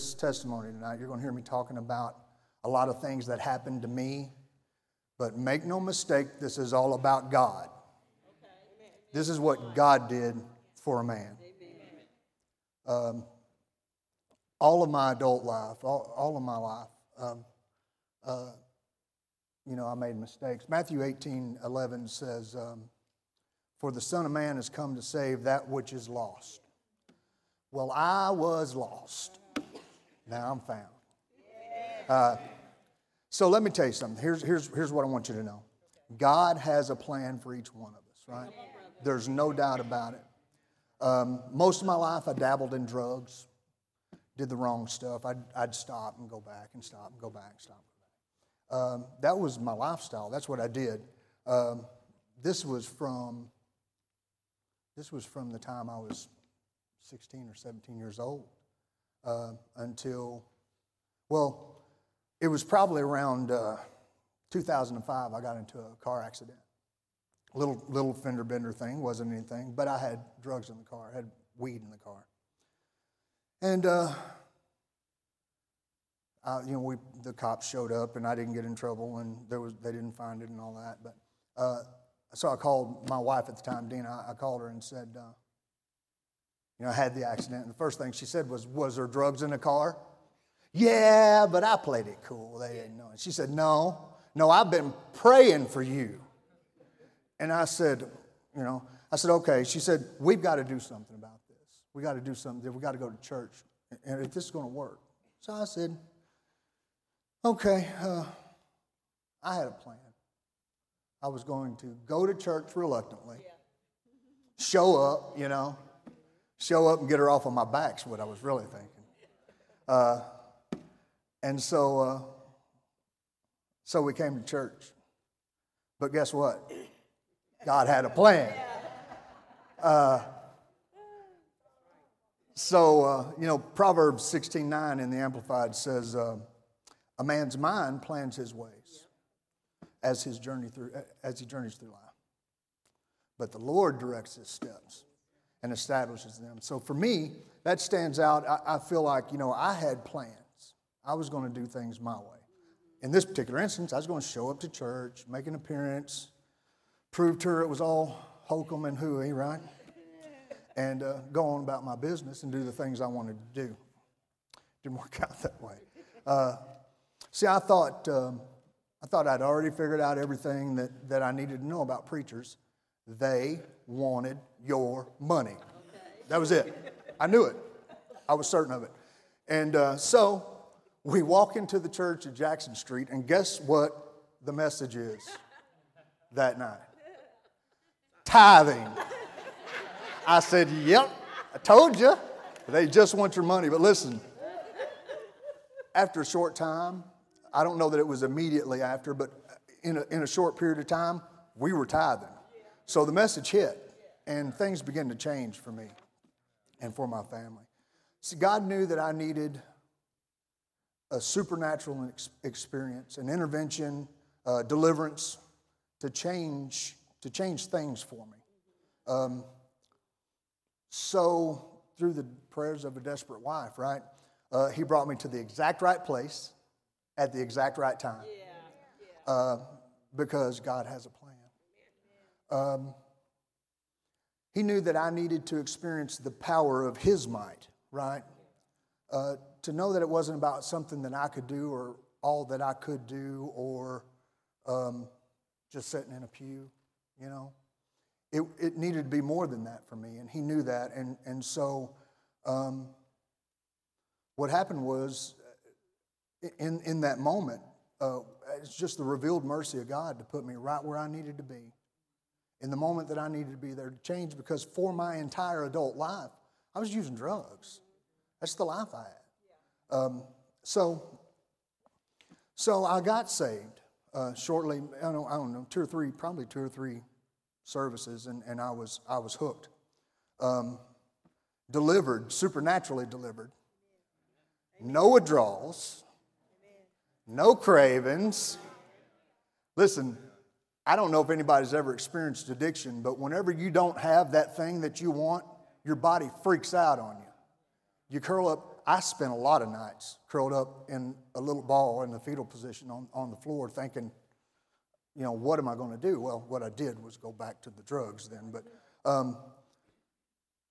this testimony tonight, you're going to hear me talking about a lot of things that happened to me. But make no mistake, this is all about God. This is what God did for a man. Um, all of my adult life, all, all of my life, um, uh, you know, I made mistakes. Matthew 18 11 says, um, For the Son of Man has come to save that which is lost. Well, I was lost. Now I'm found. Uh, so let me tell you something. Here's, here's, here's what I want you to know God has a plan for each one of us, right? There's no doubt about it. Um, most of my life, I dabbled in drugs, did the wrong stuff. I'd, I'd stop and go back and stop and go back and stop. Um, that was my lifestyle. That's what I did. Um, this was from this was from the time I was 16 or 17 years old uh, until well, it was probably around uh, 2005. I got into a car accident little little fender bender thing wasn't anything but i had drugs in the car I had weed in the car and uh, you know we the cops showed up and i didn't get in trouble and there was they didn't find it and all that but uh, so i called my wife at the time dina i, I called her and said uh, you know i had the accident and the first thing she said was was there drugs in the car yeah but i played it cool they didn't know it she said no no i've been praying for you and I said, you know, I said, okay. She said, we've got to do something about this. We got to do something. We got to go to church. And if this is going to work. So I said, okay. Uh, I had a plan. I was going to go to church reluctantly, show up, you know, show up and get her off of my back is what I was really thinking. Uh, and so, uh, so we came to church. But guess what? God had a plan. Uh, so, uh, you know, Proverbs 16 9 in the Amplified says, uh, A man's mind plans his ways as, his journey through, as he journeys through life. But the Lord directs his steps and establishes them. So for me, that stands out. I, I feel like, you know, I had plans. I was going to do things my way. In this particular instance, I was going to show up to church, make an appearance, Proved to her it was all hokum and hooey, right? And uh, go on about my business and do the things I wanted to do. Didn't work out that way. Uh, see, I thought, um, I thought I'd already figured out everything that, that I needed to know about preachers. They wanted your money. That was it. I knew it. I was certain of it. And uh, so we walk into the church at Jackson Street, and guess what the message is that night? tithing. I said, Yep, I told you. They just want your money. But listen, after a short time, I don't know that it was immediately after, but in a, in a short period of time, we were tithing. So the message hit, and things began to change for me and for my family. See, God knew that I needed a supernatural experience, an intervention, uh, deliverance to change to change things for me. Um, so, through the prayers of a desperate wife, right, uh, he brought me to the exact right place at the exact right time. Yeah. Uh, because God has a plan. Um, he knew that I needed to experience the power of His might, right? Uh, to know that it wasn't about something that I could do or all that I could do or um, just sitting in a pew you know. It, it needed to be more than that for me, and he knew that. And, and so um, what happened was, uh, in, in that moment, uh, it's just the revealed mercy of God to put me right where I needed to be. In the moment that I needed to be there to change, because for my entire adult life, I was using drugs. That's the life I had. Um, so, so I got saved uh, shortly, I don't, I don't know, two or three, probably two or three services, and, and I, was, I was hooked. Um, delivered, supernaturally delivered. No withdrawals, no cravings. Listen, I don't know if anybody's ever experienced addiction, but whenever you don't have that thing that you want, your body freaks out on you. You curl up I spent a lot of nights curled up in a little ball in the fetal position on, on the floor thinking, you know, what am I going to do? Well, what I did was go back to the drugs then. But um,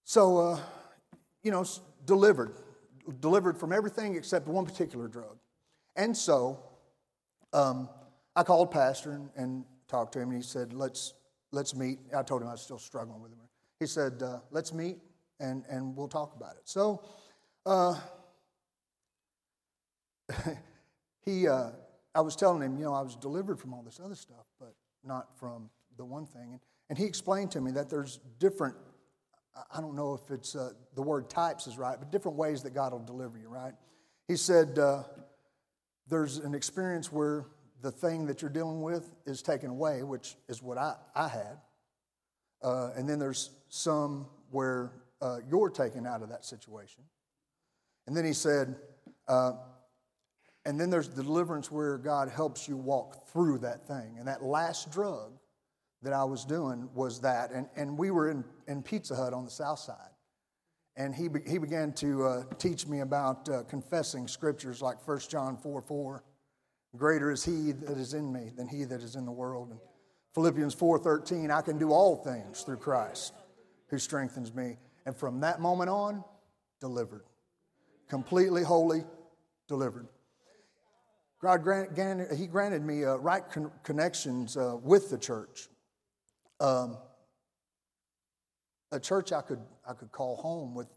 so, uh, you know, delivered, delivered from everything except one particular drug. And so um, I called Pastor and, and, talked to him, and he said, let's, let's meet. I told him I was still struggling with him. He said, uh, let's meet and, and we'll talk about it. So uh, he, uh, I was telling him, you know, I was delivered from all this other stuff, but not from the one thing. And, and he explained to me that there's different, I don't know if it's uh, the word types is right, but different ways that God will deliver you, right? He said, uh, there's an experience where the thing that you're dealing with is taken away, which is what I, I had. Uh, and then there's some where uh, you're taken out of that situation. And then he said, uh, and then there's the deliverance where God helps you walk through that thing. And that last drug that I was doing was that. And, and we were in, in Pizza Hut on the south side. And he, be, he began to uh, teach me about uh, confessing scriptures like 1 John 4 4. Greater is he that is in me than he that is in the world. And Philippians 4:13, I can do all things through Christ who strengthens me. And from that moment on, delivered. Completely holy, delivered. God granted, He granted me uh, right con- connections uh, with the church. Um, a church I could, I could call home with,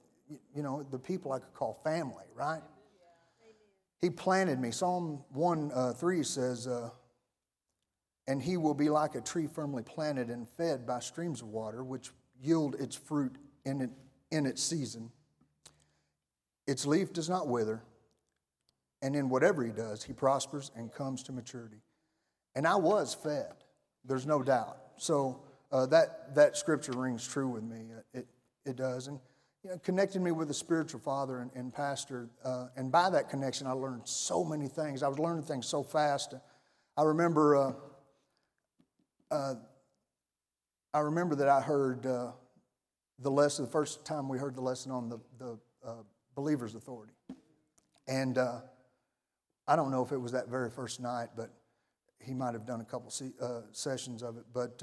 you know, the people I could call family, right? He planted me. Psalm 1 uh, 3 says, uh, And he will be like a tree firmly planted and fed by streams of water, which yield its fruit in, it, in its season. Its leaf does not wither, and in whatever he does, he prospers and comes to maturity. And I was fed, there's no doubt. So uh, that, that scripture rings true with me. It, it does. And you know, connected me with a spiritual father and, and pastor. Uh, and by that connection, I learned so many things. I was learning things so fast. I remember uh, uh, I remember that I heard uh, the lesson, the first time we heard the lesson on the, the uh, believer's authority. And uh, I don't know if it was that very first night, but he might have done a couple se- sessions of it. But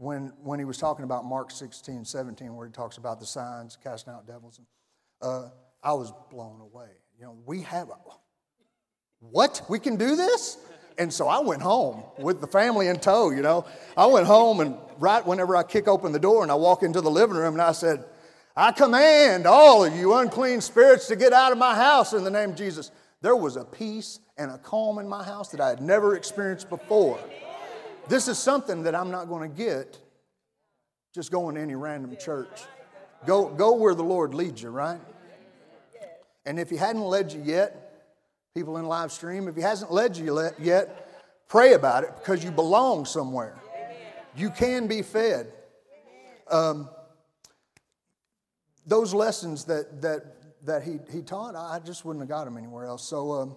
when, when he was talking about Mark 16, 17, where he talks about the signs, casting out devils, uh, I was blown away. You know, we have, a, what? We can do this? And so I went home with the family in tow, you know. I went home, and right whenever I kick open the door and I walk into the living room, and I said, I command all of you unclean spirits to get out of my house in the name of Jesus. There was a peace and a calm in my house that I had never experienced before. This is something that I'm not going to get just going to any random church. Go, go where the Lord leads you, right? And if He hadn't led you yet, people in live stream, if he hasn't led you yet, pray about it because you belong somewhere. You can be fed. Um, those lessons that, that, that he, he taught, I just wouldn't have got them anywhere else. So um,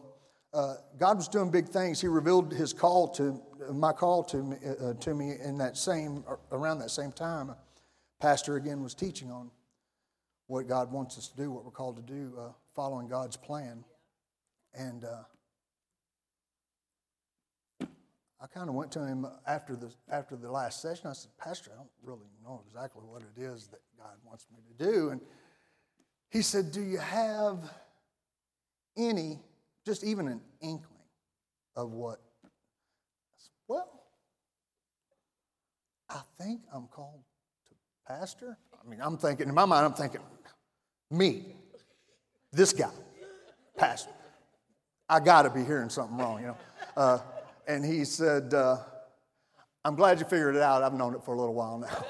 uh, God was doing big things. He revealed his call to my call to me, uh, to me in that same around that same time. Pastor again was teaching on what God wants us to do, what we're called to do, uh, following God's plan. And uh, I kind of went to him after the, after the last session. I said, Pastor, I don't really know exactly what it is that God wants me to do. And he said, Do you have any, just even an inkling of what? Well, I think I'm called to pastor. I mean, I'm thinking, in my mind, I'm thinking, me, this guy, pastor. I got to be hearing something wrong, you know. Uh, and he said, uh, I'm glad you figured it out. I've known it for a little while now.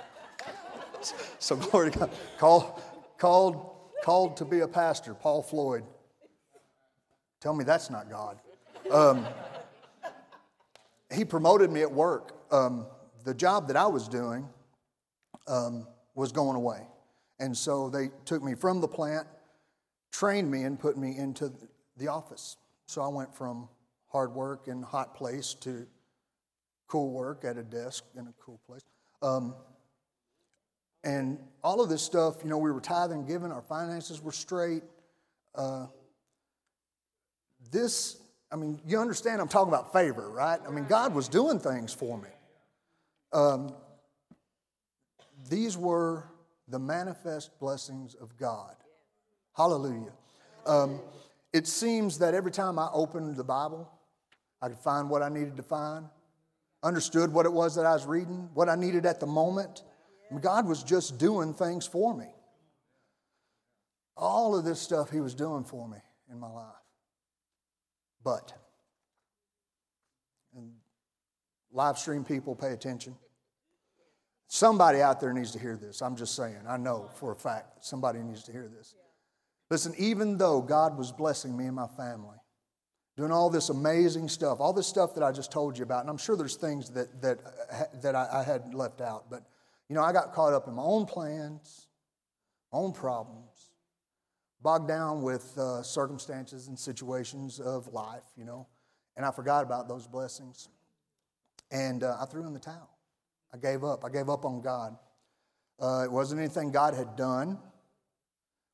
so glory to God. Called, called, called to be a pastor, Paul Floyd. Tell me that's not God. Um, he promoted me at work. Um, the job that I was doing um, was going away. And so they took me from the plant, trained me, and put me into the office. So I went from hard work in a hot place to cool work at a desk in a cool place. Um, and all of this stuff, you know, we were tithing, giving, our finances were straight. Uh, this, I mean, you understand I'm talking about favor, right? I mean, God was doing things for me. Um, these were the manifest blessings of God. Hallelujah. Um, it seems that every time I opened the Bible, I could find what I needed to find, understood what it was that I was reading, what I needed at the moment. God was just doing things for me. All of this stuff He was doing for me in my life. But, and live stream people, pay attention. Somebody out there needs to hear this. I'm just saying. I know for a fact somebody needs to hear this. Listen, even though God was blessing me and my family, doing all this amazing stuff, all this stuff that I just told you about, and I'm sure there's things that, that, that I, I had left out, but you know, I got caught up in my own plans, own problems, bogged down with uh, circumstances and situations of life, you know, and I forgot about those blessings. And uh, I threw in the towel. I gave up. I gave up on God. Uh, it wasn't anything God had done,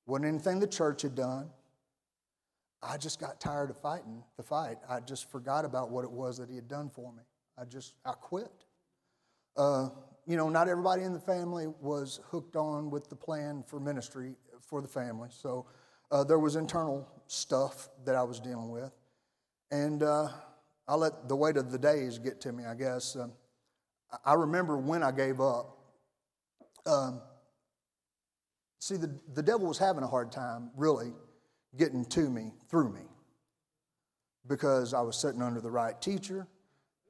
wasn't anything the church had done. I just got tired of fighting the fight. I just forgot about what it was that He had done for me. I just, I quit. Uh, you know, not everybody in the family was hooked on with the plan for ministry for the family. So uh, there was internal stuff that I was dealing with. And uh, I let the weight of the days get to me, I guess. Um, I remember when I gave up. Um, see, the, the devil was having a hard time, really, getting to me through me because I was sitting under the right teacher,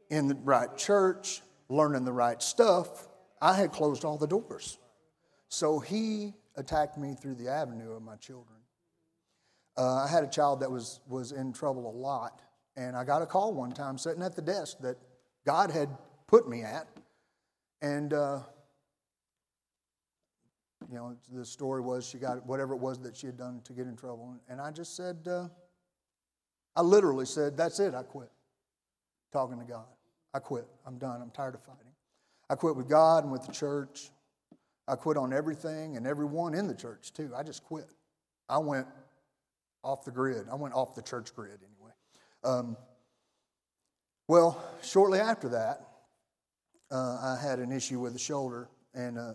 in the right church, learning the right stuff. I had closed all the doors. So he attacked me through the avenue of my children. Uh, I had a child that was, was in trouble a lot, and I got a call one time sitting at the desk that God had put me at. And, uh, you know, the story was she got whatever it was that she had done to get in trouble. And I just said, uh, I literally said, That's it, I quit talking to God. I quit. I'm done. I'm tired of fighting. I quit with God and with the church. I quit on everything and everyone in the church, too. I just quit. I went off the grid. I went off the church grid anyway. Um, well, shortly after that, uh, I had an issue with the shoulder, and uh,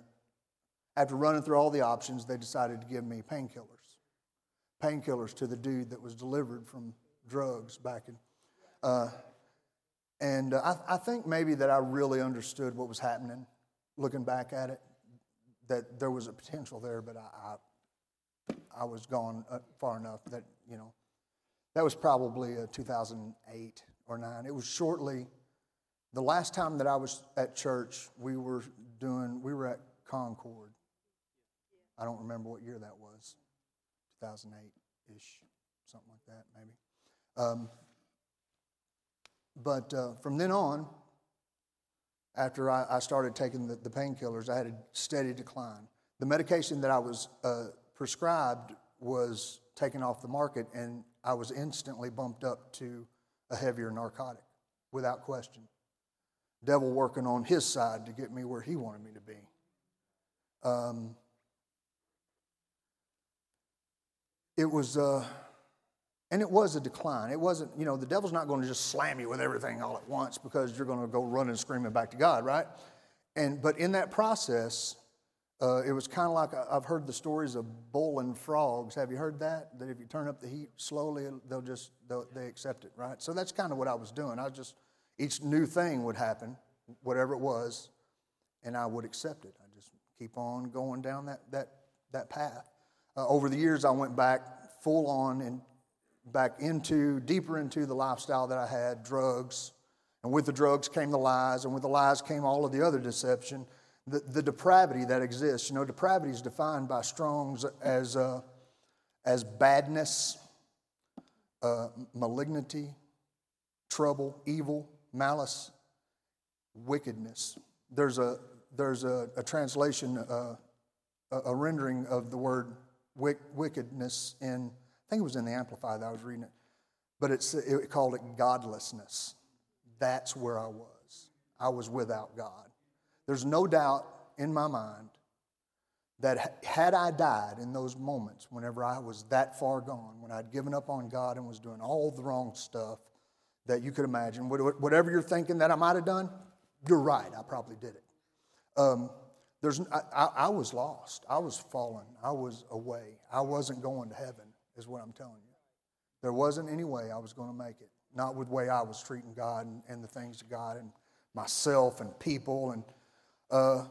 after running through all the options, they decided to give me painkillers. Painkillers to the dude that was delivered from drugs back in. Uh, and uh, I, I think maybe that I really understood what was happening looking back at it, that there was a potential there, but I, I, I was gone uh, far enough that, you know, that was probably uh, 2008 or 9. It was shortly, the last time that I was at church, we were doing, we were at Concord. I don't remember what year that was, 2008 ish, something like that, maybe. Um, but uh, from then on, after I, I started taking the, the painkillers, I had a steady decline. The medication that I was uh, prescribed was taken off the market, and I was instantly bumped up to a heavier narcotic without question. Devil working on his side to get me where he wanted me to be. Um, it was. Uh, and it was a decline. It wasn't, you know, the devil's not going to just slam you with everything all at once because you're going to go running screaming back to God, right? And but in that process, uh, it was kind of like I've heard the stories of boiling frogs. Have you heard that? That if you turn up the heat slowly, they'll just they'll, they accept it, right? So that's kind of what I was doing. I just each new thing would happen, whatever it was, and I would accept it. I just keep on going down that that that path. Uh, over the years, I went back full on and back into, deeper into the lifestyle that I had, drugs. And with the drugs came the lies, and with the lies came all of the other deception, the, the depravity that exists. You know, depravity is defined by Strong's as, uh, as badness, uh, malignity, trouble, evil, malice, wickedness. There's a, there's a, a translation, uh, a, rendering of the word wick, wickedness in I think it was in the Amplified that I was reading it, but it's, it called it godlessness. That's where I was. I was without God. There's no doubt in my mind that had I died in those moments, whenever I was that far gone, when I'd given up on God and was doing all the wrong stuff that you could imagine, whatever you're thinking that I might have done, you're right, I probably did it. Um, there's, I, I, I was lost. I was fallen. I was away. I wasn't going to heaven, is what I'm telling you. There wasn't any way I was going to make it. Not with the way I was treating God and, and the things of God and myself and people. And, uh,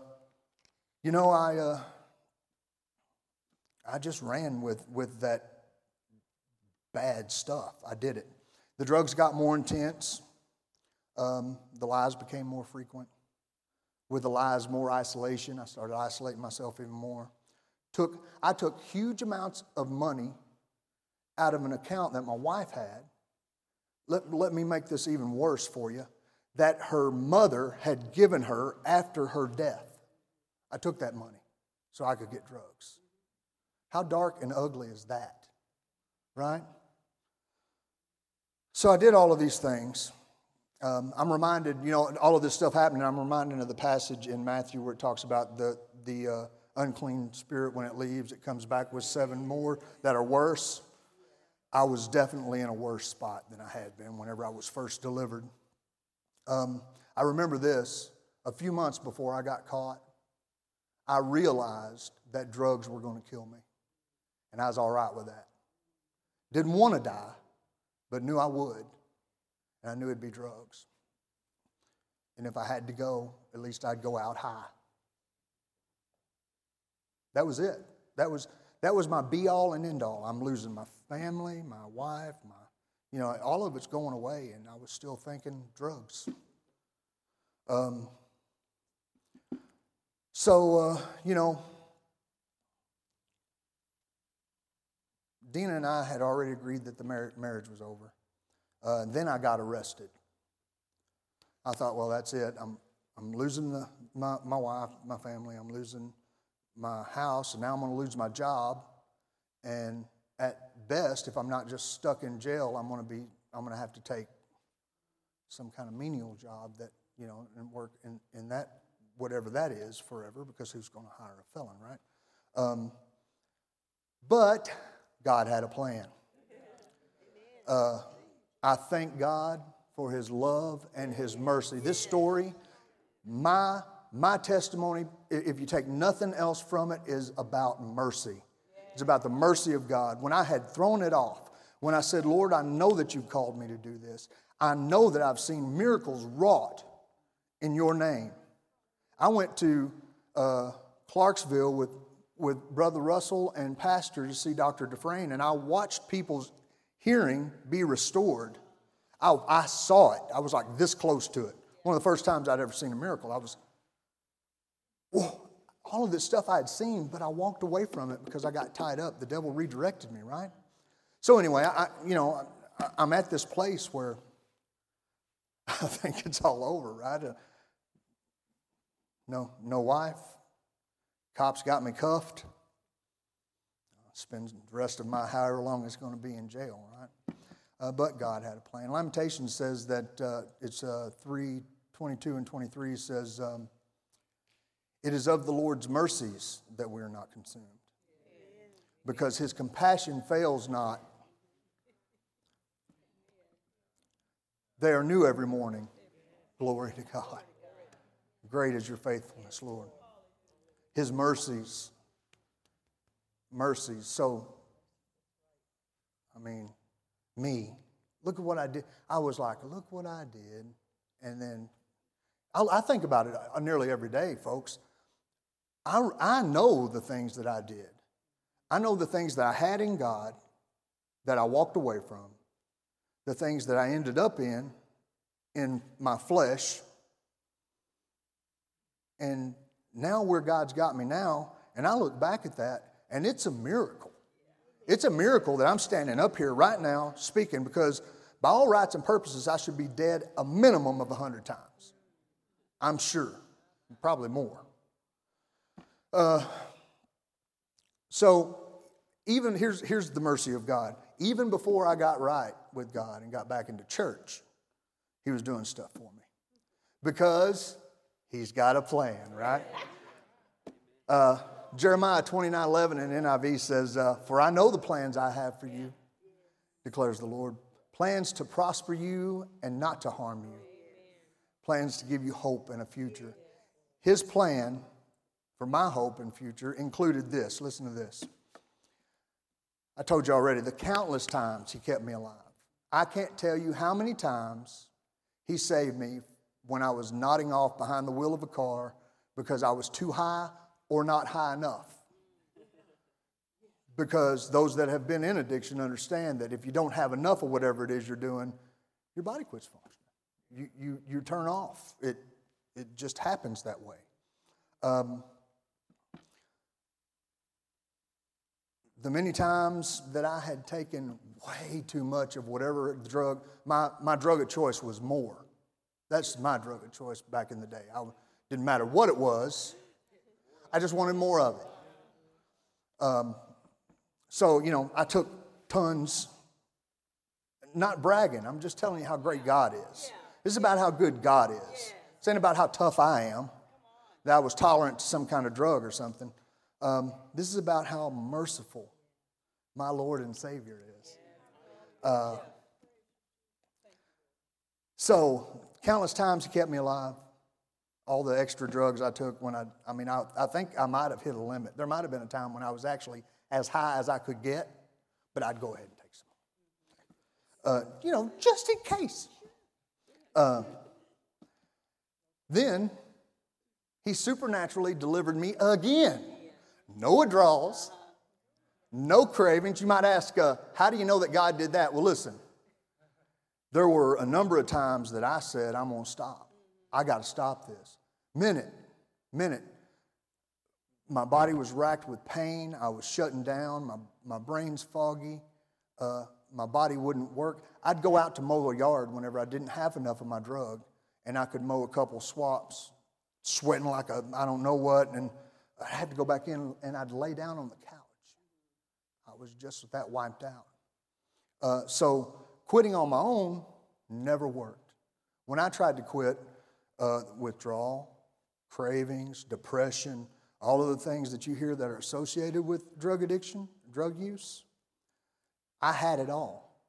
you know, I, uh, I just ran with, with that bad stuff. I did it. The drugs got more intense. Um, the lies became more frequent. With the lies, more isolation. I started isolating myself even more. Took, I took huge amounts of money out of an account that my wife had. Let, let me make this even worse for you that her mother had given her after her death. I took that money so I could get drugs. How dark and ugly is that? Right? So I did all of these things. Um, I'm reminded, you know, all of this stuff happening. I'm reminded of the passage in Matthew where it talks about the, the uh, unclean spirit when it leaves, it comes back with seven more that are worse. I was definitely in a worse spot than I had been whenever I was first delivered. Um, I remember this a few months before I got caught, I realized that drugs were going to kill me. And I was all right with that. Didn't want to die, but knew I would. And I knew it'd be drugs. And if I had to go, at least I'd go out high. That was it. That was, that was my be all and end all. I'm losing my family, my wife, my you know, all of it's going away, and I was still thinking drugs. Um, so, uh, you know, Dina and I had already agreed that the mar- marriage was over. Uh, then I got arrested. I thought, well, that's it. I'm, I'm losing the, my, my wife, my family. I'm losing my house, and now I'm going to lose my job. And at best, if I'm not just stuck in jail, I'm going to be, I'm going to have to take some kind of menial job that, you know, and work in, in that, whatever that is forever, because who's going to hire a felon, right? Um, but God had a plan. Uh, I thank God for his love and his mercy. This story, my, my testimony, if you take nothing else from it, is about mercy. It's about the mercy of God. When I had thrown it off, when I said, Lord, I know that you've called me to do this, I know that I've seen miracles wrought in your name. I went to uh, Clarksville with, with Brother Russell and Pastor to see Dr. Dufresne, and I watched people's hearing be restored. I, I saw it. I was like this close to it. One of the first times I'd ever seen a miracle. I was, whoa, all of this stuff I had seen, but I walked away from it because I got tied up. The devil redirected me, right? So anyway, I, you know, I, am at this place where I think it's all over, right? No, no wife. Cops got me cuffed. I'll spend the rest of my however long it's going to be in jail, right? Uh, but God had a plan. Lamentation says that uh, it's uh, 3 22 and 23 says, um, it is of the Lord's mercies that we are not consumed. Because his compassion fails not. They are new every morning. Glory to God. Great is your faithfulness, Lord. His mercies. Mercies. So, I mean, me. Look at what I did. I was like, look what I did. And then I, think about it nearly every day, folks. I, I know the things that I did. I know the things that I had in God that I walked away from, the things that I ended up in, in my flesh. And now, where God's got me now, and I look back at that, and it's a miracle. It's a miracle that I'm standing up here right now speaking because, by all rights and purposes, I should be dead a minimum of 100 times. I'm sure, probably more. Uh, so, even here's, here's the mercy of God. Even before I got right with God and got back into church, He was doing stuff for me because He's got a plan, right? Uh, Jeremiah 29 11 in NIV says, uh, For I know the plans I have for you, declares the Lord. Plans to prosper you and not to harm you, plans to give you hope and a future. His plan for my hope and future included this. Listen to this. I told you already the countless times He kept me alive. I can't tell you how many times He saved me when I was nodding off behind the wheel of a car because I was too high or not high enough. Because those that have been in addiction understand that if you don't have enough of whatever it is you're doing, your body quits functioning. You, you, you turn off. It, it just happens that way. Um, the many times that I had taken way too much of whatever drug, my, my drug of choice was more. That's my drug of choice back in the day. I didn't matter what it was, I just wanted more of it. Um, so, you know, I took tons, not bragging, I'm just telling you how great God is. This is about how good God is. It's ain't about how tough I am, that I was tolerant to some kind of drug or something. Um, this is about how merciful my Lord and Savior is. Uh, so, countless times He kept me alive. All the extra drugs I took when I, I mean, I, I think I might have hit a limit. There might have been a time when I was actually as high as I could get, but I'd go ahead and take some. Uh, you know, just in case. Uh, then he supernaturally delivered me again. No withdrawals, no cravings. You might ask, uh, how do you know that God did that? Well, listen, there were a number of times that I said, I'm going to stop. I got to stop this. Minute, minute. My body was racked with pain. I was shutting down. My, my brain's foggy. Uh, my body wouldn't work. I'd go out to mow a yard whenever I didn't have enough of my drug, and I could mow a couple swaps, sweating like a I don't know what, and I had to go back in and I'd lay down on the couch. I was just that wiped out. Uh, so quitting on my own never worked. When I tried to quit, uh, withdrawal, cravings, depression, all of the things that you hear that are associated with drug addiction, drug use, I had it all.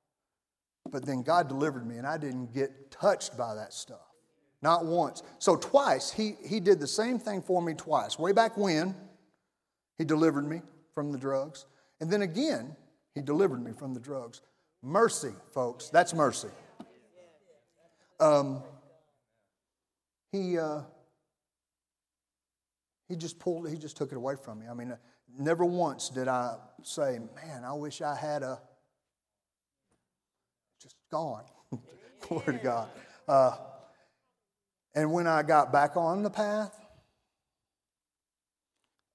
But then God delivered me, and I didn't get touched by that stuff. Not once. So, twice, he, he did the same thing for me twice. Way back when, He delivered me from the drugs. And then again, He delivered me from the drugs. Mercy, folks. That's mercy. Um, he, uh, he just pulled, he just took it away from me. I mean, never once did I say, man, I wish I had a just gone. Glory to God. Uh, and when I got back on the path,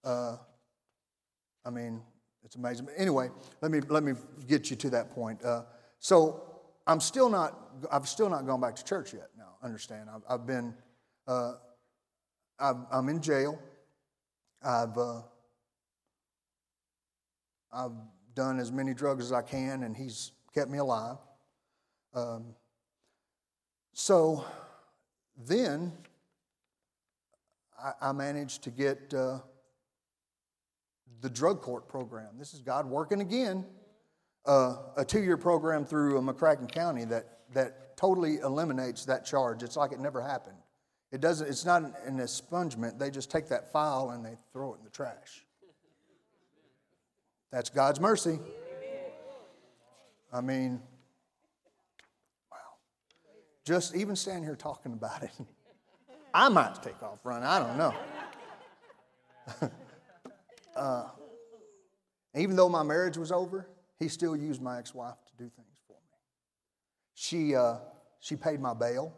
uh, I mean, it's amazing. But anyway, let me let me get you to that point. Uh, so I'm still not I've still not gone back to church yet. Now, understand? I've, I've been uh, i am in jail. I've uh, I've done as many drugs as I can, and he's kept me alive. Um, so then I, I managed to get uh, the drug court program. This is God working again. Uh, a two year program through McCracken County that, that totally eliminates that charge. It's like it never happened. It doesn't, it's not an expungement. They just take that file and they throw it in the trash. That's God's mercy. I mean, wow. just even standing here talking about it, I might take off running. I don't know. uh, even though my marriage was over, he still used my ex wife to do things for me. She, uh, she paid my bail.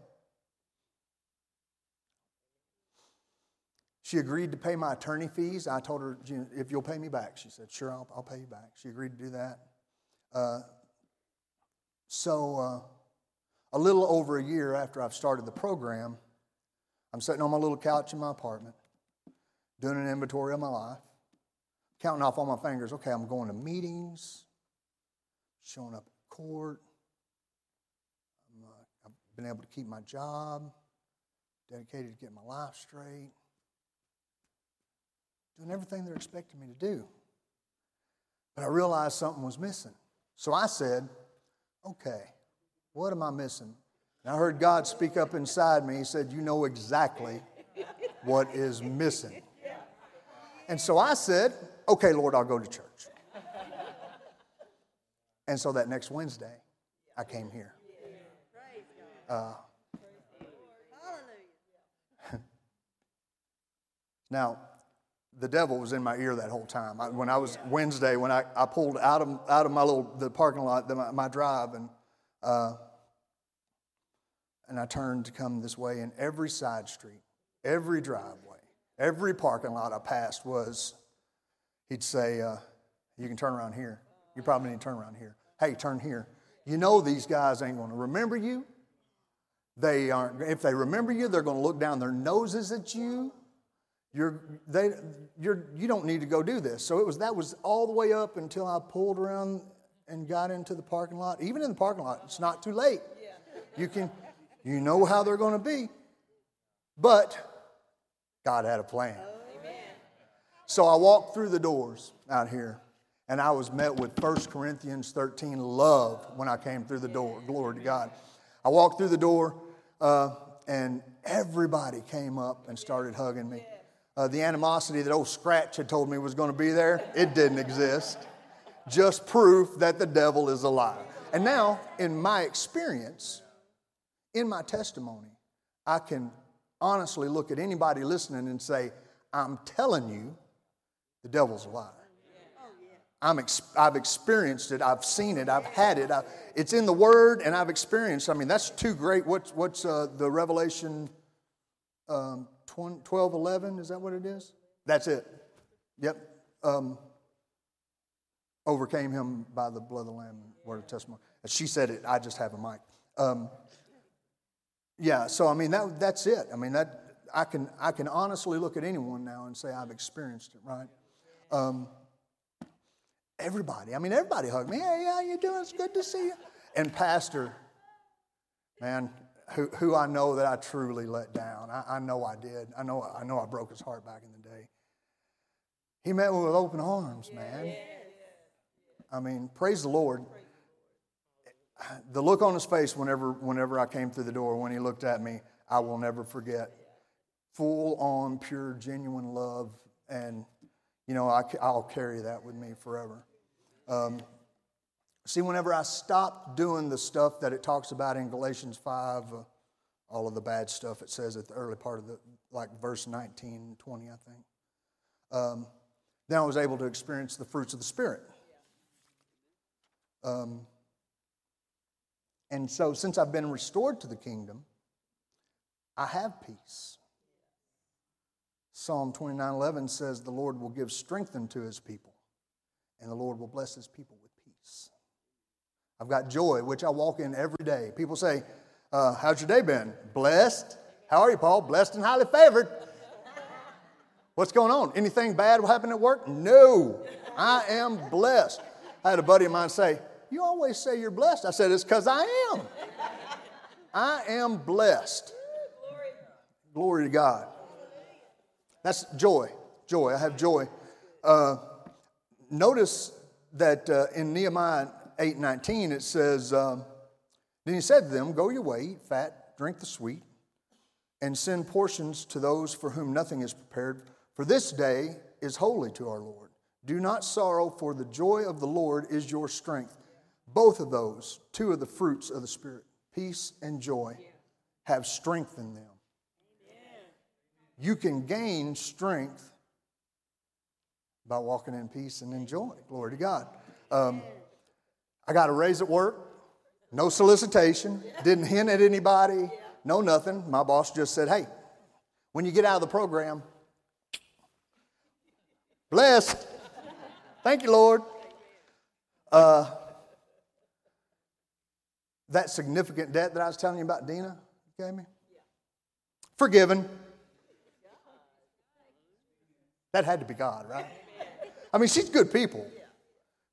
She agreed to pay my attorney fees. I told her, if you'll pay me back. She said, sure, I'll, I'll pay you back. She agreed to do that. Uh, so, uh, a little over a year after I've started the program, I'm sitting on my little couch in my apartment, doing an inventory of my life, counting off all my fingers. Okay, I'm going to meetings, showing up at court. i have uh, been able to keep my job, dedicated to getting my life straight. doing everything they're expecting me to do. But I realized something was missing. So I said, okay, what am I missing? And I heard God speak up inside me. He said, You know exactly what is missing. And so I said, Okay, Lord, I'll go to church. And so that next Wednesday, I came here. Uh, now, the devil was in my ear that whole time. I, when I was Wednesday, when I, I pulled out of, out of my little the parking lot, the, my, my, drive, and uh, and I turned to come this way, and every side street, every driveway, every parking lot I passed was, he'd say, uh, "You can turn around here. You probably need to turn around here. Hey, turn here. You know these guys ain't going to remember you. They aren't. If they remember you, they're going to look down their noses at you." You're, they, you're, you don't need to go do this. So it was, that was all the way up until I pulled around and got into the parking lot. Even in the parking lot, it's not too late. You can, you know how they're going to be. But God had a plan. So I walked through the doors out here, and I was met with 1 Corinthians 13 love when I came through the door. Glory to God. I walked through the door, uh, and everybody came up and started hugging me. Uh, the animosity that old Scratch had told me was going to be there, it didn't exist. Just proof that the devil is a liar. And now, in my experience, in my testimony, I can honestly look at anybody listening and say, I'm telling you, the devil's a liar. I'm ex- I've experienced it. I've seen it. I've had it. I, it's in the Word, and I've experienced. I mean, that's too great. What's what's uh, the Revelation um, 12, 11, is that what it is? That's it. Yep. Um, overcame him by the blood of the Lamb word of testimony. She said it, I just have a mic. Um, yeah, so I mean, that, that's it. I mean, that, I, can, I can honestly look at anyone now and say, I've experienced it, right? Um, everybody, I mean, everybody hugged me. Hey, how you doing? It's good to see you. And Pastor, man, who, who I know that I truly let down. I, I, know I did. I know, I know I broke his heart back in the day. He met me with open arms, man. I mean, praise the Lord. The look on his face whenever, whenever I came through the door, when he looked at me, I will never forget. Full on, pure, genuine love. And, you know, I, will carry that with me forever. Um, See, whenever I stopped doing the stuff that it talks about in Galatians 5, uh, all of the bad stuff it says at the early part of the, like verse 19, 20, I think, um, then I was able to experience the fruits of the Spirit. Um, and so, since I've been restored to the kingdom, I have peace. Psalm 29 11 says, The Lord will give strength unto his people, and the Lord will bless his people with peace. I've got joy, which I walk in every day. People say, uh, How's your day been? Blessed. How are you, Paul? Blessed and highly favored. What's going on? Anything bad will happen at work? No. I am blessed. I had a buddy of mine say, You always say you're blessed. I said, It's because I am. I am blessed. Glory to God. That's joy. Joy. I have joy. Uh, notice that uh, in Nehemiah 8:19 it says, um, "Then he said to them, Go your way, eat fat, drink the sweet, and send portions to those for whom nothing is prepared. For this day is holy to our Lord. Do not sorrow, for the joy of the Lord is your strength." Both of those, two of the fruits of the Spirit, peace and joy, have strength in them. You can gain strength by walking in peace and in joy. Glory to God. Um, I got a raise at work, no solicitation, didn't hint at anybody, no nothing. My boss just said, hey, when you get out of the program, blessed. Thank you, Lord. Uh, that significant debt that I was telling you about, Dina gave me, forgiven. That had to be God, right? I mean, she's good people.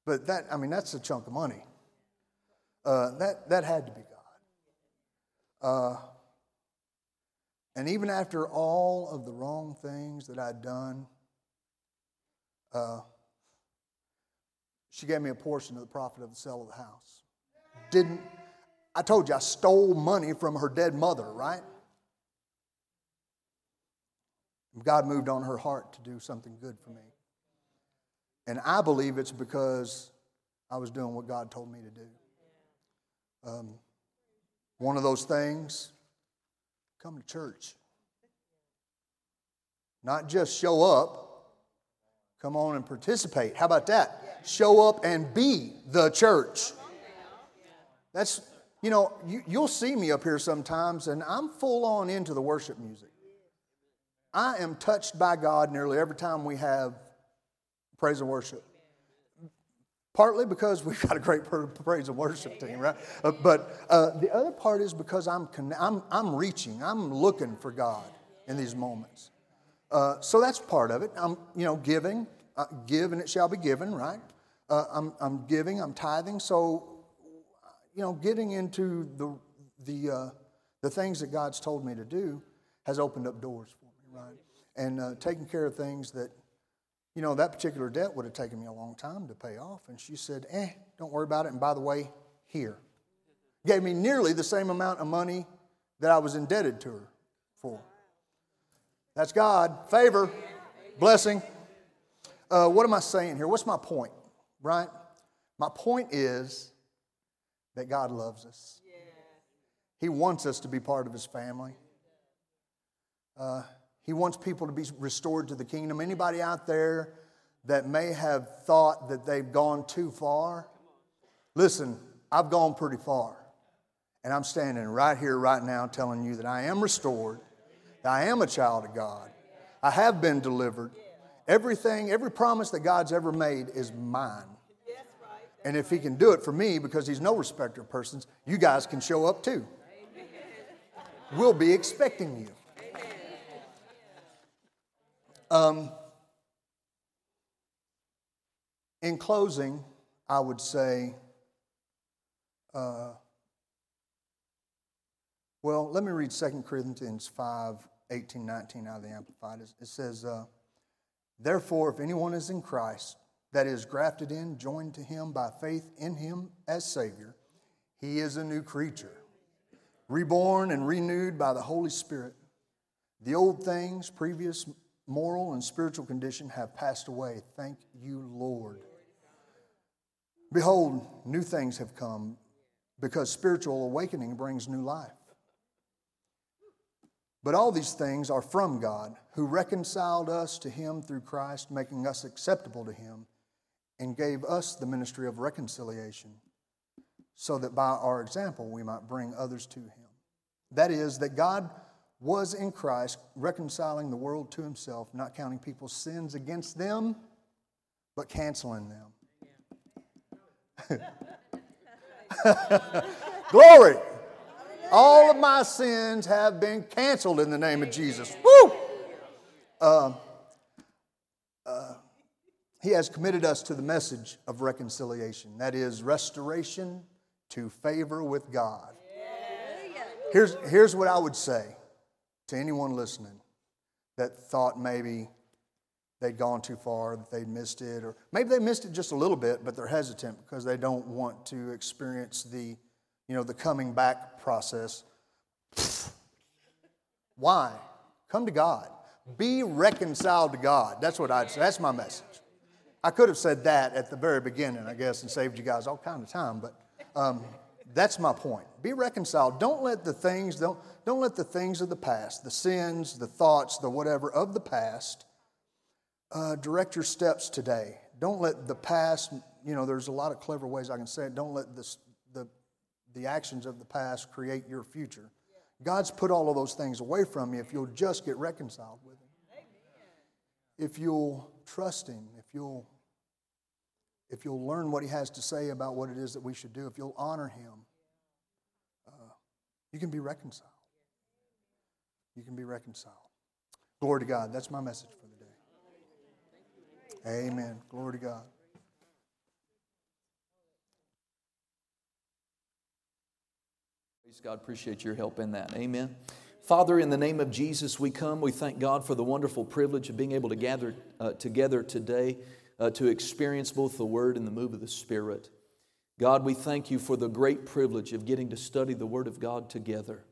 But that, I mean, that's a chunk of money. Uh, that, that had to be God. Uh, and even after all of the wrong things that I'd done, uh, she gave me a portion of the profit of the sale of the house. Didn't, I told you I stole money from her dead mother, right? God moved on her heart to do something good for me. And I believe it's because I was doing what God told me to do. Um, one of those things, come to church. Not just show up, come on and participate. How about that? Show up and be the church. That's, you know, you, you'll see me up here sometimes, and I'm full on into the worship music. I am touched by God nearly every time we have praise and worship. Partly because we've got a great praise and worship team, right? Uh, but uh, the other part is because I'm, I'm, I'm reaching, I'm looking for God in these moments. Uh, so that's part of it. I'm, you know, giving, uh, give and it shall be given, right? Uh, I'm, I'm giving, I'm tithing. So, you know, getting into the, the, the things that God's told me to do has opened up doors for me, right? And taking care of things that you know, that particular debt would have taken me a long time to pay off. And she said, eh, don't worry about it. And by the way, here. Gave me nearly the same amount of money that I was indebted to her for. That's God. Favor, blessing. Uh, what am I saying here? What's my point, right? My point is that God loves us. He wants us to be part of His family. Uh, he wants people to be restored to the kingdom. Anybody out there that may have thought that they've gone too far? Listen, I've gone pretty far. And I'm standing right here, right now, telling you that I am restored, that I am a child of God. I have been delivered. Everything, every promise that God's ever made is mine. And if He can do it for me because He's no respecter of persons, you guys can show up too. We'll be expecting you. Um, in closing, I would say, uh, well, let me read 2 Corinthians 5 18, 19 out of the Amplified. It says, uh, Therefore, if anyone is in Christ, that is grafted in, joined to him by faith in him as Savior, he is a new creature, reborn and renewed by the Holy Spirit. The old things, previous moral and spiritual condition have passed away. Thank you, Lord. Behold, new things have come because spiritual awakening brings new life. But all these things are from God, who reconciled us to Him through Christ, making us acceptable to Him, and gave us the ministry of reconciliation, so that by our example we might bring others to Him. That is, that God was in Christ, reconciling the world to himself, not counting people's sins against them, but canceling them. Glory! All of my sins have been canceled in the name of Jesus. Woo! Uh, uh, he has committed us to the message of reconciliation that is, restoration to favor with God. Here's, here's what I would say to anyone listening that thought maybe they'd gone too far, that they'd missed it, or maybe they missed it just a little bit, but they're hesitant because they don't want to experience the, you know, the coming back process. Why? Come to God. Be reconciled to God. That's what I'd say. That's my message. I could have said that at the very beginning, I guess, and saved you guys all kind of time, but um, that's my point. Be reconciled. Don't let the things, don't, don't let the things of the past, the sins, the thoughts, the whatever of the past, uh, direct your steps today. Don't let the past, you know, there's a lot of clever ways I can say it. Don't let this, the, the actions of the past create your future. God's put all of those things away from you if you'll just get reconciled with Him. If you'll trust Him, if you'll if you'll learn what he has to say about what it is that we should do, if you'll honor him, uh, you can be reconciled. You can be reconciled. Glory to God. That's my message for the day. Amen. Glory to God. Praise God. Appreciate your help in that. Amen. Father, in the name of Jesus, we come. We thank God for the wonderful privilege of being able to gather uh, together today uh, to experience both the Word and the move of the Spirit. God, we thank you for the great privilege of getting to study the Word of God together.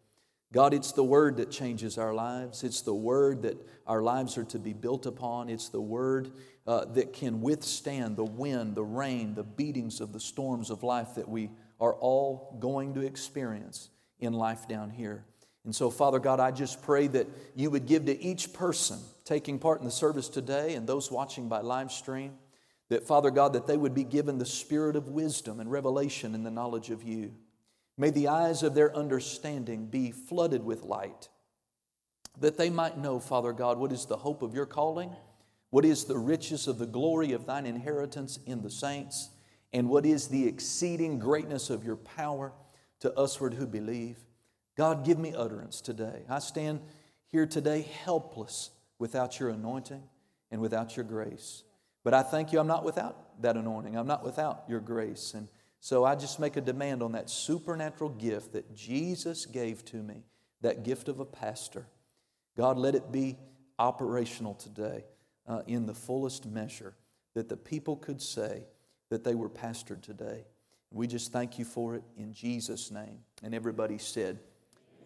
God, it's the Word that changes our lives. It's the Word that our lives are to be built upon. It's the Word uh, that can withstand the wind, the rain, the beatings of the storms of life that we are all going to experience in life down here. And so, Father God, I just pray that you would give to each person taking part in the service today and those watching by live stream, that, Father God, that they would be given the spirit of wisdom and revelation in the knowledge of you. May the eyes of their understanding be flooded with light, that they might know, Father God, what is the hope of your calling, what is the riches of the glory of thine inheritance in the saints, and what is the exceeding greatness of your power to usward who believe. God, give me utterance today. I stand here today helpless without your anointing and without your grace. But I thank you, I'm not without that anointing. I'm not without your grace. And so I just make a demand on that supernatural gift that Jesus gave to me, that gift of a pastor. God, let it be operational today uh, in the fullest measure that the people could say that they were pastored today. We just thank you for it in Jesus' name. And everybody said,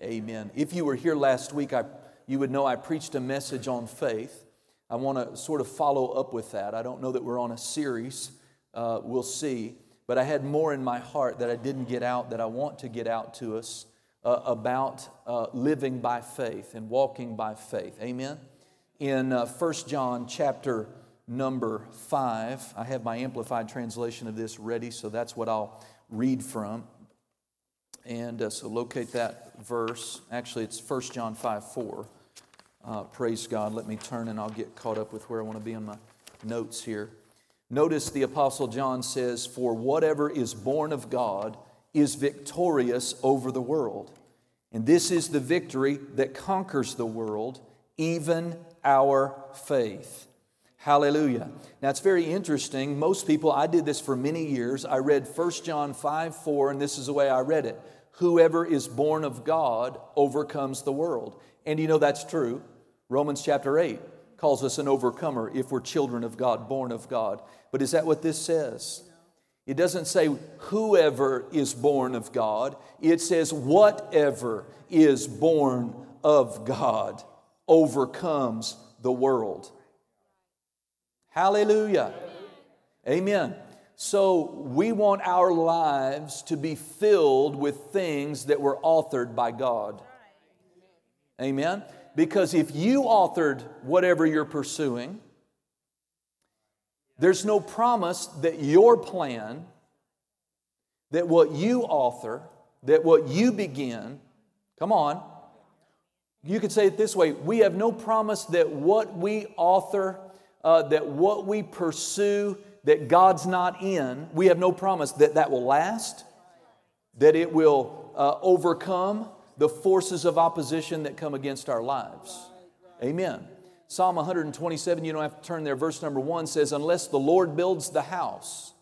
Amen. If you were here last week, I, you would know I preached a message on faith. I want to sort of follow up with that. I don't know that we're on a series, uh, we'll see. But I had more in my heart that I didn't get out that I want to get out to us uh, about uh, living by faith and walking by faith. Amen. In uh, 1 John chapter number 5, I have my amplified translation of this ready, so that's what I'll read from. And uh, so locate that verse. Actually, it's 1 John 5 4. Uh, praise God. Let me turn and I'll get caught up with where I want to be in my notes here. Notice the Apostle John says, For whatever is born of God is victorious over the world. And this is the victory that conquers the world, even our faith. Hallelujah. Now it's very interesting. Most people, I did this for many years. I read 1 John 5 4, and this is the way I read it. Whoever is born of God overcomes the world. And you know that's true. Romans chapter 8 calls us an overcomer if we're children of God, born of God. But is that what this says? It doesn't say whoever is born of God, it says whatever is born of God overcomes the world. Hallelujah. Amen. So we want our lives to be filled with things that were authored by God. Amen. Because if you authored whatever you're pursuing, there's no promise that your plan, that what you author, that what you begin, come on, you could say it this way we have no promise that what we author uh, that what we pursue that God's not in, we have no promise that that will last, that it will uh, overcome the forces of opposition that come against our lives. Amen. Psalm 127, you don't have to turn there, verse number one says, Unless the Lord builds the house,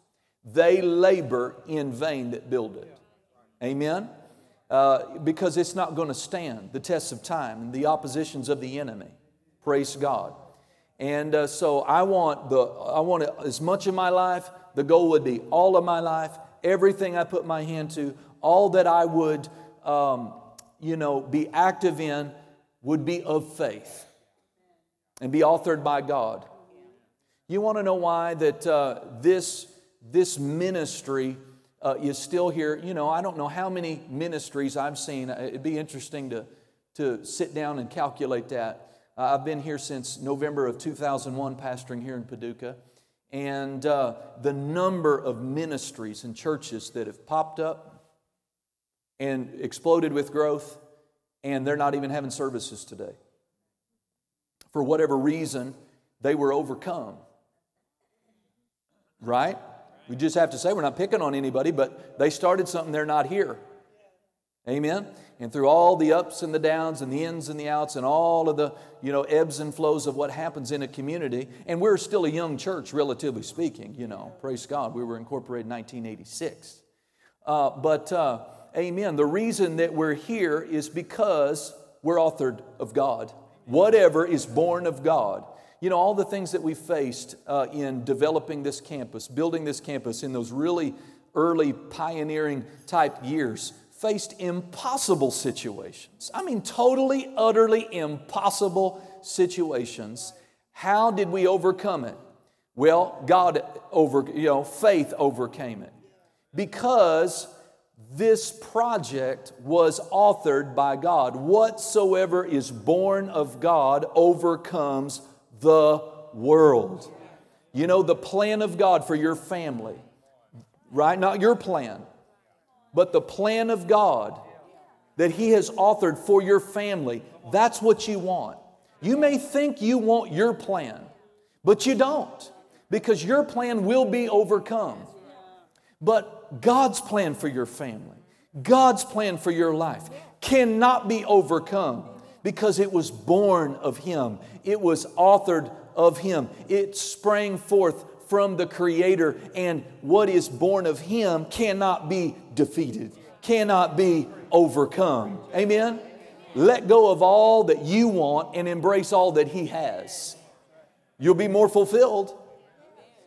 they labor in vain that build it. Amen. Uh, because it's not going to stand the tests of time and the oppositions of the enemy. Praise God. And uh, so I want the I want as much of my life. The goal would be all of my life, everything I put my hand to, all that I would, um, you know, be active in would be of faith and be authored by God. You want to know why that uh, this this ministry uh, is still here? You know, I don't know how many ministries I've seen. It'd be interesting to to sit down and calculate that. Uh, I've been here since November of 2001, pastoring here in Paducah. And uh, the number of ministries and churches that have popped up and exploded with growth, and they're not even having services today. For whatever reason, they were overcome. Right? We just have to say we're not picking on anybody, but they started something, they're not here. Amen? And through all the ups and the downs and the ins and the outs and all of the, you know, ebbs and flows of what happens in a community, and we're still a young church, relatively speaking, you know, praise God. We were incorporated in 1986. Uh, but, uh, amen, the reason that we're here is because we're authored of God. Whatever is born of God. you know, all the things that we faced uh, in developing this campus, building this campus in those really early pioneering type years, faced impossible situations. I mean, totally, utterly impossible situations. How did we overcome it? Well, God over, you know, faith overcame it. Because this project was authored by God. Whatsoever is born of God overcomes the world. You know, the plan of God for your family, right? Not your plan, but the plan of God that He has authored for your family. That's what you want. You may think you want your plan, but you don't because your plan will be overcome. But God's plan for your family, God's plan for your life cannot be overcome because it was born of Him, it was authored of Him, it sprang forth from the Creator, and what is born of Him cannot be defeated, cannot be overcome. Amen? Let go of all that you want and embrace all that He has. You'll be more fulfilled,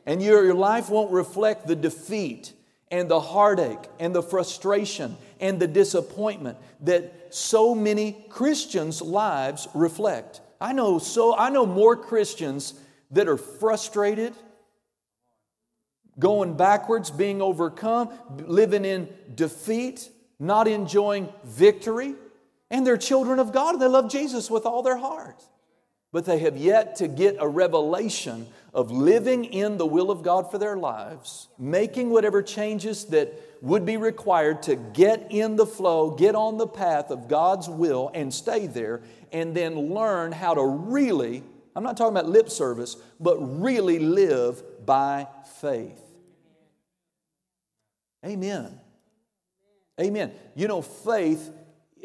and your, your life won't reflect the defeat and the heartache and the frustration and the disappointment that so many Christians' lives reflect. I know so I know more Christians that are frustrated, going backwards, being overcome, living in defeat, not enjoying victory, and they're children of God and they love Jesus with all their heart. But they have yet to get a revelation of living in the will of God for their lives, making whatever changes that would be required to get in the flow, get on the path of God's will, and stay there, and then learn how to really, I'm not talking about lip service, but really live by faith. Amen. Amen. You know, faith,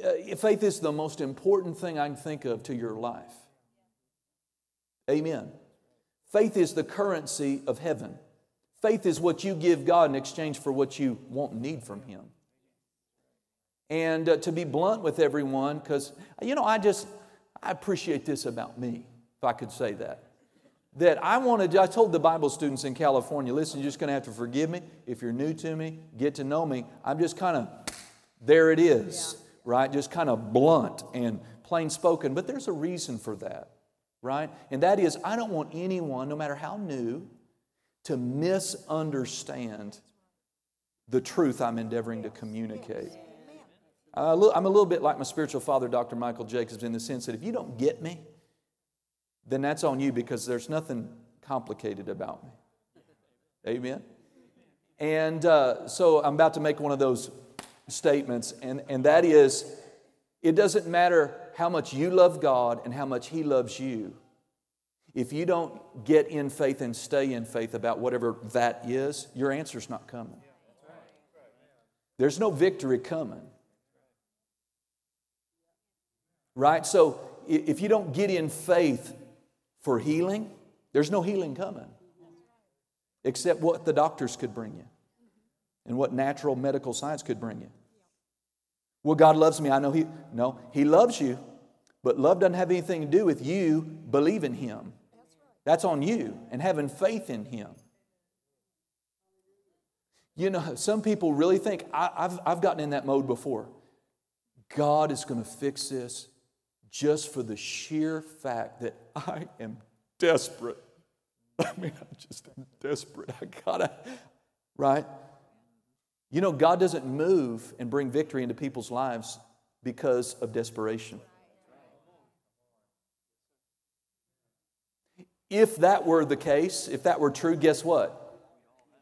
uh, faith is the most important thing I can think of to your life. Amen. Faith is the currency of heaven. Faith is what you give God in exchange for what you want and need from Him. And uh, to be blunt with everyone, because, you know, I just, I appreciate this about me, if I could say that. That I wanted, I told the Bible students in California, listen, you're just going to have to forgive me. If you're new to me, get to know me. I'm just kind of, there it is, yeah. right? Just kind of blunt and plain spoken. But there's a reason for that right? And that is, I don't want anyone, no matter how new, to misunderstand the truth I'm endeavoring to communicate. I'm a little bit like my spiritual father, Dr. Michael Jacobs, in the sense that if you don't get me, then that's on you because there's nothing complicated about me. Amen? And uh, so I'm about to make one of those statements, and, and that is it doesn't matter how much you love God and how much He loves you. If you don't get in faith and stay in faith about whatever that is, your answer's not coming. There's no victory coming. Right? So if you don't get in faith for healing, there's no healing coming except what the doctors could bring you and what natural medical science could bring you. Well, God loves me. I know He. No, He loves you, but love doesn't have anything to do with you believing Him. That's on you and having faith in Him. You know, some people really think, I, have I've gotten in that mode before. God is going to fix this just for the sheer fact that I am desperate. I mean, I'm just desperate. I gotta, right? You know, God doesn't move and bring victory into people's lives because of desperation. If that were the case, if that were true, guess what?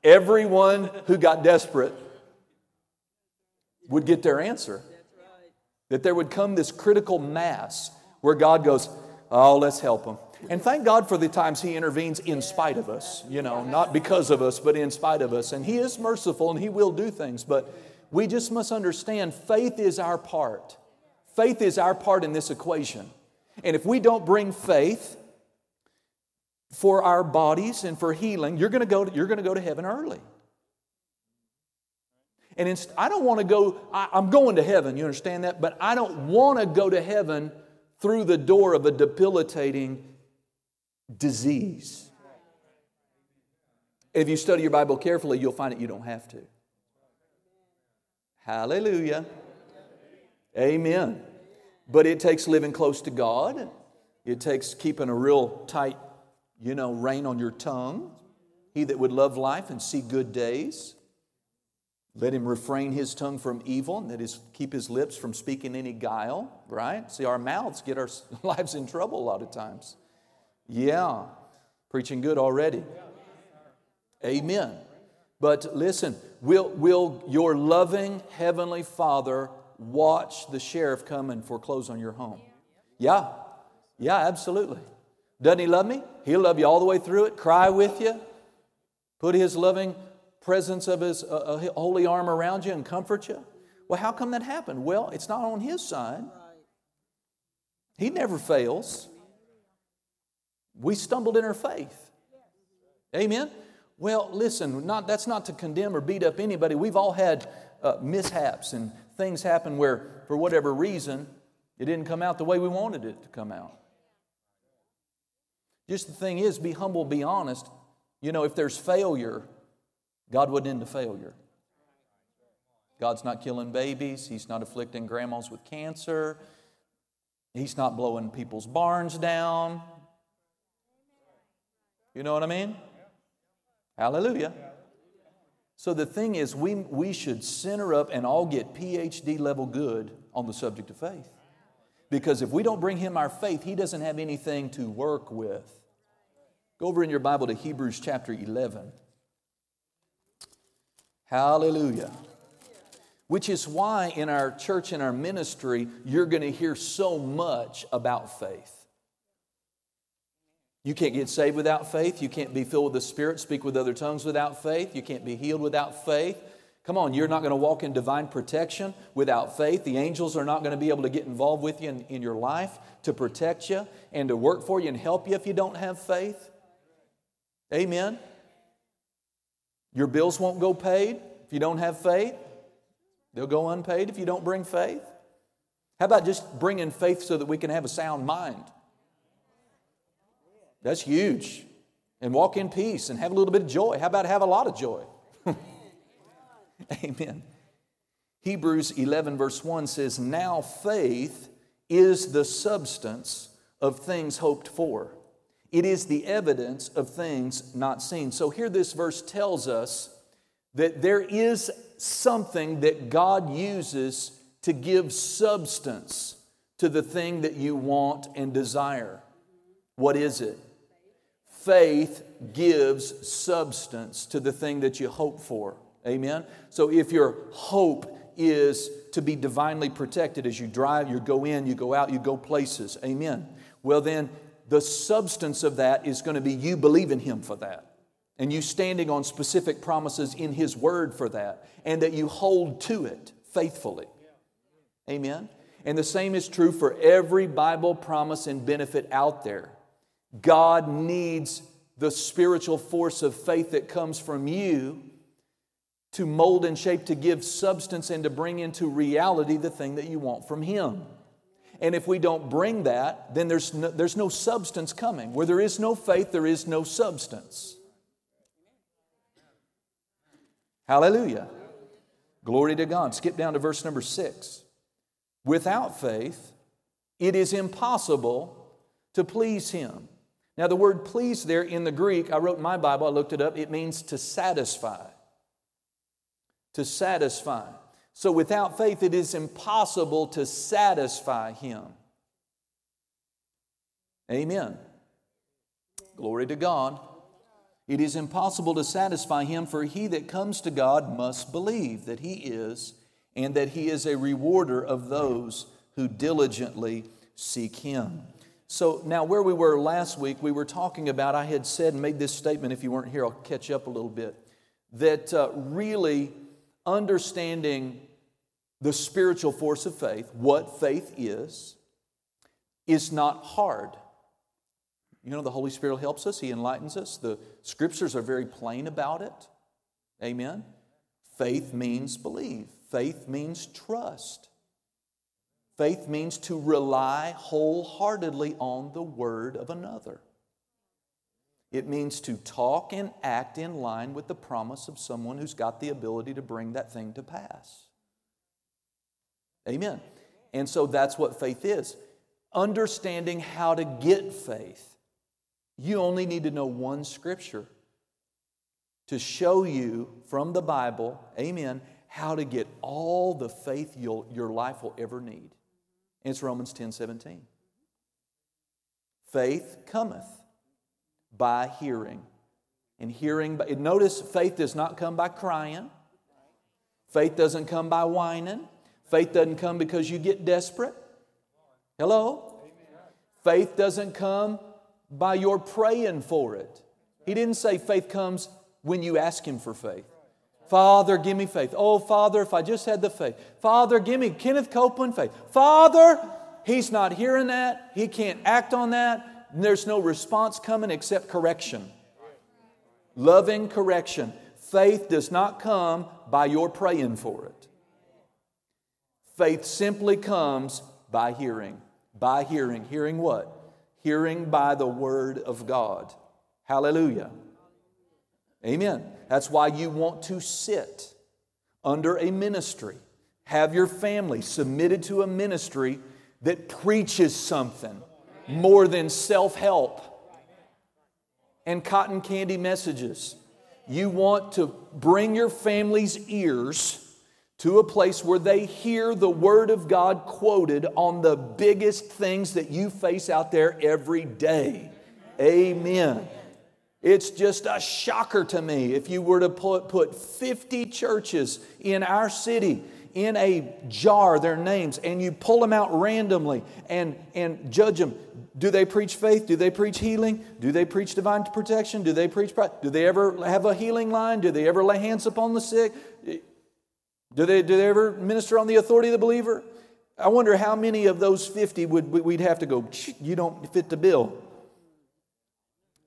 Everyone who got desperate would get their answer. That there would come this critical mass where God goes, Oh, let's help them. And thank God for the times He intervenes in spite of us, you know, not because of us, but in spite of us. And He is merciful and He will do things. But we just must understand faith is our part. Faith is our part in this equation. And if we don't bring faith for our bodies and for healing, you're going to go to, you're going to, go to heaven early. And I don't want to go, I, I'm going to heaven, you understand that? But I don't want to go to heaven through the door of a debilitating disease. If you study your Bible carefully, you'll find that you don't have to. Hallelujah. Amen. But it takes living close to God. It takes keeping a real tight, you know, rein on your tongue. He that would love life and see good days, let him refrain his tongue from evil, and that is keep his lips from speaking any guile, right? See, our mouths get our lives in trouble a lot of times. Yeah, preaching good already. Amen. But listen, will, will your loving Heavenly Father watch the sheriff come and foreclose on your home? Yeah, yeah, absolutely. Doesn't He love me? He'll love you all the way through it, cry with you, put His loving presence of His uh, uh holy arm around you and comfort you. Well, how come that happened? Well, it's not on His side. He never fails. We stumbled in our faith. Amen? Well, listen, not, that's not to condemn or beat up anybody. We've all had uh, mishaps and things happen where, for whatever reason, it didn't come out the way we wanted it to come out. Just the thing is, be humble, be honest. You know, if there's failure, God wouldn't end the failure. God's not killing babies, He's not afflicting grandmas with cancer, He's not blowing people's barns down. You know what I mean? Hallelujah. So the thing is, we, we should center up and all get PhD level good on the subject of faith. Because if we don't bring him our faith, he doesn't have anything to work with. Go over in your Bible to Hebrews chapter 11. Hallelujah. Which is why in our church and our ministry, you're going to hear so much about faith. You can't get saved without faith. You can't be filled with the Spirit, speak with other tongues without faith. You can't be healed without faith. Come on, you're not going to walk in divine protection without faith. The angels are not going to be able to get involved with you in, in your life to protect you and to work for you and help you if you don't have faith. Amen. Your bills won't go paid if you don't have faith. They'll go unpaid if you don't bring faith. How about just bringing faith so that we can have a sound mind? That's huge. And walk in peace and have a little bit of joy. How about have a lot of joy? Amen. Hebrews 11, verse 1 says, Now faith is the substance of things hoped for. It is the evidence of things not seen. So here this verse tells us that there is something that God uses to give substance to the thing that you want and desire. What is it? faith gives substance to the thing that you hope for. Amen? So if your hope is to be divinely protected as you drive, you go in, you go out, you go places. Amen. Well, then the substance of that is going to be you believing Him for that. And you standing on specific promises in His Word for that. And that you hold to it faithfully. Amen. And the same is true for every Bible promise and benefit out there. God needs the spiritual force of faith that comes from you to mold and shape, to give substance, and to bring into reality the thing that you want from Him. And if we don't bring that, then there's no, there's no substance coming. Where there is no faith, there is no substance. Hallelujah. Glory to God. Skip down to verse number six. Without faith, it is impossible to please Him. Now, the word please there in the Greek, I wrote in my Bible, I looked it up, it means to satisfy. To satisfy. So, without faith, it is impossible to satisfy Him. Amen. Glory to God. It is impossible to satisfy Him, for he that comes to God must believe that He is, and that He is a rewarder of those who diligently seek Him. So now, where we were last week, we were talking about, I had said and made this statement. If you weren't here, I'll catch up a little bit. That uh, really understanding the spiritual force of faith, what faith is, is not hard. You know, the Holy Spirit helps us, He enlightens us. The scriptures are very plain about it. Amen. Faith means believe, faith means trust. Faith means to rely wholeheartedly on the word of another. It means to talk and act in line with the promise of someone who's got the ability to bring that thing to pass. Amen. And so that's what faith is understanding how to get faith. You only need to know one scripture to show you from the Bible, amen, how to get all the faith your life will ever need. It's Romans 10 17. Faith cometh by hearing. And hearing, by, notice faith does not come by crying. Faith doesn't come by whining. Faith doesn't come because you get desperate. Hello? Faith doesn't come by your praying for it. He didn't say faith comes when you ask Him for faith. Father, give me faith. Oh, Father, if I just had the faith. Father, give me Kenneth Copeland faith. Father, he's not hearing that. He can't act on that. There's no response coming except correction. Loving correction. Faith does not come by your praying for it. Faith simply comes by hearing. By hearing. Hearing what? Hearing by the Word of God. Hallelujah. Amen. That's why you want to sit under a ministry. Have your family submitted to a ministry that preaches something more than self help and cotton candy messages. You want to bring your family's ears to a place where they hear the Word of God quoted on the biggest things that you face out there every day. Amen. It's just a shocker to me if you were to put, put 50 churches in our city in a jar, their names, and you pull them out randomly and, and judge them. Do they preach faith? Do they preach healing? Do they preach divine protection? Do they preach? Do they ever have a healing line? Do they ever lay hands upon the sick? Do they, do they ever minister on the authority of the believer? I wonder how many of those 50 would we'd have to go, you don't fit the bill.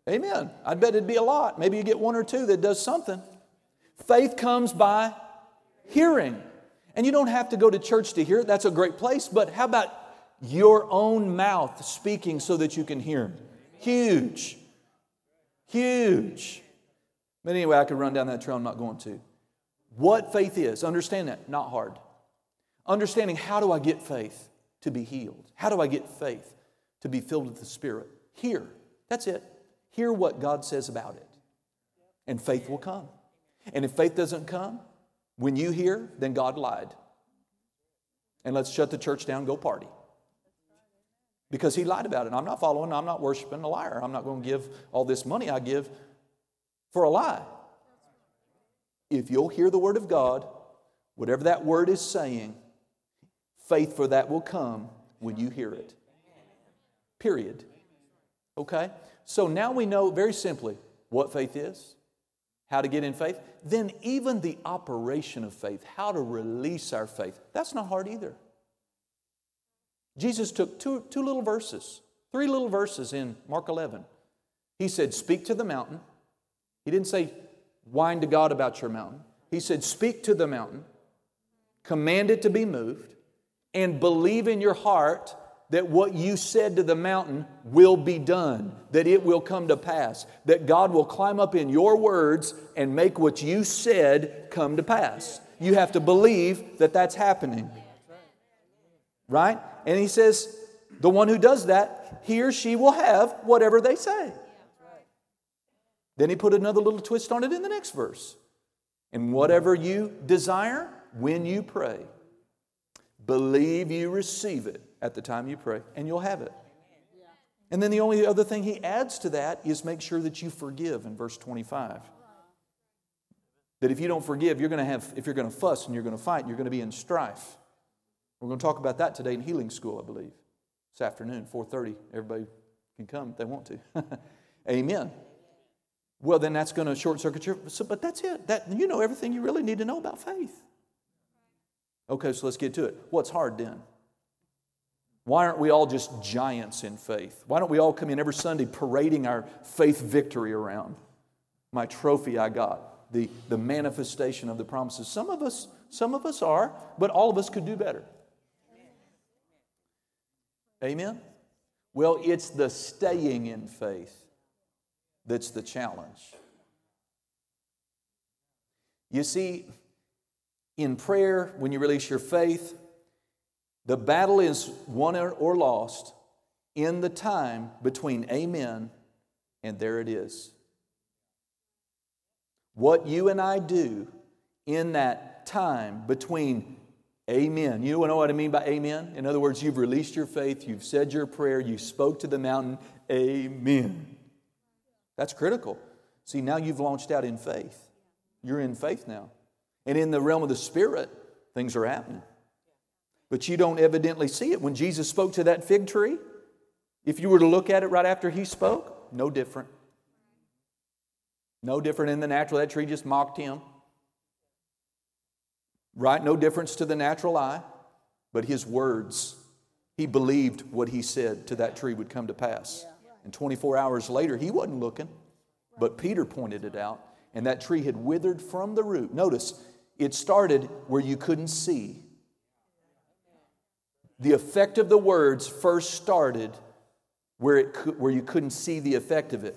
Amen. I bet it'd be a lot. Maybe you get one or two that does something. Faith comes by hearing. And you don't have to go to church to hear it. That's a great place. But how about your own mouth speaking so that you can hear? Huge. Huge. But anyway, I could run down that trail. I'm not going to. What faith is, understand that, not hard. Understanding how do I get faith to be healed? How do I get faith to be filled with the Spirit? Hear. That's it. Hear what God says about it, and faith will come. And if faith doesn't come, when you hear, then God lied. And let's shut the church down, go party. Because he lied about it. I'm not following, I'm not worshiping a liar. I'm not going to give all this money I give for a lie. If you'll hear the word of God, whatever that word is saying, faith for that will come when you hear it. Period. Okay? So now we know very simply what faith is, how to get in faith, then even the operation of faith, how to release our faith. That's not hard either. Jesus took two, two little verses, three little verses in Mark 11. He said, Speak to the mountain. He didn't say, Whine to God about your mountain. He said, Speak to the mountain, command it to be moved, and believe in your heart that what you said to the mountain will be done, that it will come to pass, that God will climb up in your words and make what you said come to pass. You have to believe that that's happening. Right? And he says, the one who does that, he or she will have whatever they say. Then he put another little twist on it in the next verse. And whatever you desire when you pray, believe you receive it at the time you pray, and you'll have it. And then the only other thing he adds to that is make sure that you forgive in verse 25. That if you don't forgive, you're going to have, if you're going to fuss and you're going to fight, you're going to be in strife. We're going to talk about that today in healing school, I believe. This afternoon, 4:30. Everybody can come if they want to. Amen. Well, then that's going to short circuit your. So, but that's it. That you know everything you really need to know about faith. Okay, so let's get to it. What's hard then? Why aren't we all just giants in faith? Why don't we all come in every Sunday parading our faith victory around? My trophy I got, the, the manifestation of the promises. Some of us, some of us are, but all of us could do better. Amen? Well, it's the staying in faith that's the challenge. You see, in prayer, when you release your faith, the battle is won or lost in the time between amen and there it is. What you and I do in that time between amen. You know what I mean by amen? In other words, you've released your faith, you've said your prayer, you spoke to the mountain, amen. That's critical. See, now you've launched out in faith. You're in faith now. And in the realm of the Spirit, things are happening. But you don't evidently see it. When Jesus spoke to that fig tree, if you were to look at it right after he spoke, no different. No different in the natural. That tree just mocked him. Right? No difference to the natural eye, but his words. He believed what he said to that tree would come to pass. And 24 hours later, he wasn't looking, but Peter pointed it out, and that tree had withered from the root. Notice, it started where you couldn't see. The effect of the words first started where, it where you couldn't see the effect of it,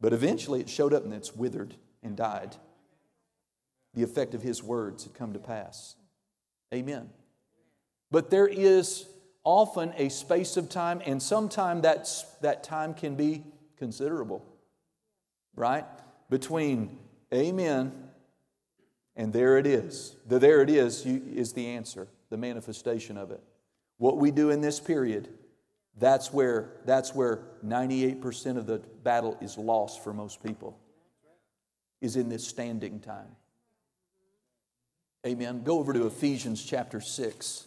but eventually it showed up and it's withered and died. The effect of his words had come to pass. Amen. But there is often a space of time, and sometimes that, that time can be considerable, right? Between amen and there it is. The there it is you, is the answer, the manifestation of it. What we do in this period, that's where, that's where 98% of the battle is lost for most people, is in this standing time. Amen. Go over to Ephesians chapter 6.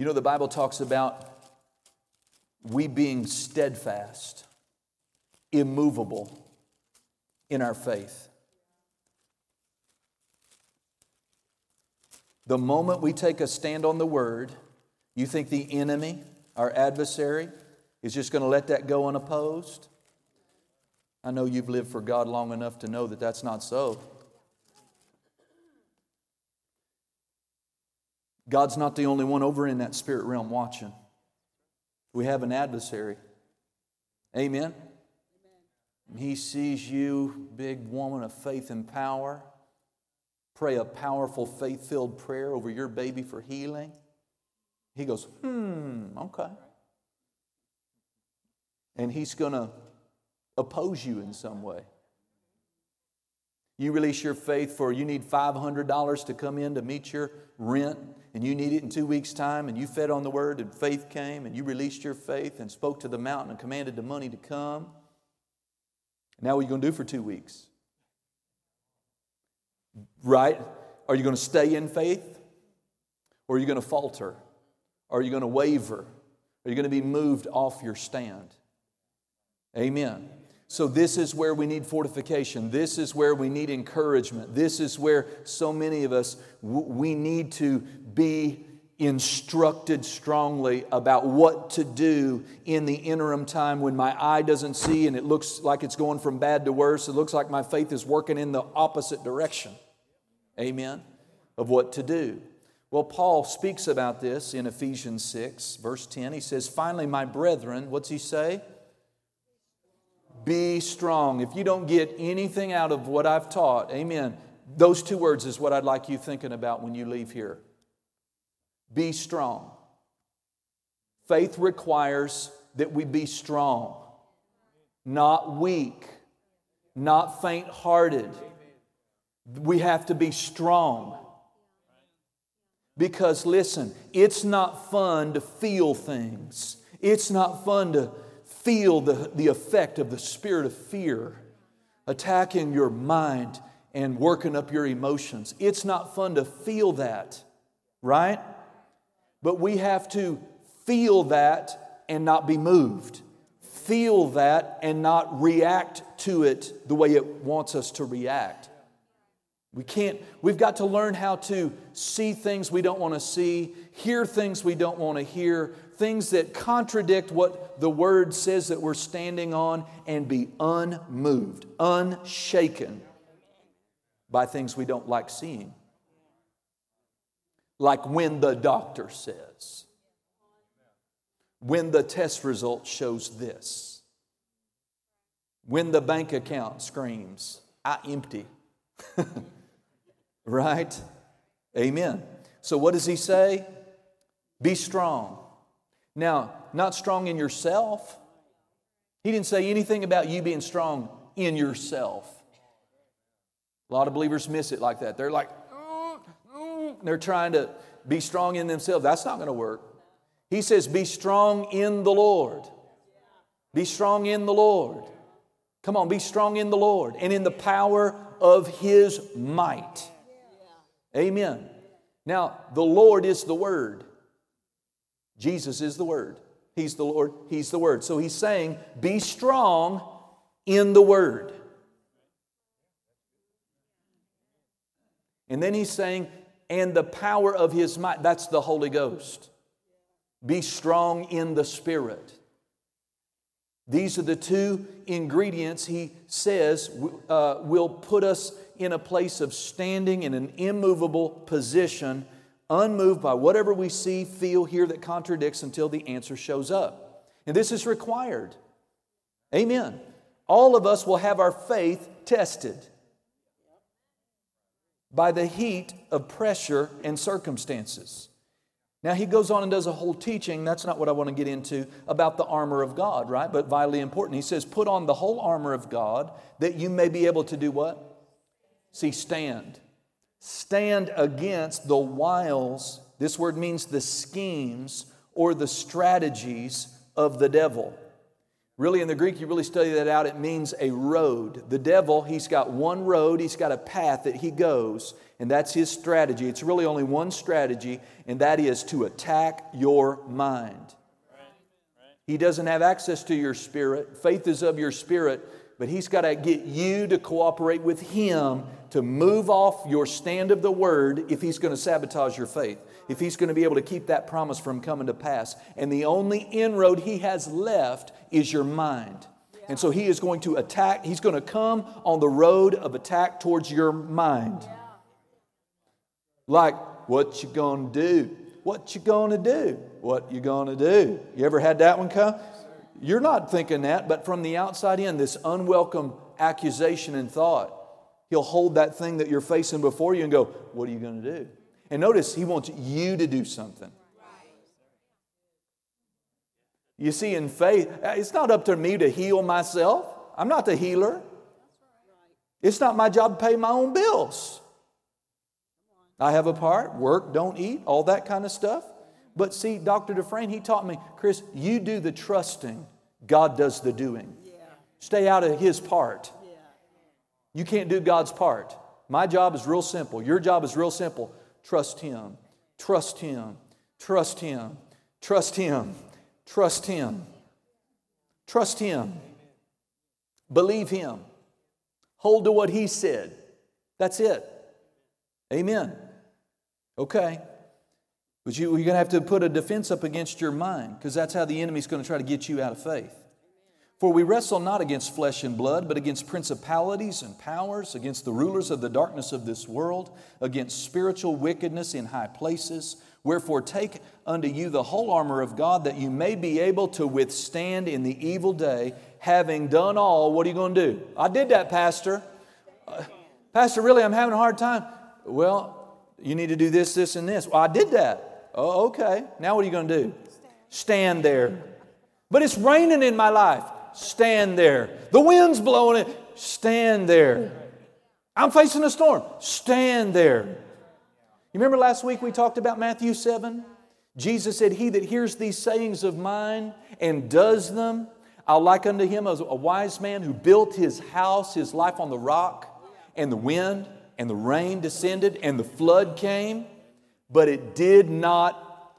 You know, the Bible talks about we being steadfast, immovable in our faith. The moment we take a stand on the word, you think the enemy, our adversary, is just going to let that go unopposed? I know you've lived for God long enough to know that that's not so. God's not the only one over in that spirit realm watching. We have an adversary. Amen. He sees you, big woman of faith and power, pray a powerful, faith filled prayer over your baby for healing. He goes, hmm, okay. And he's going to oppose you in some way. You release your faith for you need $500 to come in to meet your rent, and you need it in two weeks' time, and you fed on the word, and faith came, and you released your faith and spoke to the mountain and commanded the money to come. Now, what are you going to do for two weeks? Right? Are you going to stay in faith? Or are you going to falter? Are you going to waver? Are you going to be moved off your stand? Amen. So, this is where we need fortification. This is where we need encouragement. This is where so many of us, we need to be instructed strongly about what to do in the interim time when my eye doesn't see and it looks like it's going from bad to worse. It looks like my faith is working in the opposite direction. Amen. Of what to do. Well, Paul speaks about this in Ephesians 6, verse 10. He says, Finally, my brethren, what's he say? Be strong. If you don't get anything out of what I've taught, amen. Those two words is what I'd like you thinking about when you leave here. Be strong. Faith requires that we be strong, not weak, not faint hearted. We have to be strong. Because listen, it's not fun to feel things. It's not fun to feel the, the effect of the spirit of fear attacking your mind and working up your emotions. It's not fun to feel that, right? But we have to feel that and not be moved. Feel that and not react to it the way it wants us to react. We can't, we've got to learn how to see things we don't want to see, hear things we don't want to hear, things that contradict what the Word says that we're standing on, and be unmoved, unshaken by things we don't like seeing. Like when the doctor says, when the test result shows this. when the bank account screams, I empty. right? Amen. So, what does he say? Be strong. Now, not strong in yourself. He didn't say anything about you being strong in yourself. A lot of believers miss it like that. They're like, mm, mm. they're trying to be strong in themselves. That's not going to work. He says, Be strong in the Lord. Be strong in the Lord. Come on, be strong in the Lord and in the power of His might. Amen. Now, the Lord is the Word. Jesus is the Word. He's the Lord, He's the Word. So He's saying, Be strong in the Word. And then He's saying, And the power of His might. That's the Holy Ghost. Be strong in the Spirit. These are the two ingredients he says uh, will put us in a place of standing in an immovable position, unmoved by whatever we see, feel, hear that contradicts until the answer shows up. And this is required. Amen. All of us will have our faith tested by the heat of pressure and circumstances. Now, he goes on and does a whole teaching. That's not what I want to get into about the armor of God, right? But vitally important. He says, Put on the whole armor of God that you may be able to do what? See, stand. Stand against the wiles, this word means the schemes or the strategies of the devil. Really, in the Greek, you really study that out, it means a road. The devil, he's got one road, he's got a path that he goes, and that's his strategy. It's really only one strategy, and that is to attack your mind. He doesn't have access to your spirit. Faith is of your spirit, but he's got to get you to cooperate with him to move off your stand of the word if he's going to sabotage your faith, if he's going to be able to keep that promise from coming to pass. And the only inroad he has left is your mind. And so he is going to attack, he's going to come on the road of attack towards your mind. Like, what you gonna do? What you gonna do? What you gonna do? You ever had that one come? You're not thinking that, but from the outside in, this unwelcome accusation and thought, he'll hold that thing that you're facing before you and go, What are you gonna do? And notice, he wants you to do something. You see, in faith, uh, it's not up to me to heal myself. I'm not the healer. It's not my job to pay my own bills. I have a part, work, don't eat, all that kind of stuff. But see, Dr. Dufresne, he taught me, Chris, you do the trusting, God does the doing. Yeah. Stay out of his part. Yeah. You can't do God's part. My job is real simple. Your job is real simple. Trust him. Trust him. Trust him. Trust him. Trust him. Trust him. Believe him. Hold to what he said. That's it. Amen. Okay. But you, are going to have to put a defense up against your mind because that's how the enemy's going to try to get you out of faith. For we wrestle not against flesh and blood, but against principalities and powers, against the rulers of the darkness of this world, against spiritual wickedness in high places. Wherefore, take unto you the whole armor of God, that you may be able to withstand in the evil day, having done all. What are you going to do? I did that, Pastor. Uh, Pastor, really, I'm having a hard time. Well, you need to do this, this, and this. Well, I did that. Oh, okay. Now what are you going to do? Stand there. But it's raining in my life. Stand there. The wind's blowing it. Stand there. I'm facing a storm. Stand there. You remember last week we talked about Matthew 7? Jesus said, He that hears these sayings of mine and does them, I'll like unto him as a wise man who built his house, his life on the rock, and the wind and the rain descended and the flood came, but it did not,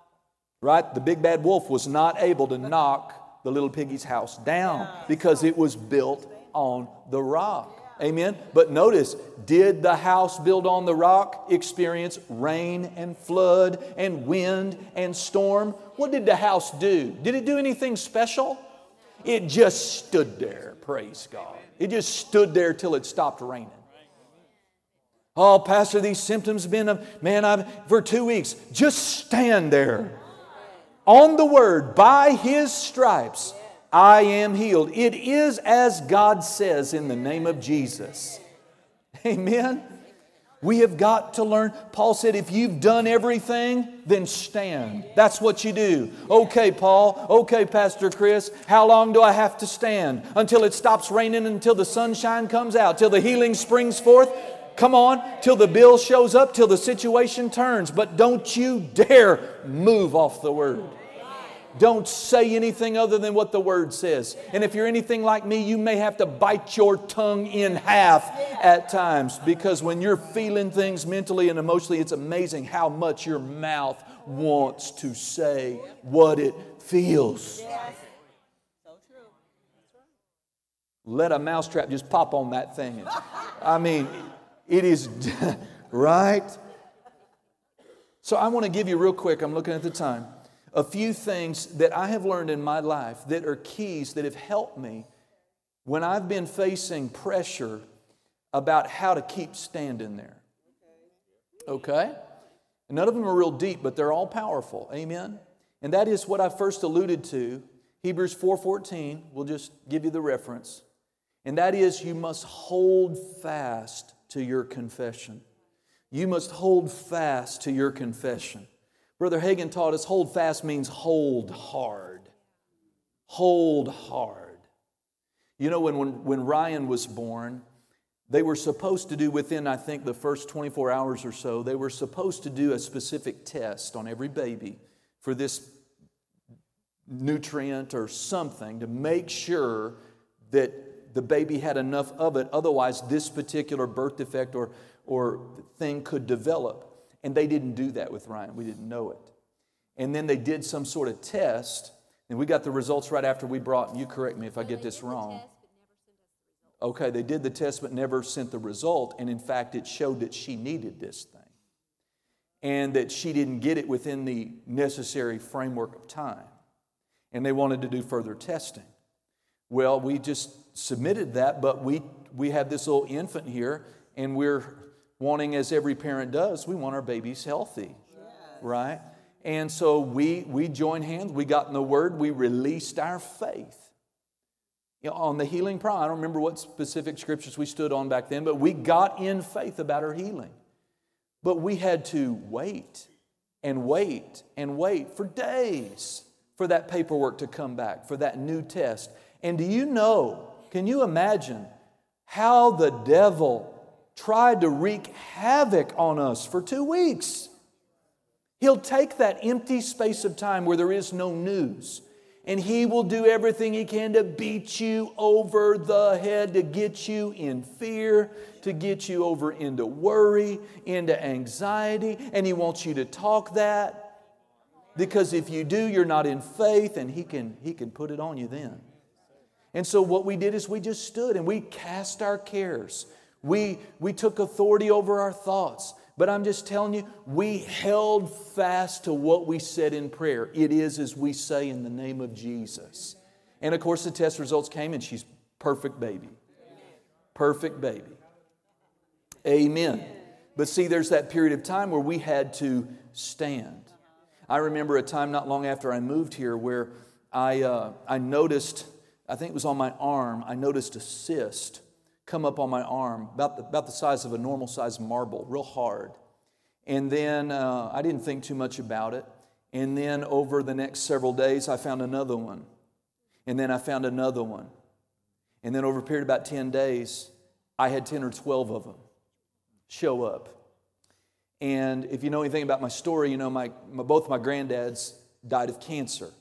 right? The big bad wolf was not able to knock the little piggy's house down because it was built on the rock. Amen. But notice, did the house built on the rock experience rain and flood and wind and storm? What did the house do? Did it do anything special? It just stood there, praise God. It just stood there till it stopped raining. Oh, Pastor, these symptoms have been, of, man, I've, for two weeks. Just stand there on the word, by his stripes. I am healed. It is as God says in the name of Jesus. Amen. We have got to learn. Paul said, if you've done everything, then stand. That's what you do. Okay, Paul. Okay, Pastor Chris. How long do I have to stand? Until it stops raining, until the sunshine comes out, till the healing springs forth? Come on, till the bill shows up, till the situation turns. But don't you dare move off the word. Don't say anything other than what the Word says. And if you're anything like me, you may have to bite your tongue in half at times because when you're feeling things mentally and emotionally, it's amazing how much your mouth wants to say what it feels. So true. Let a mousetrap just pop on that thing. I mean, it is right. So I want to give you real quick, I'm looking at the time a few things that I have learned in my life that are keys that have helped me when I've been facing pressure about how to keep standing there. Okay? None of them are real deep, but they're all powerful. Amen? And that is what I first alluded to. Hebrews 4:14, we'll just give you the reference. And that is you must hold fast to your confession. You must hold fast to your confession. Brother Hagin taught us hold fast means hold hard. Hold hard. You know, when, when, when Ryan was born, they were supposed to do within, I think, the first 24 hours or so, they were supposed to do a specific test on every baby for this nutrient or something to make sure that the baby had enough of it. Otherwise, this particular birth defect or, or thing could develop. And they didn't do that with Ryan. We didn't know it. And then they did some sort of test, and we got the results right after we brought, and you correct me if I get this wrong. Okay, they did the test but never sent the result, and in fact, it showed that she needed this thing and that she didn't get it within the necessary framework of time. And they wanted to do further testing. Well, we just submitted that, but we, we have this little infant here, and we're wanting, as every parent does, we want our babies healthy, right? And so we, we joined hands, we got in the Word, we released our faith. You know, on the healing problem, I don't remember what specific scriptures we stood on back then, but we got in faith about her healing. But we had to wait and wait and wait for days for that paperwork to come back, for that new test. And do you know, can you imagine how the devil tried to wreak havoc on us for two weeks. He'll take that empty space of time where there is no news and he will do everything he can to beat you over the head, to get you in fear, to get you over into worry, into anxiety, and he wants you to talk that. Because if you do, you're not in faith, and he can, he can put it on you then. And so, what we did is we just stood and we cast our cares. We, we took authority over our thoughts. But I'm just telling you, we held fast to what we said in prayer. It is as we say in the name of Jesus. And of course, the test results came, and she's perfect baby. Perfect baby. Amen. But see, there's that period of time where we had to stand. I remember a time not long after I moved here where I, uh, I noticed, I think it was on my arm, I noticed a cyst come up on my arm, about the, about the size of a normal size marble, real hard. And then uh, I didn't think too much about it. And then over the next several days, I found another one. And then I found another one. And then over a period of about 10 days, I had 10 or 12 of them show up. And if you know anything about my story, you know my, my, both my granddads died of cancer.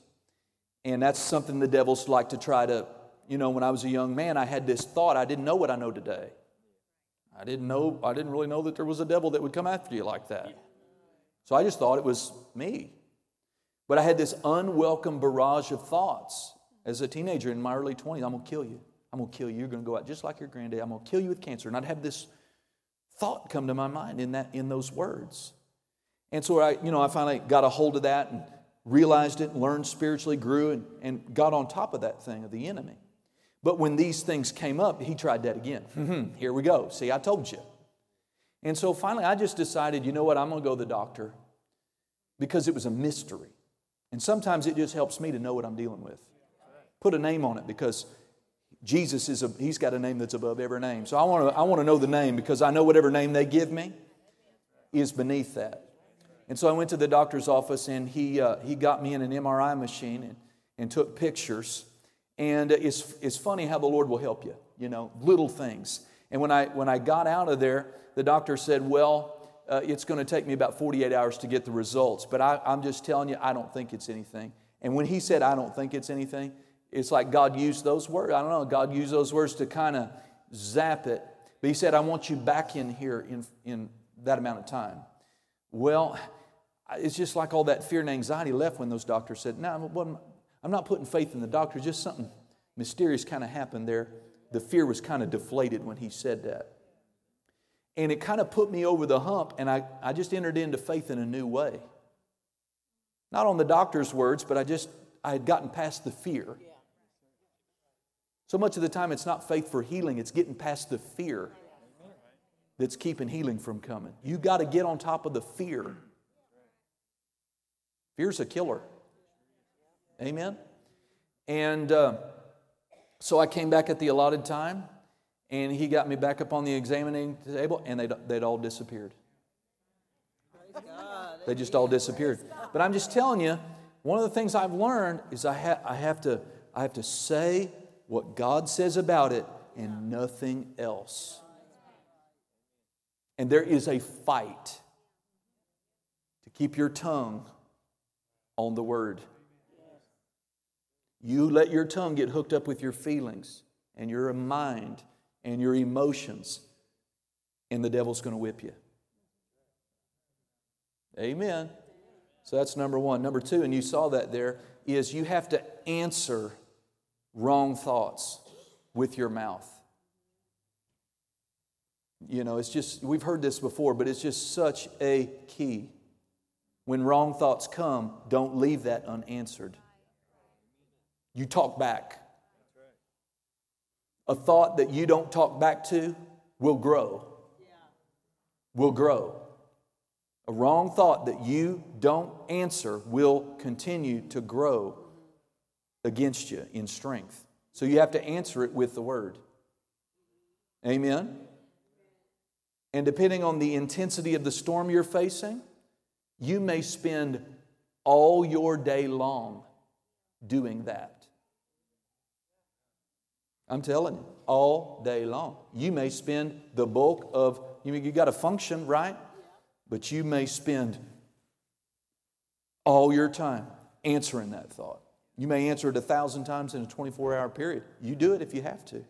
And that's something the devils like to try to you know, when I was a young man, I had this thought. I didn't know what I know today. I didn't know, I didn't really know that there was a devil that would come after you like that. So I just thought it was me. But I had this unwelcome barrage of thoughts as a teenager in my early 20s. I'm going to kill you. I'm going to kill you. You're going to go out just like your granddad. I'm going to kill you with cancer. And I'd have this thought come to my mind in, that, in those words. And so I, you know, I finally got a hold of that and realized it, learned spiritually, grew, and, and got on top of that thing of the enemy. But when these things came up, he tried that again. Mm-hmm. Here we go. See, I told you. And so finally, I just decided, you know what, I'm going to go to the doctor because it was a mystery. And sometimes it just helps me to know what I'm dealing with. put a name on it because Jesus is a, he's got a name that's above every name. So I want to I want to know the name because I know whatever name they give me is beneath that. And so I went to the doctor's office and he, uh, he got me in an MRI machine and, and took pictures. And it's, it's funny how the Lord will help you, you know, little things. And when I, when I got out of there, the doctor said, Well, uh, it's going to take me about 48 hours to get the results. But I, I'm just telling you, I don't think it's anything. And when he said, I don't think it's anything, it's like God used those words. I don't know, God used those words to kind of zap it. But he said, I want you back in here in, in that amount of time. Well, it's just like all that fear and anxiety left when those doctors said, No, I'm not putting faith in the doctor, just something mysterious kind of happened there. The fear was kind of deflated when he said that. And it kind of put me over the hump, and I, I just entered into faith in a new way. Not on the doctor's words, but I just, I had gotten past the fear. So much of the time, it's not faith for healing, it's getting past the fear that's keeping healing from coming. You got to get on top of the fear. Fear's a killer. Amen? And uh, so I came back at the allotted time, and he got me back up on the examining table, and they'd, they'd all disappeared. They just all disappeared. But I'm just telling you, one of the things I've learned is I, ha- I, have, to, I have to say what God says about it and nothing else. And there is a fight to keep your tongue on the word. You let your tongue get hooked up with your feelings and your mind and your emotions, and the devil's going to whip you. Amen. So that's number one. Number two, and you saw that there, is you have to answer wrong thoughts with your mouth. You know, it's just, we've heard this before, but it's just such a key. When wrong thoughts come, don't leave that unanswered. You talk back. A thought that you don't talk back to will grow. Will grow. A wrong thought that you don't answer will continue to grow against you in strength. So you have to answer it with the word. Amen? And depending on the intensity of the storm you're facing, you may spend all your day long doing that. I'm telling you, all day long. You may spend the bulk of, you, you got to function, right? But you may spend all your time answering that thought. You may answer it a thousand times in a 24 hour period. You do it if you have to.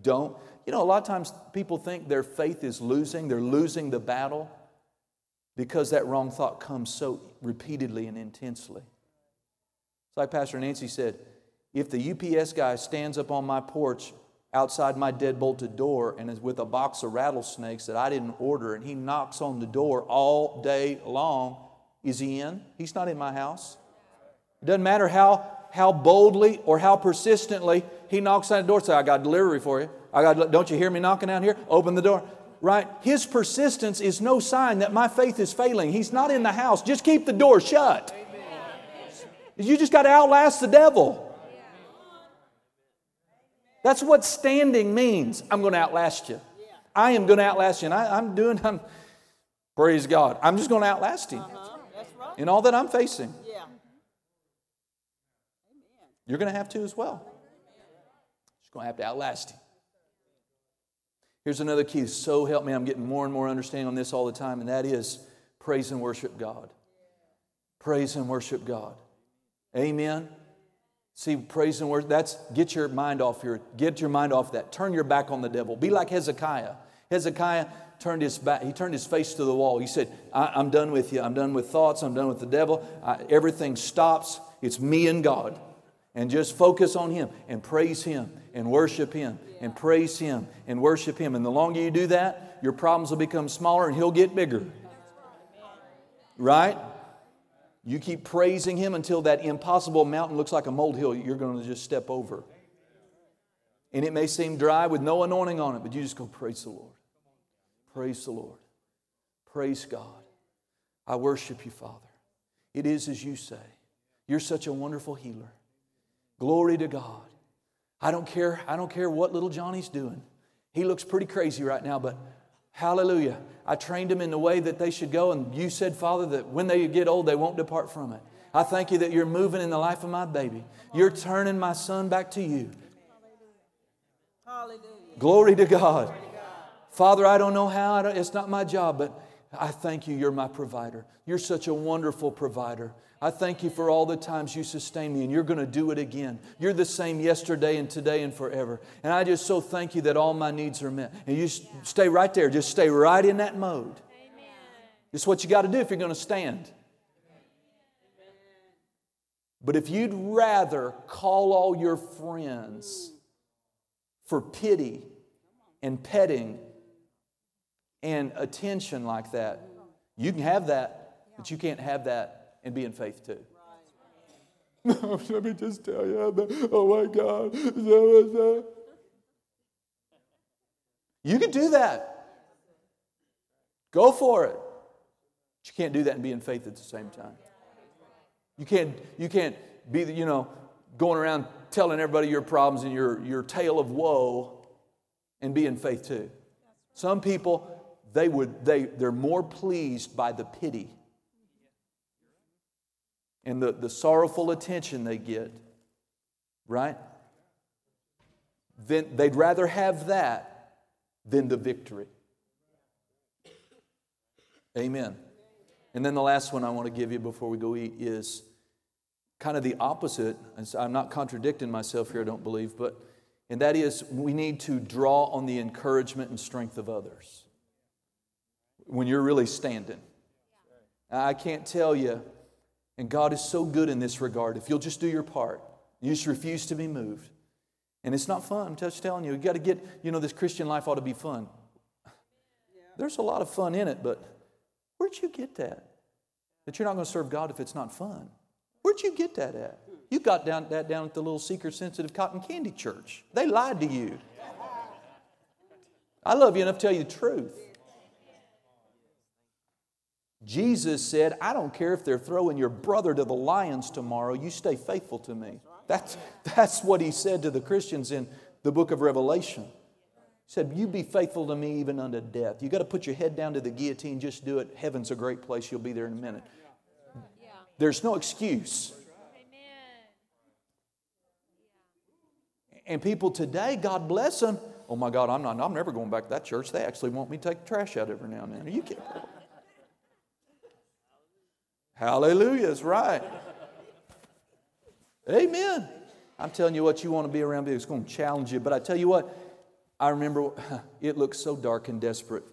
Don't. You know, a lot of times people think their faith is losing, they're losing the battle because that wrong thought comes so repeatedly and intensely. It's like Pastor Nancy said if the UPS guy stands up on my porch outside my dead bolted door and is with a box of rattlesnakes that I didn't order and he knocks on the door all day long, is he in? He's not in my house. It doesn't matter how, how boldly or how persistently he knocks on the door says, I got delivery for you. I got, don't you hear me knocking out here? Open the door right? His persistence is no sign that my faith is failing. He's not in the house. Just keep the door shut. You just got to outlast the devil. That's what standing means. I'm going to outlast you. I am going to outlast you. And I, am doing, I'm, praise God. I'm just going to outlast him in all that I'm facing. You're going to have to as well. Just going to have to outlast him. Here's another key. So help me, I'm getting more and more understanding on this all the time, and that is praise and worship God. Praise and worship God. Amen. See, praise and worship, that's get your mind off your, get your mind off that. Turn your back on the devil. Be like Hezekiah. Hezekiah turned his back, he turned his face to the wall. He said, I, am done with you. I'm done with thoughts. I'm done with the devil. I, everything stops. It's me and God. And just focus on him and praise him and worship him and praise Him and worship Him. And the longer you do that, your problems will become smaller and He'll get bigger. Right? You keep praising Him until that impossible mountain looks like a molehill you're going to just step over. And it may seem dry with no anointing on it, but you just go, Praise the Lord. Praise the Lord. Praise God. I worship you, Father. It is as you say. You're such a wonderful healer. Glory to God. I don't care, I don't care what little Johnny's doing. He looks pretty crazy right now, but hallelujah. I trained him in the way that they should go, and you said, Father, that when they get old, they won't depart from it. I thank you that you're moving in the life of my baby. You're turning my son back to you. Hallelujah. Glory to God. Father, I don't know how, don't, it's not my job, but I thank you, you're my provider. You're such a wonderful provider. I thank you for all the times you sustain me, and you're going to do it again. You're the same yesterday and today and forever. And I just so thank you that all my needs are met. And you stay right there, just stay right in that mode. Amen. It's what you got to do if you're going to stand. But if you'd rather call all your friends for pity and petting and attention like that, you can have that, but you can't have that and be in faith too. Let me just tell you, oh my God. You can do that. Go for it. But you can't do that and be in faith at the same time. You can't, you can't be, you know, going around telling everybody your problems and your, your tale of woe and be in faith too. Some people, they would, they, they're more pleased by the pity and the, the sorrowful attention they get, right? Then they'd rather have that than the victory. Amen. And then the last one I want to give you before we go eat is kind of the opposite. I'm not contradicting myself here, I don't believe, but and that is we need to draw on the encouragement and strength of others when you're really standing. I can't tell you, and God is so good in this regard. If you'll just do your part, you just refuse to be moved. And it's not fun. I'm just telling you, you got to get, you know, this Christian life ought to be fun. There's a lot of fun in it, but where'd you get that? That you're not going to serve God if it's not fun. Where'd you get that at? You got down, that down at the little seeker sensitive cotton candy church. They lied to you. I love you enough to tell you the truth. Jesus said, I don't care if they're throwing your brother to the lions tomorrow, you stay faithful to me. That's, that's what he said to the Christians in the book of Revelation. He said, You be faithful to me even unto death. You got to put your head down to the guillotine, just do it. Heaven's a great place, you'll be there in a minute. There's no excuse. Amen. And people today, God bless them. Oh my God, I'm not. I'm never going back to that church. They actually want me to take trash out every now and then. Are you kidding? Hallelujah is right. Amen. I'm telling you what, you want to be around, it's going to challenge you. But I tell you what, I remember it looked so dark and desperate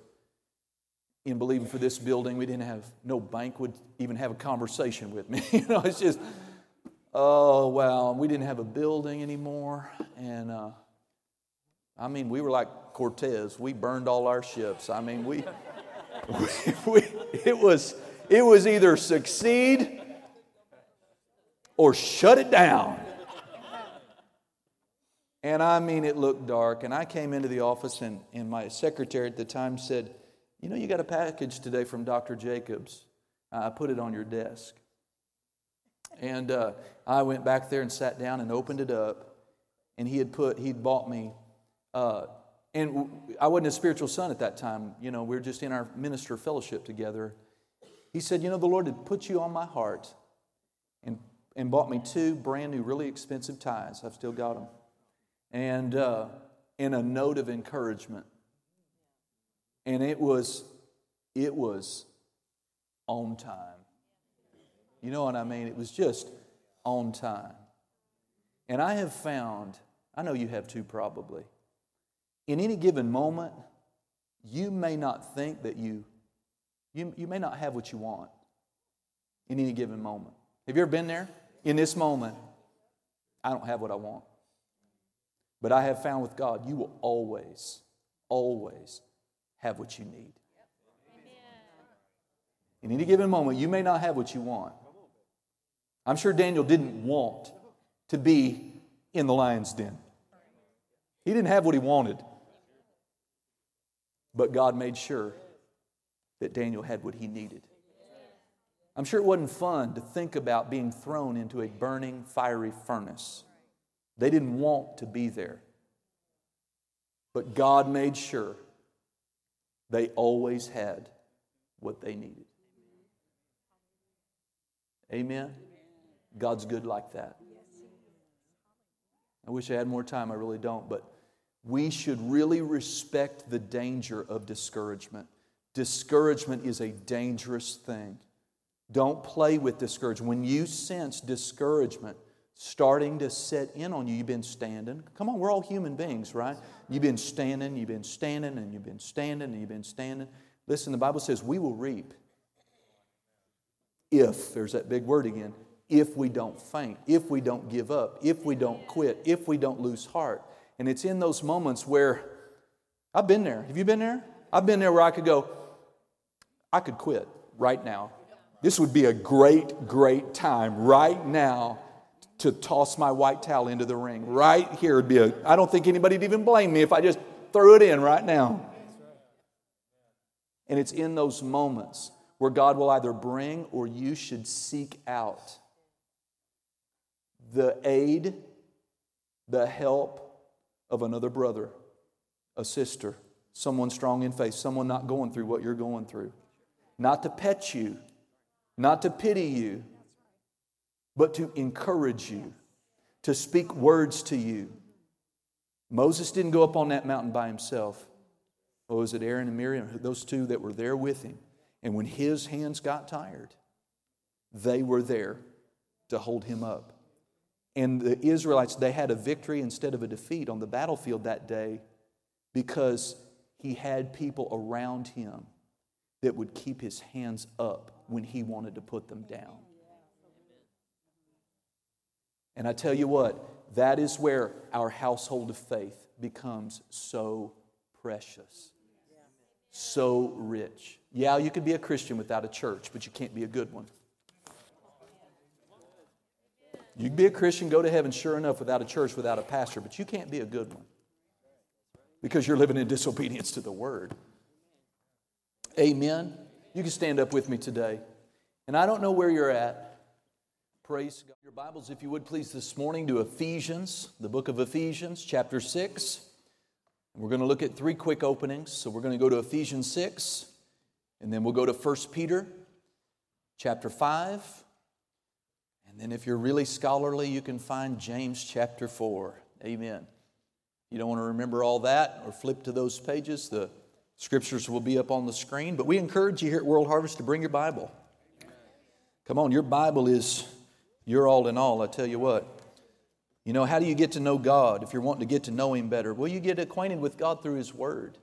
in believing for this building. We didn't have, no bank would even have a conversation with me. you know, it's just, oh, wow. We didn't have a building anymore. And uh, I mean, we were like Cortez. We burned all our ships. I mean, we, we, we it was, it was either succeed or shut it down. And I mean, it looked dark. And I came into the office, and, and my secretary at the time said, you know, you got a package today from Dr. Jacobs. I put it on your desk. And uh, I went back there and sat down and opened it up. And he had put, he'd bought me, uh, and I wasn't a spiritual son at that time. You know, we were just in our minister fellowship together. He said, You know, the Lord had put you on my heart and, and bought me two brand new, really expensive ties. I've still got them. And uh, in a note of encouragement and it was it was on time. You know what I mean? It was just on time. And I have found, I know you have too probably, in any given moment, you may not think that you, you, you may not have what you want in any given moment. Have you ever been there? In this moment, I don't have what I want. But I have found with God, you will always, always have what you need. In any given moment, you may not have what you want. I'm sure Daniel didn't want to be in the lion's den. He didn't have what he wanted. But God made sure that Daniel had what he needed. I'm sure it wasn't fun to think about being thrown into a burning, fiery furnace They didn't want to be there. But God made sure they always had what they needed. Amen? God's good like that. I wish I had more time, I really don't, but we should really respect the danger of discouragement. Discouragement is a dangerous thing. Don't play with discouragement. When you sense discouragement starting to set in on you, you've been standing. Come on, we're all human beings, right? You've been standing, you've been standing, and you've been standing, and you've been standing. Listen, the Bible says we will reap if, there's that big word again, if we don't faint, if we don't give up, if we don't quit, if we don't lose heart. And it's in those moments where I've been there. Have you been there? I've been there where I could go, I could quit right now. This would be a great, great time right now to toss my white towel into the ring. Right here would be a, I don't think anybody'd even blame me if I just threw it in right now. And it's in those moments where God will either bring or you should seek out the aid, the help of another brother, a sister, someone strong in faith, someone not going through what you're going through. Not to pet you, not to pity you, but to encourage you, to speak words to you. Moses didn't go up on that mountain by himself. Oh, was it, Aaron and Miriam, those two that were there with him? And when his hands got tired, they were there to hold him up. And the Israelites, they had a victory instead of a defeat on the battlefield that day because he had people around him that would keep his hands up when he wanted to put them down. And I tell you what, that is where our household of faith becomes so precious, so rich. Yeah, you can be a Christian without a church, but you can't be a good one. You can be a Christian, go to heaven, sure enough, without a church, without a pastor, but you can't be a good one because you're living in disobedience to the word. Amen. You can stand up with me today. And I don't know where you're at. Praise God. Your Bibles, if you would please, this morning to Ephesians, the book of Ephesians, chapter 6. We're going to look at three quick openings. So we're going to go to Ephesians 6, and then we'll go to 1 Peter, chapter 5. And then if you're really scholarly, you can find James chapter 4. Amen. You don't want to remember all that or flip to those pages. The scriptures will be up on the screen. But we encourage you here at World Harvest to bring your Bible. Come on, your Bible is your all in all, I tell you what. You know, how do you get to know God if you're wanting to get to know Him better? Well, you get acquainted with God through His Word.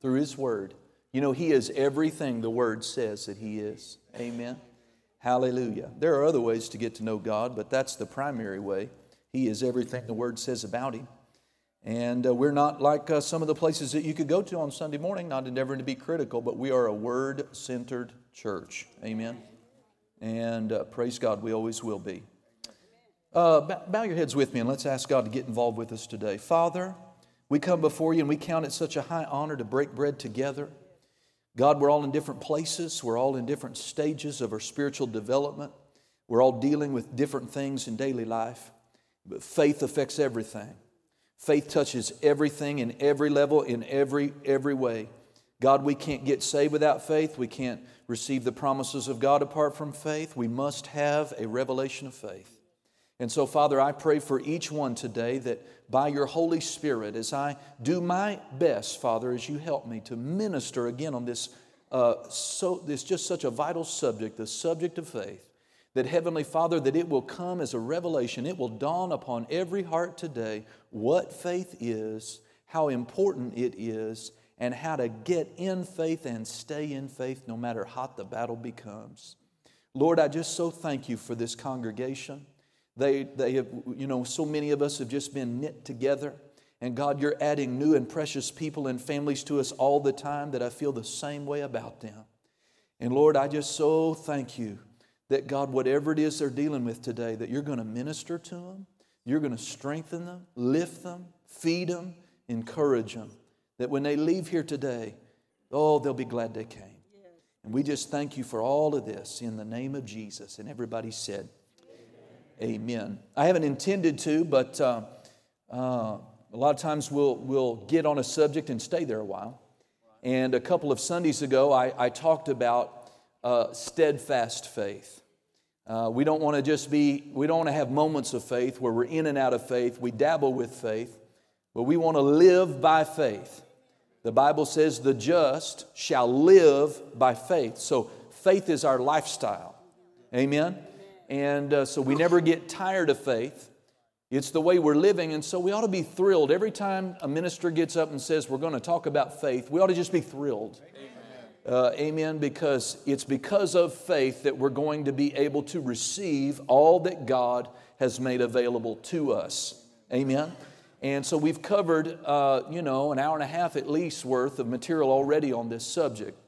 Through His Word. You know, He is everything the Word says that He is. Amen. Hallelujah. There are other ways to get to know God, but that's the primary way. He is everything the Word says about Him. And uh, we're not like uh, some of the places that you could go to on Sunday morning, not endeavoring to be critical, but we are a Word centered church. Amen. And uh, praise God, we always will be. Uh, bow your heads with me and let's ask God to get involved with us today. Father, we come before you and we count it such a high honor to break bread together. God, we're all in different places. We're all in different stages of our spiritual development. We're all dealing with different things in daily life. But faith affects everything. Faith touches everything in every level, in every, every way. God, we can't get saved without faith. We can't receive the promises of God apart from faith. We must have a revelation of faith. And so, Father, I pray for each one today that by your Holy Spirit, as I do my best, Father, as you help me to minister again on this, uh, so, this just such a vital subject, the subject of faith, that Heavenly Father, that it will come as a revelation, it will dawn upon every heart today what faith is, how important it is, and how to get in faith and stay in faith no matter hot the battle becomes. Lord, I just so thank you for this congregation. They, they have, you know, so many of us have just been knit together. And God, you're adding new and precious people and families to us all the time that I feel the same way about them. And Lord, I just so thank you that God, whatever it is they're dealing with today, that you're going to minister to them, you're going to strengthen them, lift them, feed them, encourage them. That when they leave here today, oh, they'll be glad they came. And we just thank you for all of this in the name of Jesus. And everybody said, Amen. I haven't intended to, but uh, Uh, a lot of times we'll, we'll get on a subject and stay there a while. And a couple of Sundays ago, I, I talked about uh, steadfast faith. Uh, we don't want to just be, we don't want to have moments of faith where we're in and out of faith. We dabble with faith, but we want to live by faith. The Bible says the just shall live by faith. So faith is our lifestyle. Amen? And uh, so we never get tired of faith. It's the way we're living, and so we ought to be thrilled. Every time a minister gets up and says, We're going to talk about faith, we ought to just be thrilled. Uh, amen. Because it's because of faith that we're going to be able to receive all that God has made available to us. Amen. And so we've covered, uh, you know, an hour and a half at least worth of material already on this subject.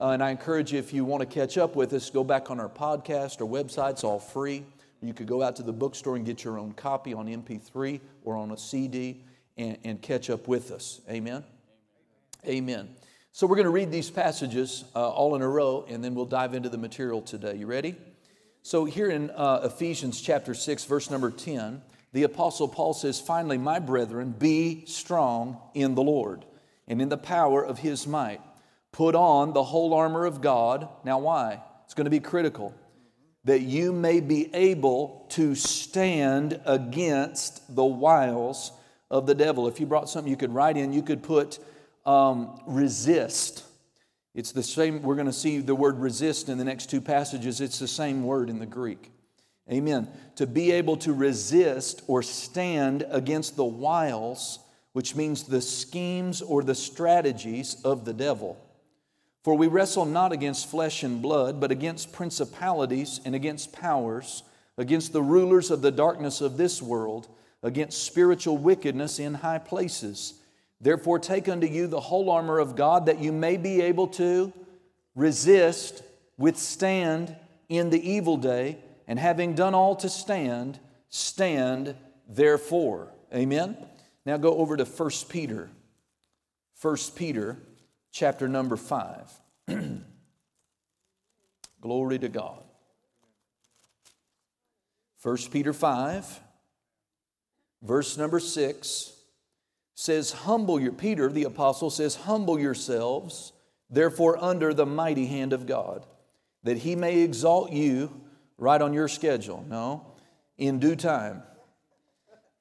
Uh, and I encourage you, if you want to catch up with us, go back on our podcast or website. It's all free. You could go out to the bookstore and get your own copy on MP3 or on a CD and, and catch up with us. Amen. Amen. Amen. So we're going to read these passages uh, all in a row, and then we'll dive into the material today. You ready? So here in uh, Ephesians chapter 6, verse number 10, the Apostle Paul says, Finally, my brethren, be strong in the Lord and in the power of his might. Put on the whole armor of God. Now, why? It's going to be critical. That you may be able to stand against the wiles of the devil. If you brought something you could write in, you could put um, resist. It's the same, we're going to see the word resist in the next two passages. It's the same word in the Greek. Amen. To be able to resist or stand against the wiles, which means the schemes or the strategies of the devil. For we wrestle not against flesh and blood, but against principalities and against powers, against the rulers of the darkness of this world, against spiritual wickedness in high places. Therefore, take unto you the whole armor of God that you may be able to resist, withstand in the evil day, and having done all to stand, stand therefore. Amen. Now go over to 1 Peter. 1 Peter chapter number 5. Glory to God. 1 Peter 5, verse number 6 says, Humble your, Peter the apostle says, Humble yourselves, therefore, under the mighty hand of God, that he may exalt you right on your schedule. No, in due time.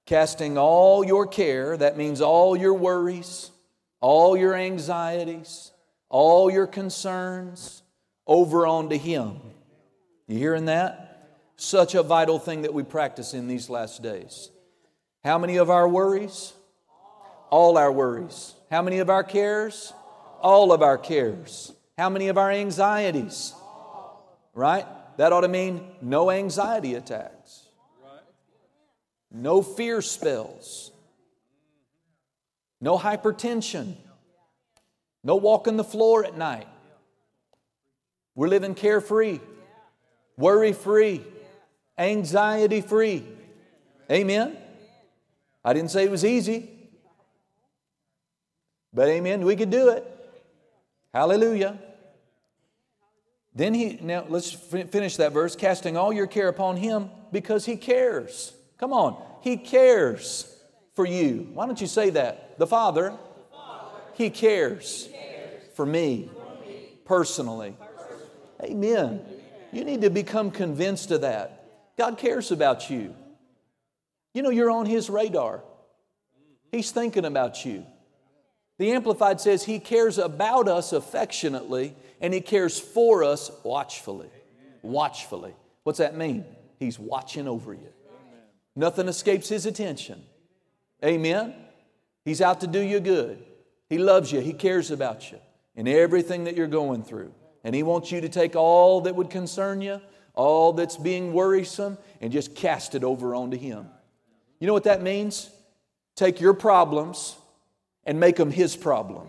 Casting all your care, that means all your worries, all your anxieties, all your concerns over onto Him. You hearing that? Such a vital thing that we practice in these last days. How many of our worries? All our worries. How many of our cares? All of our cares. How many of our anxieties? Right? That ought to mean no anxiety attacks, no fear spells, no hypertension, no walking the floor at night. We're living carefree, worry free, anxiety free. Amen? I didn't say it was easy. But amen, we could do it. Hallelujah. Then he, now let's finish that verse. Casting all your care upon him because he cares. Come on, he cares for you. Why don't you say that? The Father, he cares for me personally. Amen. You need to become convinced of that. God cares about you. You know, you're on his radar, he's thinking about you. The Amplified says he cares about us affectionately and He cares for us watchfully. Watchfully. What's that mean? He's watching over you. Nothing escapes His attention. Amen? He's out to do you good. He loves you, He cares about you and everything that you're going through. And He wants you to take all that would concern you, all that's being worrisome, and just cast it over onto Him. You know what that means? Take your problems and make them His problem.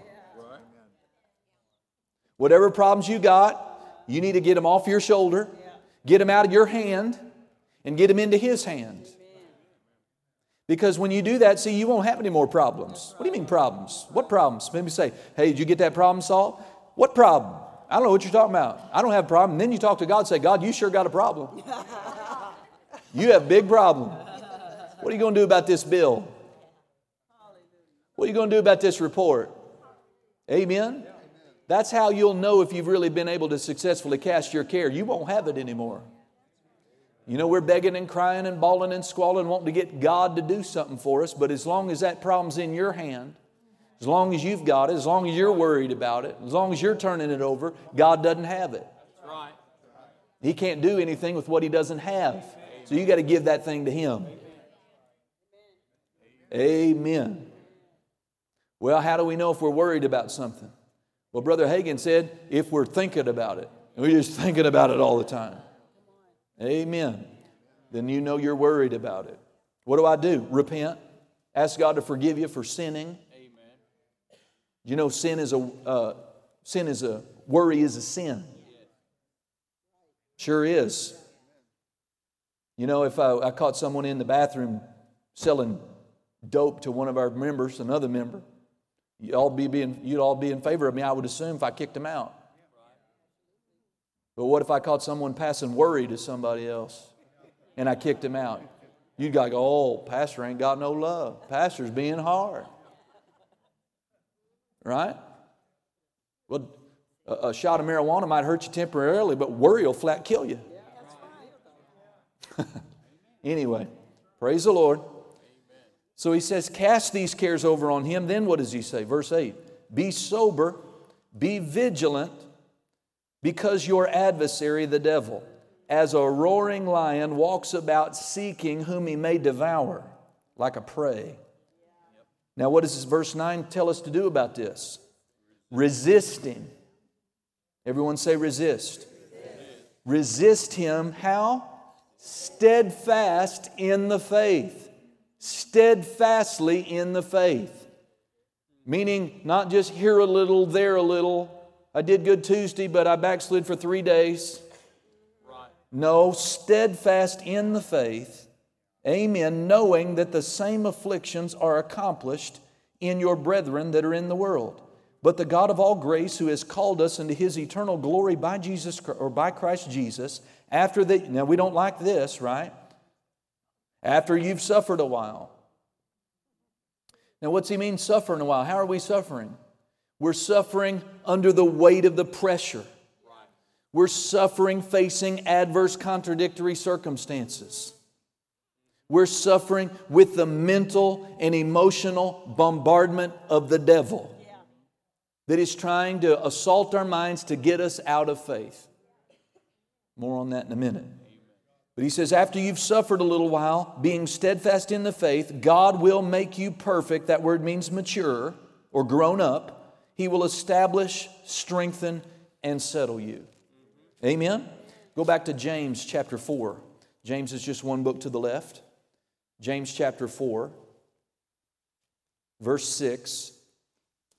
Whatever problems you got, you need to get them off your shoulder, get them out of your hand, and get them into His hand. Because when you do that, see, you won't have any more problems. What do you mean problems? What problems? Maybe say, hey, did you get that problem solved? What problem? I don't know what you're talking about. I don't have a problem. And then you talk to God and say, God, you sure got a problem. you have a big problem. What are you going to do about this bill? What are you going to do about this report? Amen? That's how you'll know if you've really been able to successfully cast your care. You won't have it anymore. You know, we're begging and crying and bawling and squalling, wanting to get God to do something for us, but as long as that problem's in your hand, as long as you've got it, as long as you're worried about it, as long as you're turning it over, God doesn't have it. Right. He can't do anything with what He doesn't have. So you got to give that thing to Him. Amen. Well, how do we know if we're worried about something? Well, Brother Hagin said, if we're thinking about it, and we're just thinking about it all the time. Amen. Then you know you're worried about it. What do I do? Repent. Ask God to forgive you for sinning. Amen. You know, sin is a uh, sin is a worry is a sin. Sure is. You know, if I, I caught someone in the bathroom selling dope to one of our members, another member, you'd all be, being, you'd all be in favor of me, I would assume, if I kicked him out. But what if I caught someone passing worry to somebody else and I kicked him out? You'd go, oh, Pastor ain't got no love. Pastor's being hard. Right? Well, a, a shot of marijuana might hurt you temporarily, but worry will flat kill you. anyway, praise the Lord. So he says, Cast these cares over on him. Then what does he say? Verse 8 Be sober, be vigilant, because your adversary, the devil, as a roaring lion, walks about seeking whom he may devour, like a prey. Now, what does verse 9 tell us to do about this? Resist him. Everyone say resist. Resist, resist him. How? Steadfast in the faith steadfastly in the faith. Meaning, not just here a little, there a little. I did good Tuesday, but I backslid for three days. Right. No, steadfast in the faith. Amen. Knowing that the same afflictions are accomplished in your brethren that are in the world. But the God of all grace, who has called us into his eternal glory by Jesus or by Christ Jesus, after that, now we don't like this, right? After you've suffered a while. Now, what's he mean suffering a while? How are we suffering? We're suffering under the weight of the pressure. We're suffering facing adverse, contradictory circumstances. We're suffering with the mental and emotional bombardment of the devil that is trying to assault our minds to get us out of faith. More on that in a minute. But he says, after you've suffered a little while, being steadfast in the faith, God will make you perfect. That word means mature or grown up. He will establish, strengthen, and settle you. Amen? Go back to James chapter 4. James is just one book to the left. James chapter 4, verse 6.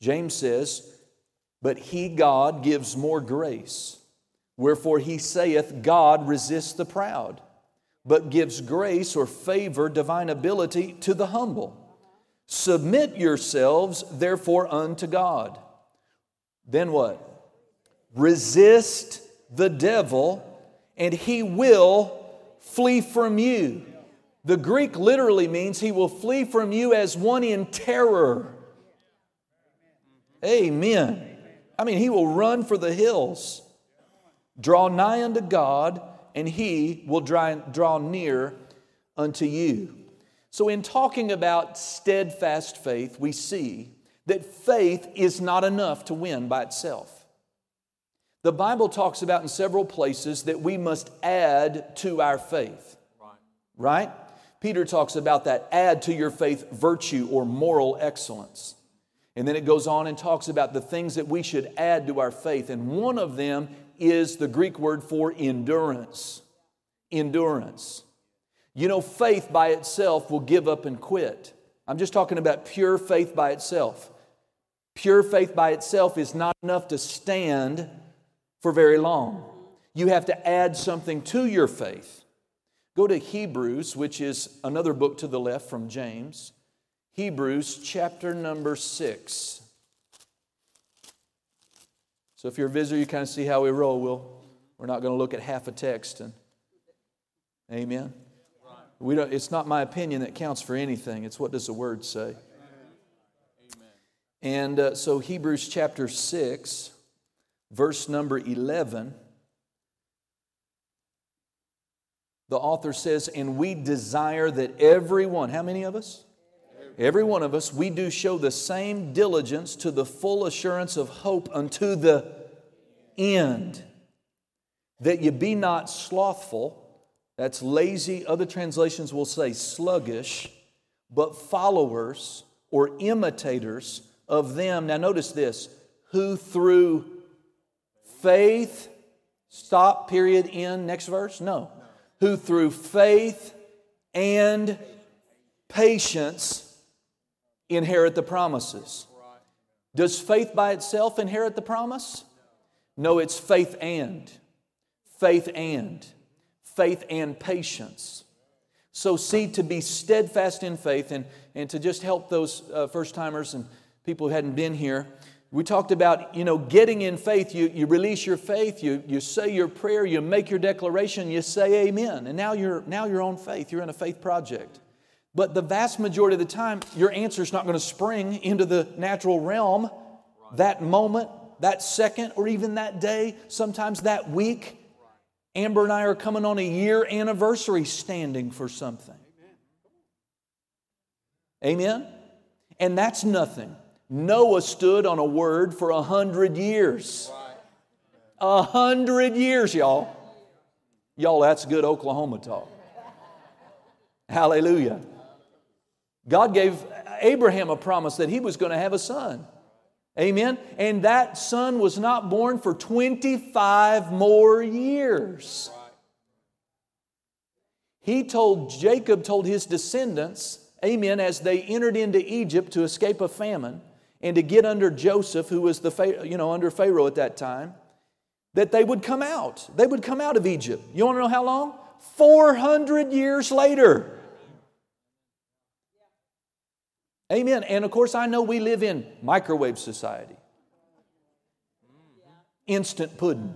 James says, But he, God, gives more grace. Wherefore he saith, God resists the proud but gives grace or favor, divine ability to the humble. Submit yourselves, therefore, unto God. Then what? Resist the devil, and he will flee from you. The Greek literally means he will flee from you as one in terror. Amen. I mean, he will run for the hills. Draw nigh unto God and he will draw, draw near unto you. So, in talking about steadfast faith, we see that faith is not enough to win by itself. The Bible talks about in several places that we must add to our faith. Right? right? Peter talks about that add to your faith virtue or moral excellence. And then it goes on and talks about the things that we should add to our faith. And one of them is the Greek word for endurance. Endurance. You know, faith by itself will give up and quit. I'm just talking about pure faith by itself. Pure faith by itself is not enough to stand for very long. You have to add something to your faith. Go to Hebrews, which is another book to the left from James. Hebrews chapter number 6. So if you're a visitor, you kind of see how we roll. We'll, we're not going to look at half a text. And, amen. We don't, it's not my opinion that counts for anything. It's what does the word say. And uh, so, Hebrews chapter 6, verse number 11, the author says, And we desire that everyone, how many of us? Every one of us, we do show the same diligence to the full assurance of hope unto the end, that you be not slothful, that's lazy. Other translations will say sluggish, but followers or imitators of them. Now, notice this who through faith, stop, period, in, next verse? No. Who through faith and patience inherit the promises. Does faith by itself inherit the promise? No, it's faith and. Faith and. Faith and patience. So, see, to be steadfast in faith and, and to just help those uh, first timers and people who hadn't been here, we talked about, you know, getting in faith. You, you release your faith, you, you say your prayer, you make your declaration, you say amen. And now you're, now you're on faith. You're in a faith project. But the vast majority of the time, your answer is not going to spring into the natural realm that moment, that second, or even that day, sometimes that week. Amber and I are coming on a year anniversary standing for something. Amen? And that's nothing. Noah stood on a word for a hundred years. A hundred years, y'all. Y'all, that's good Oklahoma talk. Hallelujah. God gave Abraham a promise that he was going to have a son. Amen. And that son was not born for 25 more years. He told, Jacob told his descendants, amen, as they entered into Egypt to escape a famine and to get under Joseph, who was the, you know, under Pharaoh at that time, that they would come out. They would come out of Egypt. You want to know how long? 400 years later. Amen. And of course, I know we live in microwave society. Instant pudding.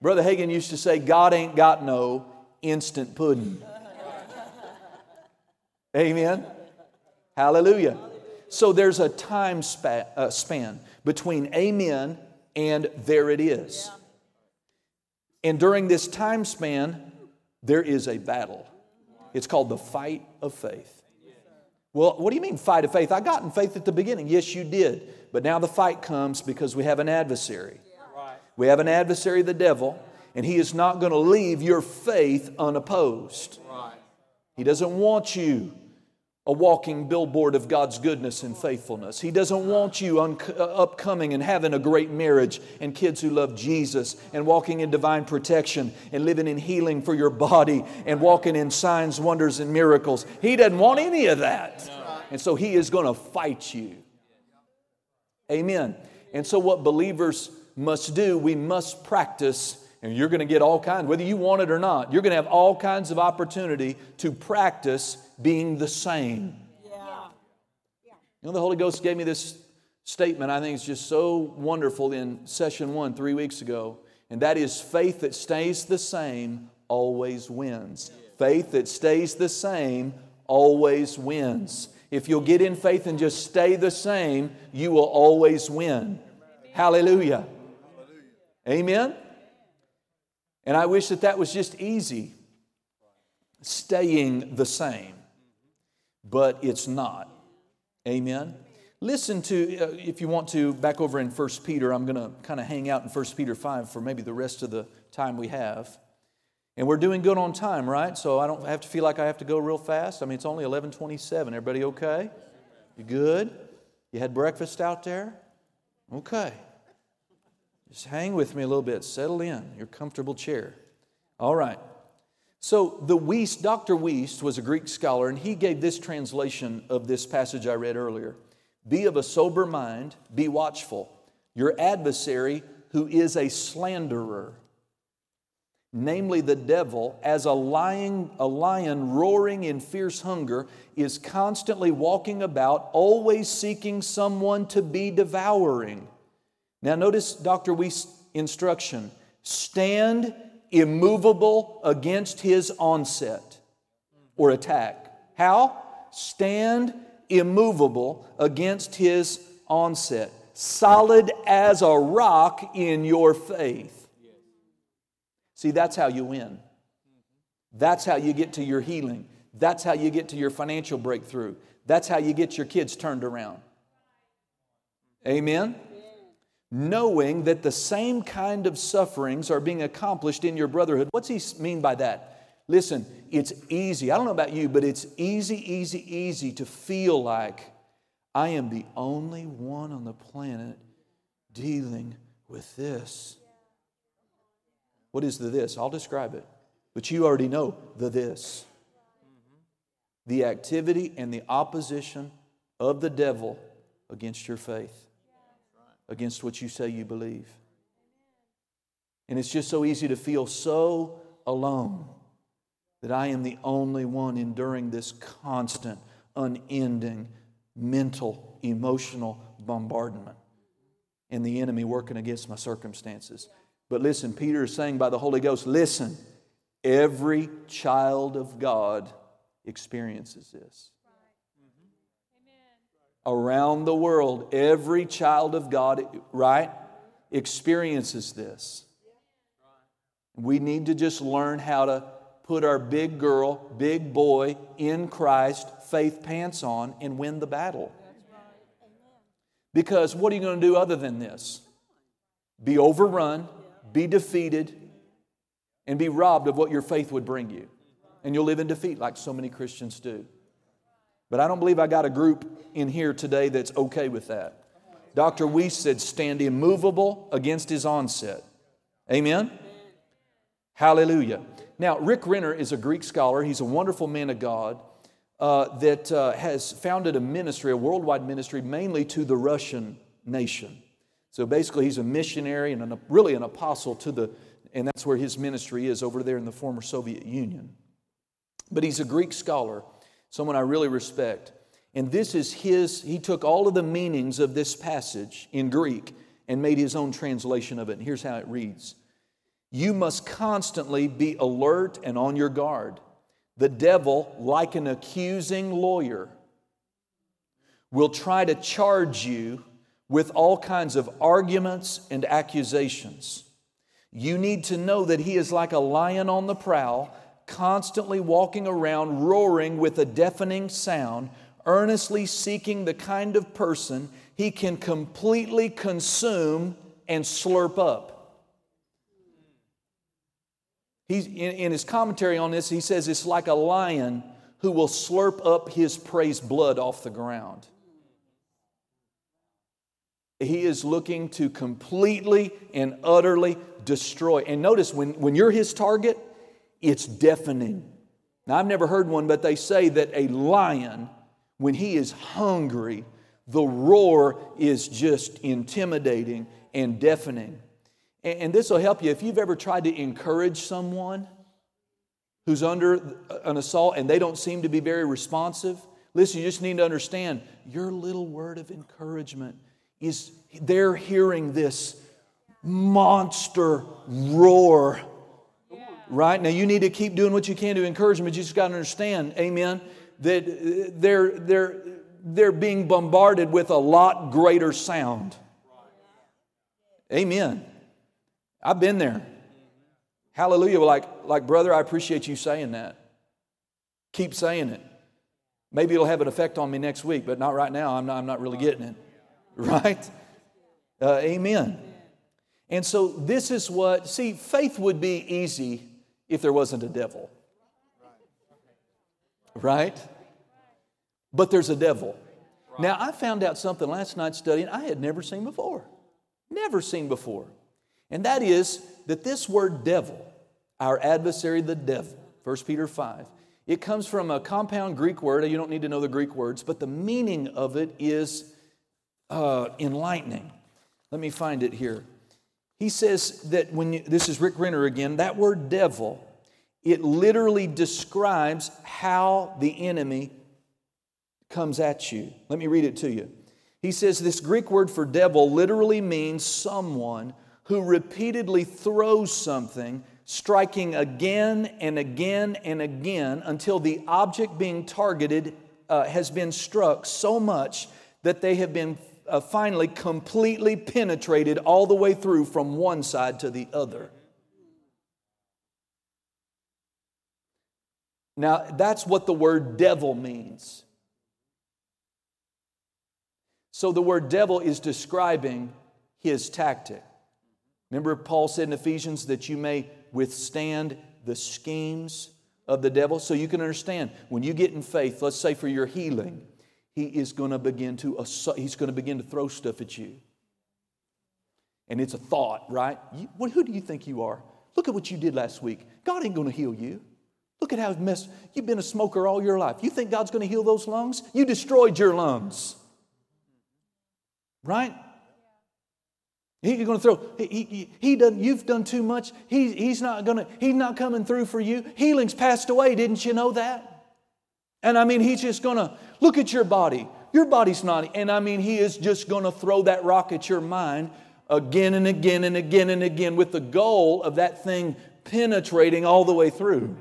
Brother Hagin used to say, God ain't got no instant pudding. Amen. Hallelujah. So there's a time span, uh, span between amen and there it is. And during this time span, there is a battle. It's called the fight of faith. Well, what do you mean fight of faith? I got in faith at the beginning. Yes, you did. But now the fight comes because we have an adversary. We have an adversary, the devil, and he is not going to leave your faith unopposed. He doesn't want you a walking billboard of God's goodness and faithfulness. He doesn't want you un- uh, upcoming and having a great marriage and kids who love Jesus and walking in divine protection and living in healing for your body and walking in signs, wonders, and miracles. He doesn't want any of that. And so He is going to fight you. Amen. And so, what believers must do, we must practice and you're going to get all kinds, whether you want it or not, you're going to have all kinds of opportunity to practice being the same. Yeah. You know, the Holy Ghost gave me this statement I think is just so wonderful in session one three weeks ago, and that is faith that stays the same always wins. Faith that stays the same always wins. If you'll get in faith and just stay the same, you will always win. Hallelujah. Amen. And I wish that that was just easy, staying the same. But it's not. Amen. Listen to, uh, if you want to, back over in 1 Peter. I'm going to kind of hang out in 1 Peter 5 for maybe the rest of the time we have. And we're doing good on time, right? So I don't have to feel like I have to go real fast. I mean, it's only 11:27. Everybody okay? You good? You had breakfast out there? Okay. Just hang with me a little bit. Settle in your comfortable chair. All right. So the Wuest, Dr. Wuest was a Greek scholar, and he gave this translation of this passage I read earlier. Be of a sober mind, be watchful. Your adversary, who is a slanderer, namely the devil, as a lying a lion roaring in fierce hunger, is constantly walking about, always seeking someone to be devouring. Now, notice Dr. Wuest's instruction stand immovable against his onset or attack. How? Stand immovable against his onset, solid as a rock in your faith. See, that's how you win. That's how you get to your healing. That's how you get to your financial breakthrough. That's how you get your kids turned around. Amen? Knowing that the same kind of sufferings are being accomplished in your brotherhood. What's he mean by that? Listen, it's easy. I don't know about you, but it's easy, easy, easy to feel like I am the only one on the planet dealing with this. What is the this? I'll describe it. But you already know the this. The activity and the opposition of the devil against your faith, against what you say you believe. And it's just so easy to feel so alone that I am the only one enduring this constant, unending mental, emotional bombardment and the enemy working against my circumstances. But listen, Peter is saying by the Holy Ghost, listen, every child of God experiences this. Around the world, every child of God, right, experiences this. We need to just learn how to put our big girl, big boy in Christ faith pants on and win the battle. Because what are you going to do other than this? Be overrun, be defeated, and be robbed of what your faith would bring you. And you'll live in defeat like so many Christians do. But I don't believe I got a group in here today that's okay with that. Dr. Wuest said, stand immovable against his onset. Amen? Hallelujah. Now, Rick Renner is a Greek scholar. He's a wonderful man of God uh, that uh, has founded a ministry, a worldwide ministry, mainly to the Russian nation. So basically, he's a missionary and an, really an apostle to the, and that's where his ministry is over there in the former Soviet Union. But he's a Greek scholar, someone I really respect. And this is his, he took all of the meanings of this passage in Greek and made his own translation of it. And here's how it reads You must constantly be alert and on your guard. The devil, like an accusing lawyer, will try to charge you with all kinds of arguments and accusations. You need to know that he is like a lion on the prowl, constantly walking around, roaring with a deafening sound, earnestly seeking the kind of person he can completely consume and slurp up. He's, in, in his commentary on this, he says it's like a lion who will slurp up his prey's blood off the ground. He is looking to completely and utterly destroy. And notice when, when you're his target, it's deafening. Now, I've never heard one, but they say that a lion, when he is hungry, the roar is just intimidating and deafening. And this will help you if you've ever tried to encourage someone who's under an assault and they don't seem to be very responsive. Listen, you just need to understand your little word of encouragement is they're hearing this monster roar. Right? Now you need to keep doing what you can to encourage them, but you just got to understand, amen, that they're, they're, they're being bombarded with a lot greater sound. Amen. I've been there. Hallelujah. Like, like, brother, I appreciate you saying that. Keep saying it. Maybe it'll have an effect on me next week, but not right now. I'm not, I'm not really getting it. Right? Uh, amen. And so, this is what, see, faith would be easy if there wasn't a devil. Right? But there's a devil. Now, I found out something last night studying I had never seen before. Never seen before. And that is that this word devil, our adversary, the devil, 1 Peter 5, it comes from a compound Greek word. You don't need to know the Greek words, but the meaning of it is uh, enlightening. Let me find it here. He says that when you, this is Rick Renner again, that word devil, it literally describes how the enemy comes at you. Let me read it to you. He says this Greek word for devil literally means someone who repeatedly throws something, striking again and again and again until the object being targeted uh, has been struck so much that they have been uh, finally completely penetrated all the way through from one side to the other. Now, that's what the word devil means. So, the word devil is describing his tactic. Remember, Paul said in Ephesians that you may withstand the schemes of the devil. So you can understand when you get in faith, let's say for your healing, he is going to begin to he's going to begin to throw stuff at you. And it's a thought, right? You, what, who do you think you are? Look at what you did last week. God ain't going to heal you. Look at how mess you've been a smoker all your life. You think God's going to heal those lungs? You destroyed your lungs. Right? He's going to throw, he, he, he done, you've done too much. He, he's not going to, he's not coming through for you. Healing's passed away. Didn't you know that? And I mean, he's just going to look at your body. Your body's not, and I mean, he is just going to throw that rock at your mind again and again and again and again with the goal of that thing penetrating all the way through.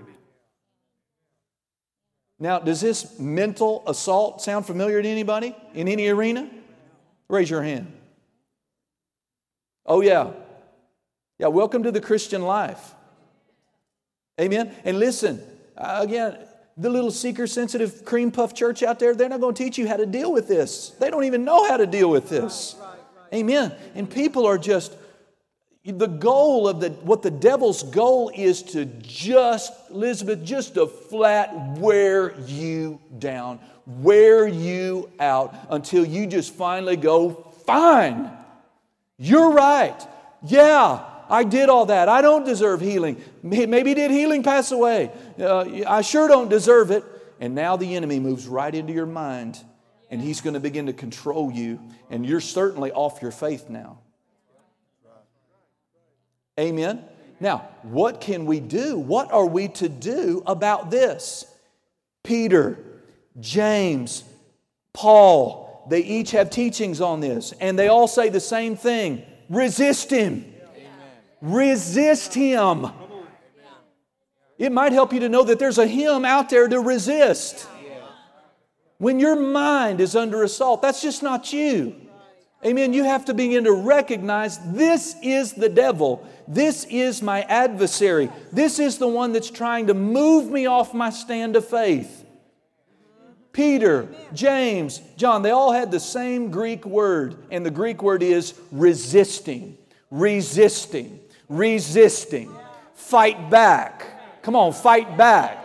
Now, does this mental assault sound familiar to anybody in any arena? Raise your hand. Oh, yeah. Yeah, welcome to the Christian life. Amen. And listen, again, the little seeker sensitive cream puff church out there, they're not going to teach you how to deal with this. They don't even know how to deal with this. Amen. And people are just, the goal of the, what the devil's goal is to just, Elizabeth, just to flat wear you down, wear you out until you just finally go, fine. You're right. Yeah, I did all that. I don't deserve healing. Maybe did healing pass away? Uh, I sure don't deserve it. And now the enemy moves right into your mind and he's going to begin to control you. And you're certainly off your faith now. Amen. Now, what can we do? What are we to do about this? Peter, James, Paul, they each have teachings on this, and they all say the same thing resist him. Resist him. It might help you to know that there's a him out there to resist. When your mind is under assault, that's just not you. Amen. You have to begin to recognize this is the devil. This is my adversary. This is the one that's trying to move me off my stand of faith. Peter, James, John, they all had the same Greek word, and the Greek word is resisting, resisting, resisting. Fight back. Come on, fight back.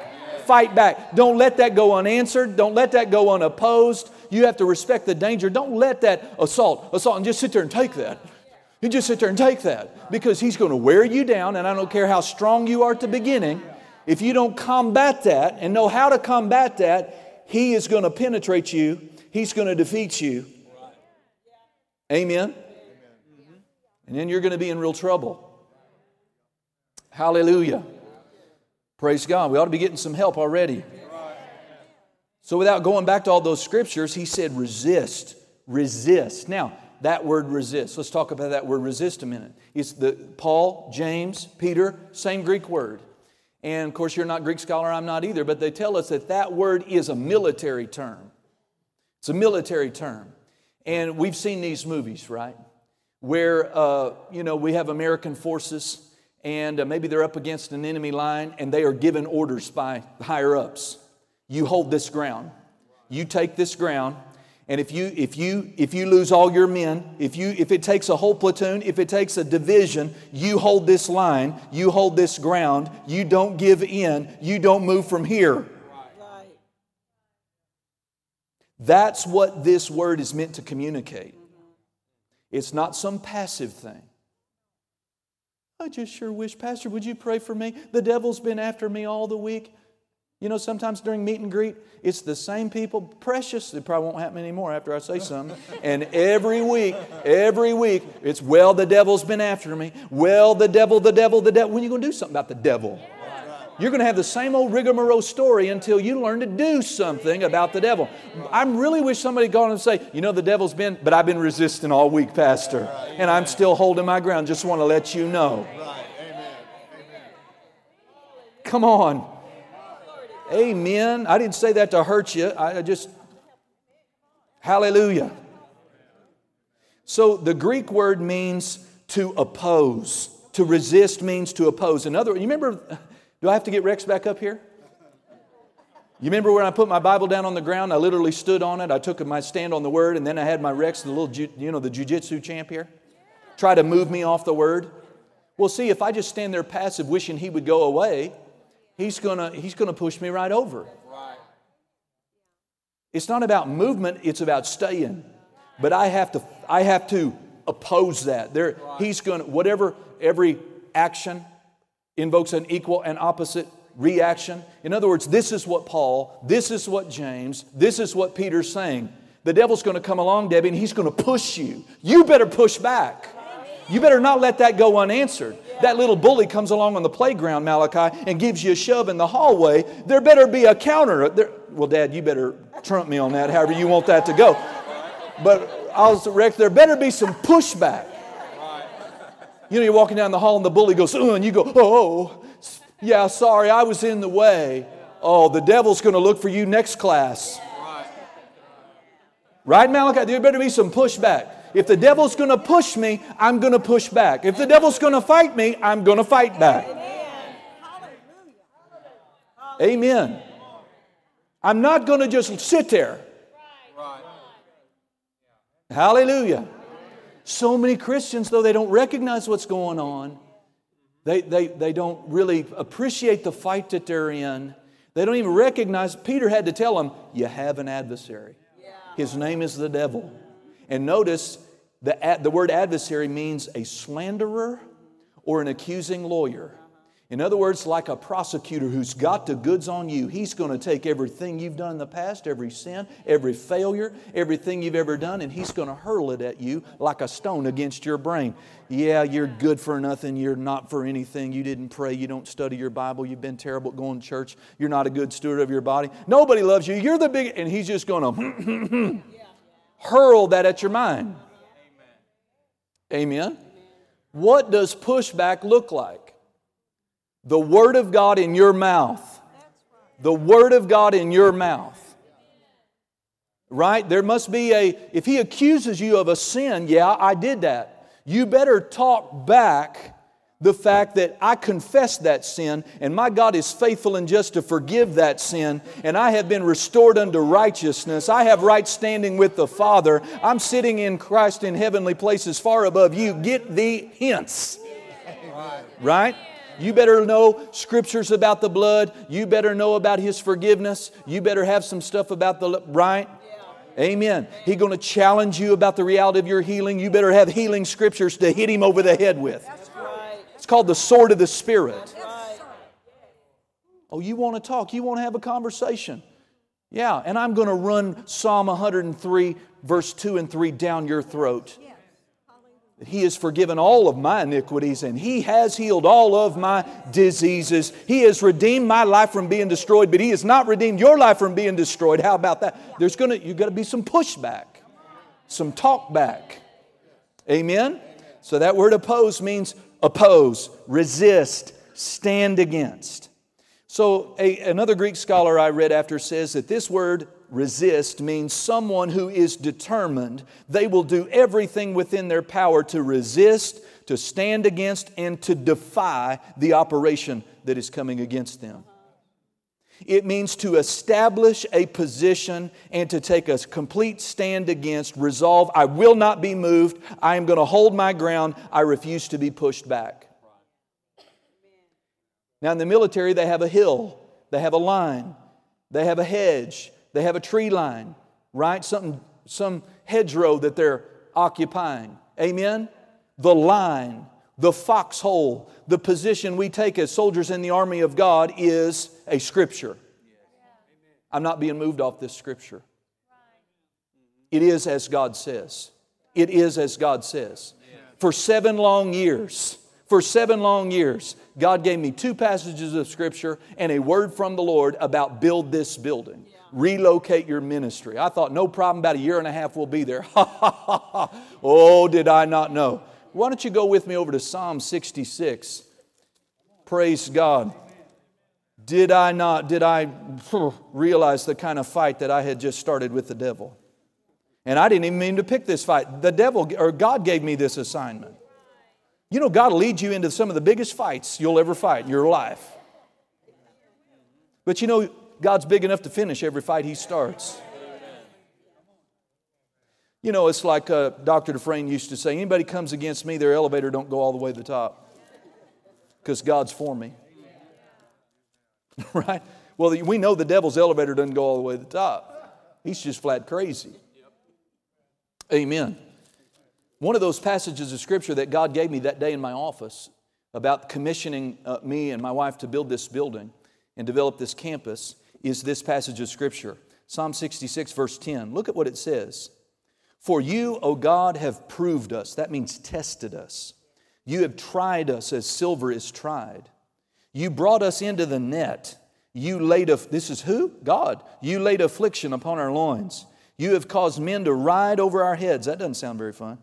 Fight back. Don't let that go unanswered. Don't let that go unopposed. You have to respect the danger. Don't let that assault, assault, and just sit there and take that. You just sit there and take that because he's going to wear you down, and I don't care how strong you are at the beginning. If you don't combat that and know how to combat that, he is going to penetrate you, He's going to defeat you. Amen? And then you're going to be in real trouble. Hallelujah. Praise God. We ought to be getting some help already. So, without going back to all those scriptures, he said, resist, resist. Now, that word resist, let's talk about that word resist a minute. It's the Paul, James, Peter, same Greek word. And of course, you're not Greek scholar, I'm not either, but they tell us that that word is a military term. It's a military term. And we've seen these movies, right? Where, uh, you know, we have American forces and uh, maybe they're up against an enemy line and they are given orders by higher ups. You hold this ground. You take this ground and if you, if you, if you lose all your men, if, you, if it takes a whole platoon, if it takes a division, you hold this line, you hold this ground, you don't give in, you don't move from here. That's what this word is meant to communicate. It's not some passive thing. I just sure wish, Pastor, would you pray for me? The devil's been after me all the week. You know, sometimes during meet and greet, it's the same people. Precious, it probably won't happen anymore after I say something. And every week, every week, it's, well, the devil's been after me. Well, the devil, the devil, the devil. When are you going to do something about the devil? You're going to have the same old rigmarole story until you learn to do something about the devil. I really wish somebody go on and say, you know, the devil's been, but I've been resisting all week, Pastor, and I'm still holding my ground. Just want to let you know. Come on. Amen. I didn't say that to hurt you. I just, hallelujah. So the Greek word means to oppose. To resist means to oppose. In other words, you remember, do I have to get Rex back up here? You remember when I put my Bible down on the ground? I literally stood on it. I took my stand on the word, and then I had my Rex, the little, you know, the jujitsu champ here, try to move me off the word. Well, see, if I just stand there passive, wishing he would go away, he's gonna he's gonna push me right over. It's not about movement; it's about staying. But I have to I have to oppose that. There, he's gonna whatever every action invokes an equal and opposite reaction. In other words, this is what Paul, this is what James, this is what Peter's saying. The devil's going to come along, Debbie, and he's going to push you. You better push back. You better not let that go unanswered. That little bully comes along on the playground, Malachi, and gives you a shove in the hallway. There better be a counter. There, well, Dad, you better trump me on that, however you want that to go. But I was direct, there better be some pushback. You know, you're walking down the hall and the bully goes, oh, and you go, oh, yeah, sorry, I was in the way. Oh, the devil's going to look for you next class. Right, Malachi? There better be some pushback. If the devil's going to push me, I'm going to push back. If the devil's going to fight me, I'm going to fight back. Amen. I'm not going to just sit there. Hallelujah. So many Christians, though they don't recognize what's going on, they, they, they don't really appreciate the fight that they're in. They don't even recognize, Peter had to tell them, You have an adversary. His name is the devil. And notice the, the word adversary means a slanderer or an accusing lawyer. In other words, like a prosecutor who's got the goods on you, he's going to take everything you've done in the past, every sin, every failure, everything you've ever done, and he's going to hurl it at you like a stone against your brain. Yeah, you're good for nothing. You're not for anything. You didn't pray. You don't study your Bible. You've been terrible at going to church. You're not a good steward of your body. Nobody loves you. You're the big, and he's just going to hurl that at your mind. Amen. What does pushback look like? The Word of God in your mouth. The Word of God in your mouth. Right? There must be a, if He accuses you of a sin, yeah, I did that. You better talk back the fact that I confess that sin, and my God is faithful and just to forgive that sin, and I have been restored unto righteousness. I have right standing with the Father. I'm sitting in Christ in heavenly places far above you. Get the hints. Right? You better know scriptures about the blood. You better know about His forgiveness. You better have some stuff about the right. Amen. He's going to challenge you about the reality of your healing. You better have healing scriptures to hit him over the head with. It's called the sword of the Spirit. Oh, you want to talk? You want to have a conversation? Yeah, and I'm going to run Psalm 103, verse 2 and 3 down your throat. He has forgiven all of my iniquities and He has healed all of my diseases. He has redeemed my life from being destroyed, but He has not redeemed your life from being destroyed. How about that? There's gonna you got to be some pushback, some talk back. Amen. So that word oppose means oppose, resist, stand against. So a, another Greek scholar I read after says that this word resist means someone who is determined. They will do everything within their power to resist, to stand against, and to defy the operation that is coming against them. It means to establish a position and to take a complete stand against, resolve, I will not be moved, I am going to hold my ground, I refuse to be pushed back. Now, in the military, they have a hill, they have a line, they have a hedge, they have a tree line, right? Something, some hedgerow that they're occupying. Amen? The line, the foxhole, the position we take as soldiers in the army of God is a scripture. I'm not being moved off this scripture. It is as God says. It is as God says. For seven long years, for seven long years, God gave me two passages of scripture and a word from the Lord about build this building relocate your ministry. I thought, no problem, about a year and a half we'll be there. oh, did I not know? Why don't you go with me over to Psalm 66? Praise God. Did I not, did I realize the kind of fight that I had just started with the devil? And I didn't even mean to pick this fight. The devil or God gave me this assignment. You know, God will lead you into some of the biggest fights you'll ever fight in your life. But you know, God's big enough to finish every fight He starts. You know, it's like uh, Dr. Dufresne used to say anybody comes against me, their elevator don't go all the way to the top because God's for me. right? Well, we know the devil's elevator doesn't go all the way to the top, he's just flat crazy. Amen. One of those passages of scripture that God gave me that day in my office about commissioning uh, me and my wife to build this building and develop this campus is this passage of scripture Psalm 66, verse 10. Look at what it says. For you, O God, have proved us. That means tested us. You have tried us as silver is tried. You brought us into the net. You laid, a, this is who? God. You laid affliction upon our loins. You have caused men to ride over our heads. That doesn't sound very fun.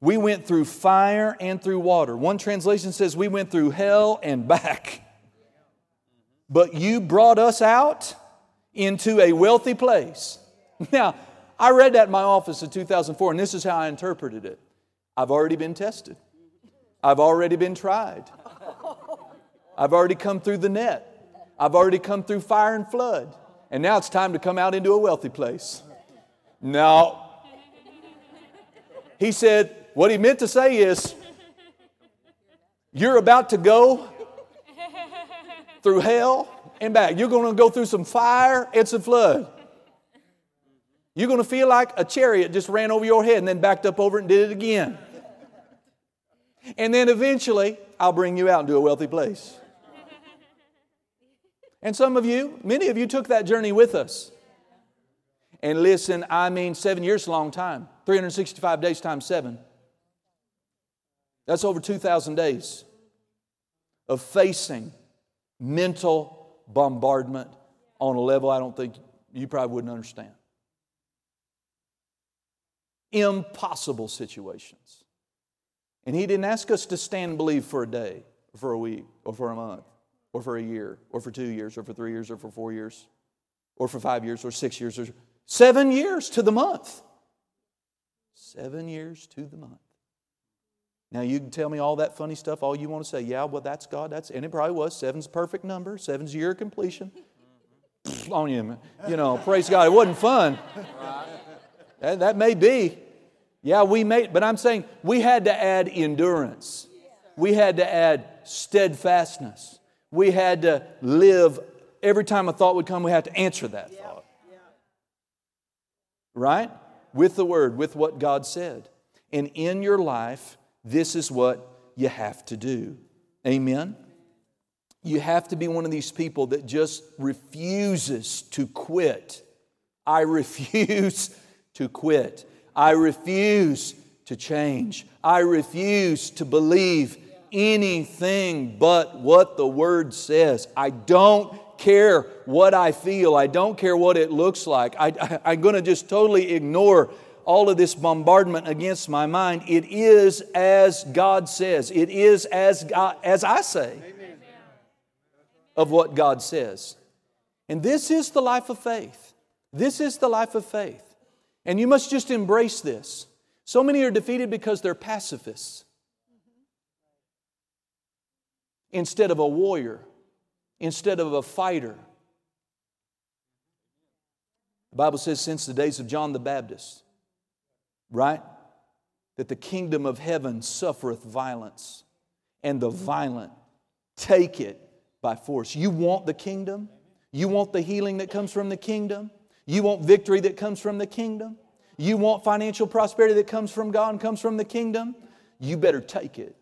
We went through fire and through water. One translation says we went through hell and back. But you brought us out into a wealthy place. Now, I read that in my office in 2004, and this is how I interpreted it I've already been tested, I've already been tried, I've already come through the net, I've already come through fire and flood, and now it's time to come out into a wealthy place. No. He said, what he meant to say is, you're about to go through hell and back. You're going to go through some fire and some flood. You're going to feel like a chariot just ran over your head and then backed up over it and did it again. And then eventually, I'll bring you out into a wealthy place. And some of you, many of you took that journey with us. And listen, I mean, seven years is a long time. 365 days times seven. That's over 2,000 days of facing mental bombardment on a level I don't think you probably wouldn't understand impossible situations. And He didn't ask us to stand and believe for a day, or for a week, or for a month, or for a year, or for two years, or for three years, or for four years, or for five years, or six years, or seven years to the month. Seven years to the month. Now you can tell me all that funny stuff, all you want to say. Yeah, well, that's God. That's and it probably was. Seven's perfect number. Seven's year completion. on you, you know. Praise God. It wasn't fun. That, that may be. Yeah, we may, but I'm saying we had to add endurance. We had to add steadfastness. We had to live, every time a thought would come, we had to answer that thought. Right? With the word, with what God said. And in your life, this is what you have to do. Amen? You have to be one of these people that just refuses to quit. I refuse to quit. I refuse to change. I refuse to believe anything but what the Word says. I don't care what I feel. I don't care what it looks like. I, am going to just totally ignore all of this bombardment against my mind. It is as God says, it is as, God, as I say of what God says. And this is the life of faith. This is the life of faith. And you must just embrace this. So many are defeated because they're pacifists instead of a warrior, instead of a fighter. The Bible says, since the days of John the Baptist, right? That the kingdom of heaven suffereth violence, and the violent take it by force. You want the kingdom? You want the healing that comes from the kingdom? You want victory that comes from the kingdom? You want financial prosperity that comes from God and comes from the kingdom? You better take it.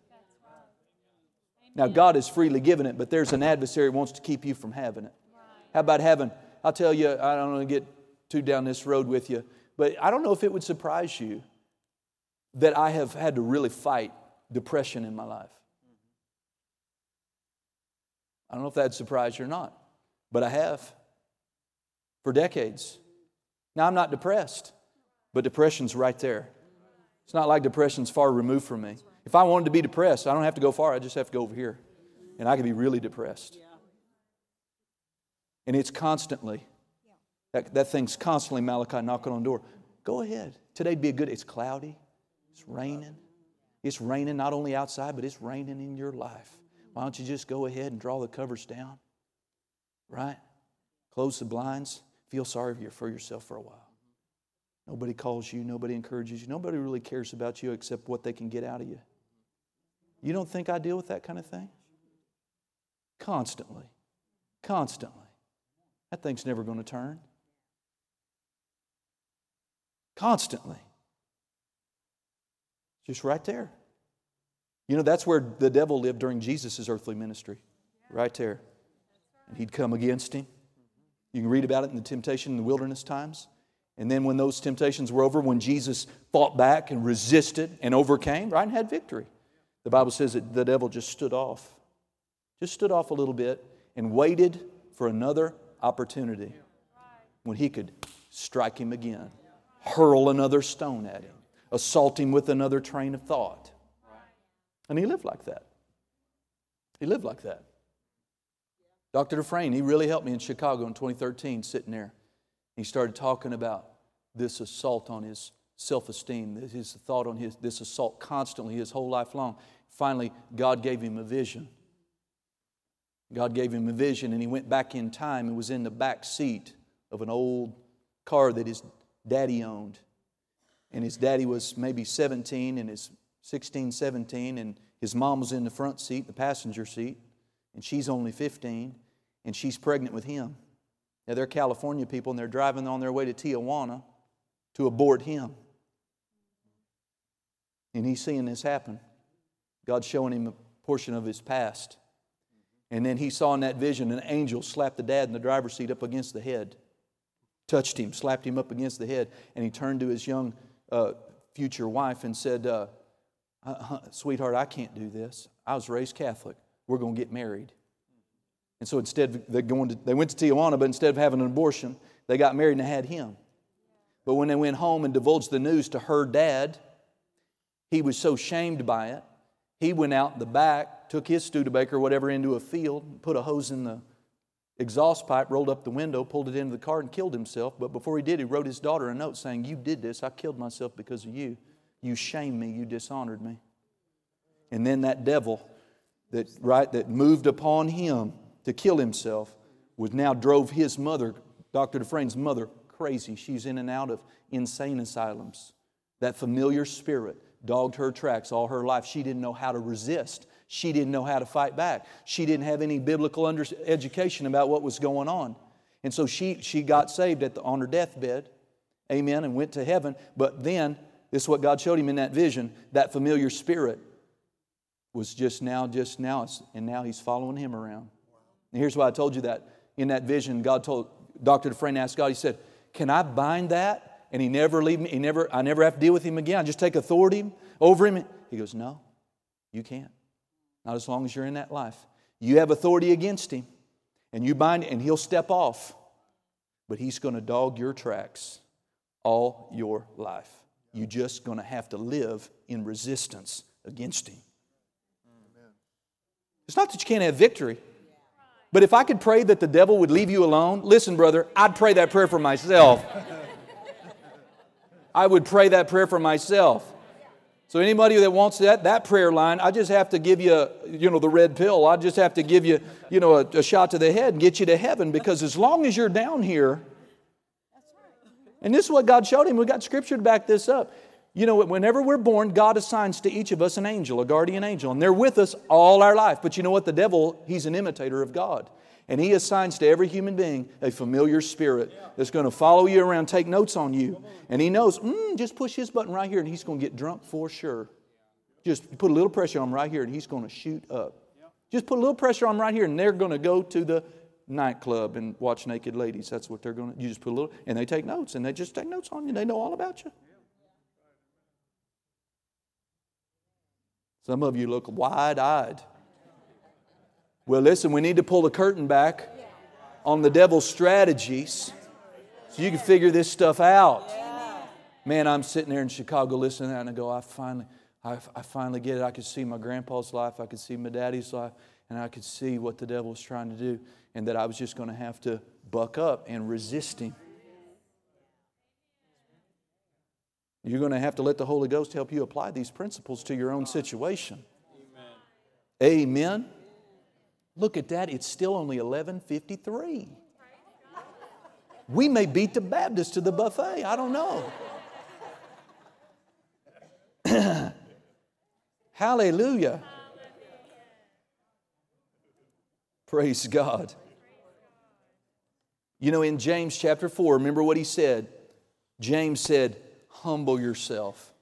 Now, God has freely given it, but there's an adversary who wants to keep you from having it. How about having, I'll tell you, I don't want to get too down this road with you, but I don't know if it would surprise you that I have had to really fight depression in my life. I don't know if that'd surprise you or not, but I have for decades. Now, I'm not depressed, but depression's right there. It's not like depression's far removed from me. If I wanted to be depressed, I don't have to go far, I just have to go over here. And I can be really depressed. And it's constantly, that, that thing's constantly Malachi knocking on the door. Go ahead. Today'd be a good, it's cloudy, it's raining. It's raining not only outside, but it's raining in your life. Why don't you just go ahead and draw the covers down? Right? Close the blinds. Feel sorry for yourself for a while. Nobody calls you, nobody encourages you, nobody really cares about you except what they can get out of you. You don't think I deal with that kind of thing? Constantly. Constantly. That thing's never going to turn. Constantly. Just right there. You know, that's where the devil lived during Jesus' earthly ministry. Right there. And he'd come against him. You can read about it in the temptation in the wilderness times. And then when those temptations were over, when Jesus fought back and resisted and overcame, right, and had victory, the Bible says that the devil just stood off. Just stood off a little bit and waited for another opportunity when he could strike him again, hurl another stone at him, assault him with another train of thought. And he lived like that. He lived like that. Dr. Dufresne, he really helped me in Chicago in 2013, sitting there. He started talking about this assault on his self esteem, his thought on his, this assault constantly, his whole life long. Finally, God gave him a vision. God gave him a vision, and he went back in time and was in the back seat of an old car that his daddy owned. And his daddy was maybe 17 and his 16, 17, and his mom was in the front seat, the passenger seat, and she's only 15, and she's pregnant with him. Now, they're California people, and they're driving on their way to Tijuana to abort him. And he's seeing this happen. God's showing him a portion of his past. And then he saw in that vision an angel slap the dad in the driver's seat up against the head, touched him, slapped him up against the head, and he turned to his young uh, future wife and said, uh, uh, Sweetheart, I can't do this. I was raised Catholic. We're going to get married. And so instead, they, going to, they went to Tijuana, but instead of having an abortion, they got married and had him. But when they went home and divulged the news to her dad, he was so shamed by it, he went out the back, took his Studebaker whatever into a field, put a hose in the exhaust pipe, rolled up the window, pulled it into the car, and killed himself. But before he did, he wrote his daughter a note saying, You did this. I killed myself because of you. You shamed me. You dishonored me. And then that devil that, right, that moved upon him to kill himself was now drove his mother, Dr. Dufresne's mother, crazy. She's in and out of insane asylums. That familiar spirit dogged her tracks all her life. She didn't know how to resist. She didn't know how to fight back. She didn't have any biblical under- education about what was going on. And so she, she got saved at the, on her deathbed, amen, and went to heaven. But then, this is what God showed him in that vision that familiar spirit was just now, just now, and now he's following him around. And here's why I told you that. In that vision, God told, Dr. Dufresne asked God, he said, can I bind that? And he never leave me, he never, I never have to deal with him again. I just take authority over him. He goes, No, you can't. Not as long as you're in that life. You have authority against him, and you bind and he'll step off. But he's going to dog your tracks all your life. You're just going to have to live in resistance against him. It's not that you can't have victory. But if I could pray that the devil would leave you alone, listen, brother, I'd pray that prayer for myself. I would pray that prayer for myself. So anybody that wants that, that prayer line, I just have to give you, you know, the red pill. I just have to give you, you know, a, a shot to the head and get you to heaven because as long as you're down here, and this is what God showed him. We got scripture to back this up. You know, whenever we're born, God assigns to each of us an angel, a guardian angel, and they're with us all our life. But you know what? The devil, he's an imitator of God. And he assigns to every human being a familiar spirit that's going to follow you around, take notes on you. And he knows, mm, just push his button right here and he's going to get drunk for sure. Just put a little pressure on him right here and he's going to shoot up. Just put a little pressure on him right here and they're going to go to the nightclub and watch naked ladies. That's what they're going to, you just put a little, and they take notes and they just take notes on you. They know all about you. Some of you look wide eyed. Well, listen, we need to pull the curtain back on the devil's strategies so you can figure this stuff out. Man, I'm sitting there in Chicago listening to that and I go, I finally, I, I finally get it. I could see my grandpa's life, I could see my daddy's life, and I could see what the devil was trying to do, and that I was just going to have to buck up and resist him. You're going to have to let the Holy Ghost help you apply these principles to your own situation. Amen. Amen. Look at that, it's still only 11:53. We may beat the Baptist to the buffet, I don't know. Hallelujah. Praise God. You know, in James chapter 4, remember what he said? James said, Humble yourself.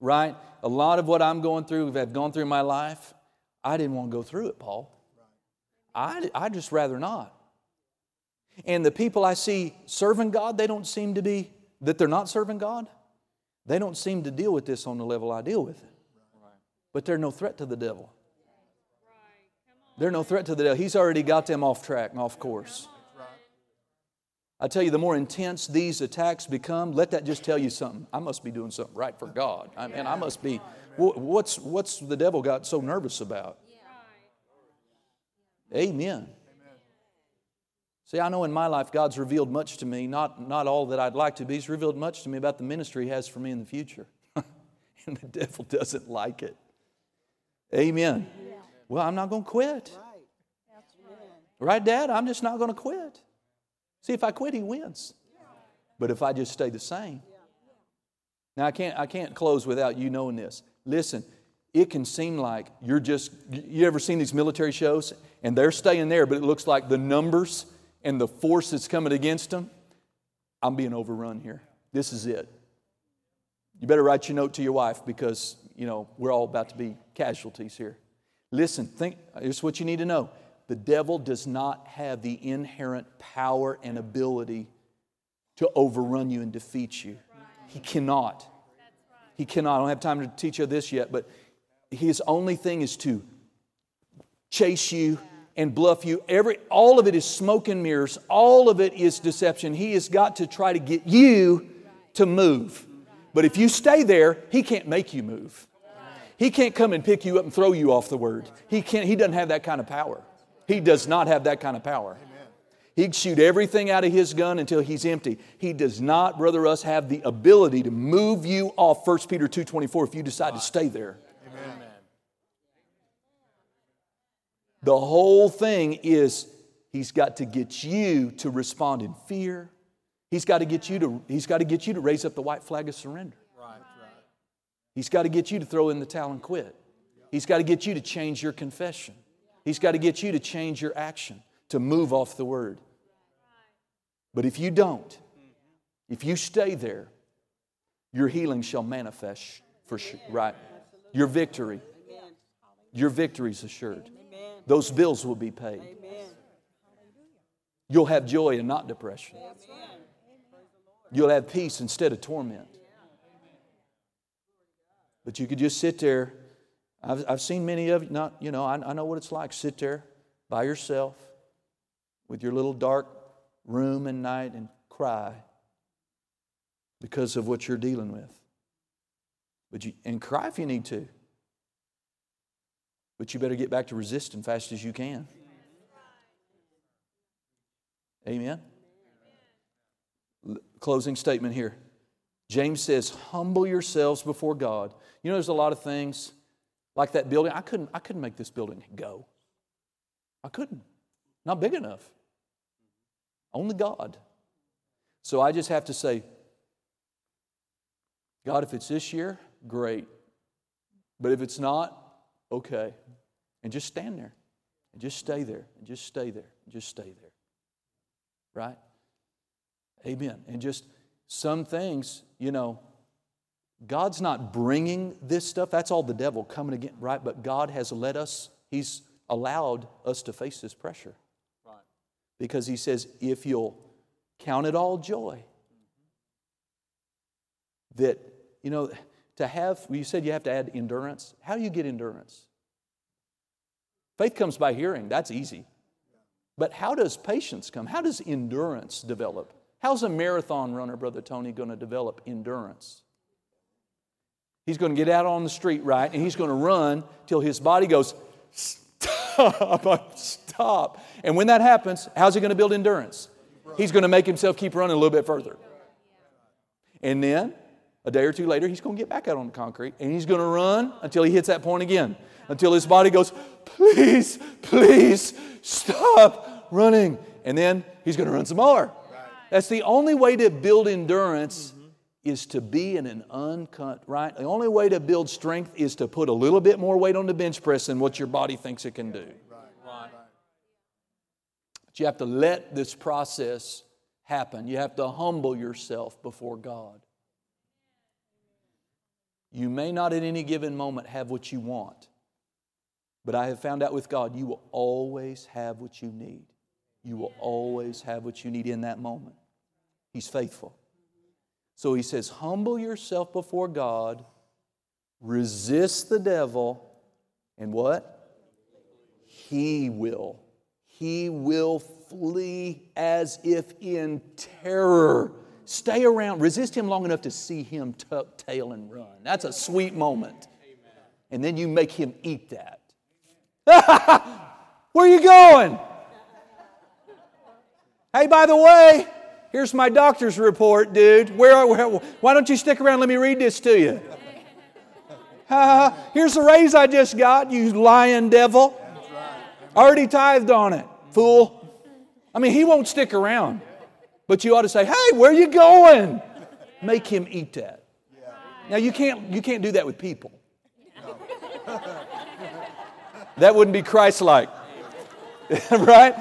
Right? A lot of what I'm going through, I've gone through in my life, I didn't want to go through it, Paul. I, I just rather not. And the people I see serving God, they don't seem to be, that they're not serving God, they don't seem to deal with this on the level I deal with it. But they're no threat to the devil. They're no threat to the devil. He's already got them off track and off course. I tell you, the more intense these attacks become, let that just tell you something. I must be doing something right for God. I mean, I must be. What's, what's the devil got so nervous about? Amen. See, I know in my life God's revealed much to me, not, not all that I'd like to be. He's revealed much to me about the ministry He has for me in the future. and the devil doesn't like it. Amen. Well, I'm not going to quit. Right, Dad? I'm just not going to quit. See, if I quit, he wins. But if I just stay the same. Now, I can't, I can't close without you knowing this. Listen, it can seem like you're just, you ever seen these military shows? And they're staying there, but it looks like the numbers and the force that's coming against them, I'm being overrun here. This is it. You better write your note to your wife because, you know, we're all about to be casualties here. Listen, think, here's what you need to know the devil does not have the inherent power and ability to overrun you and defeat you. He cannot. He cannot. I don't have time to teach you this yet, but his only thing is to chase you and bluff you. Every, all of it is smoke and mirrors. All of it is deception. He has got to try to get you to move. But if you stay there, he can't make you move. He can't come and pick you up and throw you off the word. He can't, he doesn't have that kind of power. He does not have that kind of power. He'd shoot everything out of his gun until he's empty. He does not, Brother Russ, have the ability to move you off 1 Peter 2.24 if you decide to stay there. The whole thing is he's got to get you to respond in fear. He's got to get you to, he's got to, get you to raise up the white flag of surrender. Right, right. He's got to get you to throw in the towel and quit. He's got to get you to change your confession. He's got to get you to change your action, to move off the word. But if you don't, if you stay there, your healing shall manifest for sure, right? Your victory. Your victory is assured. Those bills will be paid. You'll have joy and not depression. You'll have peace instead of torment. But you could just sit there I've, I've seen many of you, not, you know, I, I know what it's like. Sit there by yourself with your little dark room and night and cry because of what you're dealing with. But you, and cry if you need to. But you better get back to resisting fast as you can. Amen. Closing statement here. James says, Humble yourselves before God. You know, there's a lot of things like that building. I couldn't, I couldn't make this building go. I couldn't. Not big enough. Only God. So I just have to say, God, if it's this year, great. But if it's not, okay. And just stand there. And just stay there. And just stay there. And just stay there. Right? Amen. And just some things, you know, God's not bringing this stuff. That's all the devil coming again, right? But God has let us, He's allowed us to face this pressure. Right. Because He says, if you'll count it all joy, that, you know, to have, you said you have to add endurance. How do you get endurance? Faith comes by hearing, that's easy. But how does patience come? How does endurance develop? How's a marathon runner, Brother Tony, going to develop endurance? He's going to get out on the street, right? And he's going to run till his body goes, stop, stop. And when that happens, how's he going to build endurance? He's going to make himself keep running a little bit further. And then A day or two later, he's going to get back out on the concrete and he's going to run until he hits that point again, until his body goes, Please, please stop running. And then he's going to run some more. That's the only way to build endurance mm-hmm. is to be in an uncut, right? The only way to build strength is to put a little bit more weight on the bench press than what your body thinks it can do. Right. But you have to let this process happen. You have to humble yourself before God. You may not at any given moment have what you want, but I have found out with God, you will always have what you need. You will always have what you need in that moment. He's faithful. So he says, Humble yourself before God, resist the devil, and what? He will. He will flee as if in terror. Stay around, resist him long enough to see him tuck tail and run. That's a sweet moment. And then you make him eat that. Where are you going? Hey, by the way, here's my doctor's report, dude. Where, where why don't you stick around? Let me read this to you. Uh, here's the raise I just got, you lying devil. Already tithed on it, fool. I mean, he won't stick around. But you ought to say, hey, where are you going? Make him eat that. Now you can't you can't do that with people. That wouldn't be Christ-like. right?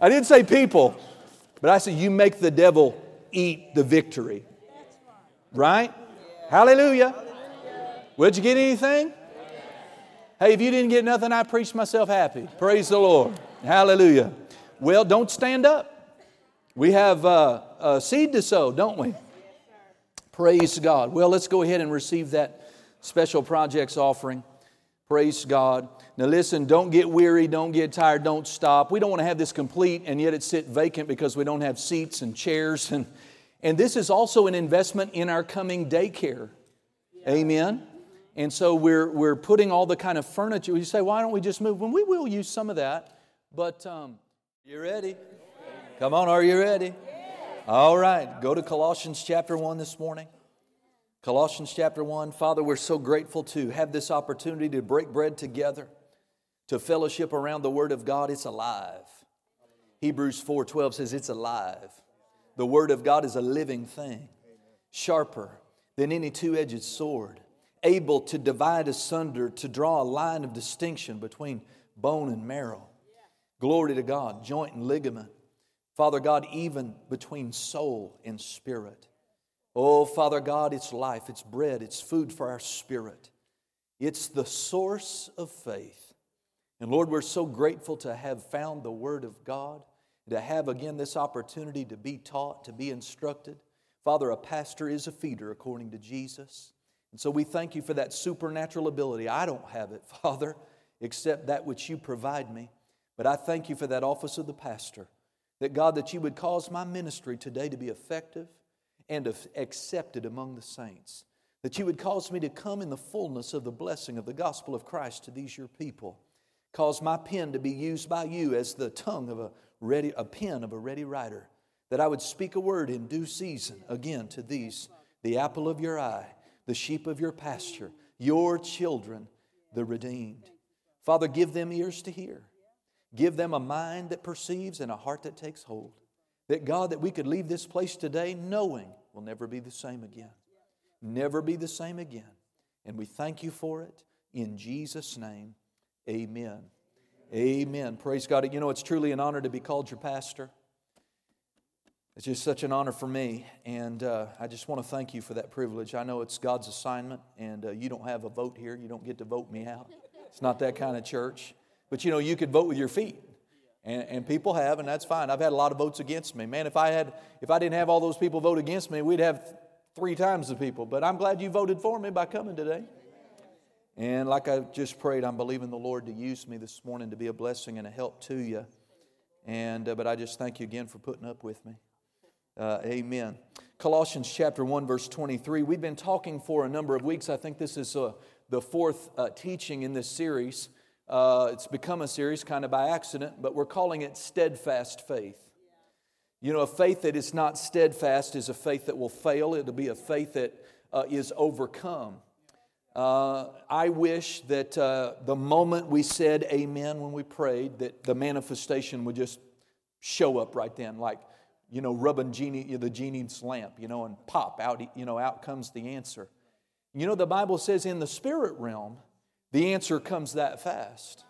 I didn't say people, but I said you make the devil eat the victory. Right? Hallelujah. Would you get anything? Hey, if you didn't get nothing, I preached myself happy. Praise the Lord. Hallelujah. Well, don't stand up. We have uh, a seed to sow, don't we? Praise God. Well, let's go ahead and receive that special projects offering. Praise God. Now, listen, don't get weary, don't get tired, don't stop. We don't want to have this complete and yet it sit vacant because we don't have seats and chairs. And, and this is also an investment in our coming daycare. Amen. And so we're, we're putting all the kind of furniture. You say, why don't we just move? Well, we will use some of that. But um, you ready? Come on, are you ready? All right, go to Colossians chapter 1 this morning. Colossians chapter 1. Father, we're so grateful to have this opportunity to break bread together, to fellowship around the Word of God. It's alive. Hebrews 4:12 says it's alive. The Word of God is a living thing, sharper than any two-edged sword, able to divide asunder, to draw a line of distinction between bone and marrow. Glory to God, joint and ligament Father God, even between soul and spirit. Oh, Father God, it's life, it's bread, it's food for our spirit. It's the source of faith. And Lord, we're so grateful to have found the Word of God, to have again this opportunity to be taught, to be instructed. Father, a pastor is a feeder according to Jesus. And so we thank you for that supernatural ability. I don't have it, Father, except that which you provide me. But I thank you for that office of the pastor. That God, that you would cause my ministry today to be effective and accepted among the saints. That you would cause me to come in the fullness of the blessing of the gospel of Christ to these your people. Cause my pen to be used by you as the tongue of a ready, a pen of a ready writer. That I would speak a word in due season again to these, the apple of your eye, the sheep of your pasture, your children, the redeemed. Father, give them ears to hear Give them a mind that perceives and a heart that takes hold. That God, that we could leave this place today knowing we'll never be the same again. Never be the same again. And we thank you for it. In Jesus' name, amen. Amen. Praise God. You know, it's truly an honor to be called your pastor. It's just such an honor for me, and uh, I just want to thank you for that privilege. I know it's God's assignment, and uh, you don't have a vote here. You don't get to vote me out. It's not that kind of church. But you know, you could vote with your feet. And, and people have, and that's fine. I've had a lot of votes against me. Man, if I had if I didn't have all those people vote against me, we'd have three times the people. But I'm glad you voted for me by coming today. And like I just prayed, I'm believing the Lord to use me this morning to be a blessing and a help to you. And uh, but I just thank you again for putting up with me. Uh, amen. Colossians chapter 1, verse 23. We've been talking for a number of weeks. I think this is uh, the fourth uh, teaching in this series. Uh, it's become a series kind of by accident, but we're calling it Steadfast Faith. You know, a faith that is not steadfast is a faith that will fail. It'll be a faith that uh, is overcome. Uh, I wish that uh, the moment we said amen when we prayed, that the manifestation would just show up right then, like, you know, rubbing genie, the genie's lamp, you know, and pop out, you know, out comes the answer. You know, the Bible says in the spirit realm, the answer comes that fast.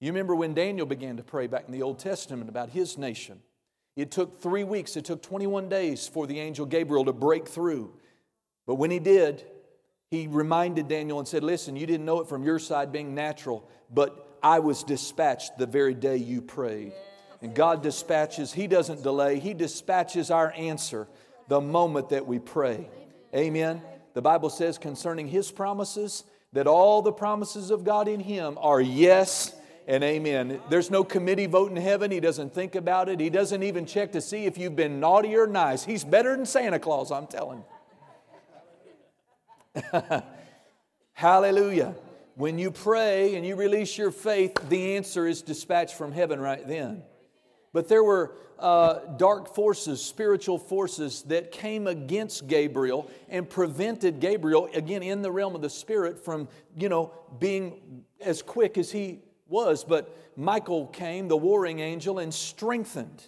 You remember when Daniel began to pray back in the Old Testament about his nation. It took three weeks, it took 21 days for the angel Gabriel to break through. But when he did, he reminded Daniel and said, Listen, you didn't know it from your side being natural, but I was dispatched the very day you prayed. And God dispatches, He doesn't delay, He dispatches our answer the moment that we pray. Amen. The Bible says concerning His promises that all the promises of God in Him are yes and amen. There's no committee vote in heaven. He doesn't think about it. He doesn't even check to see if you've been naughty or nice. He's better than Santa Claus, I'm telling you. Hallelujah. When you pray and you release your faith, the answer is dispatched from heaven right then. But there were uh, dark forces, spiritual forces that came against Gabriel and prevented Gabriel, again in the realm of the spirit, from, you know, being as quick as he was. But Michael came, the warring angel, and strengthened,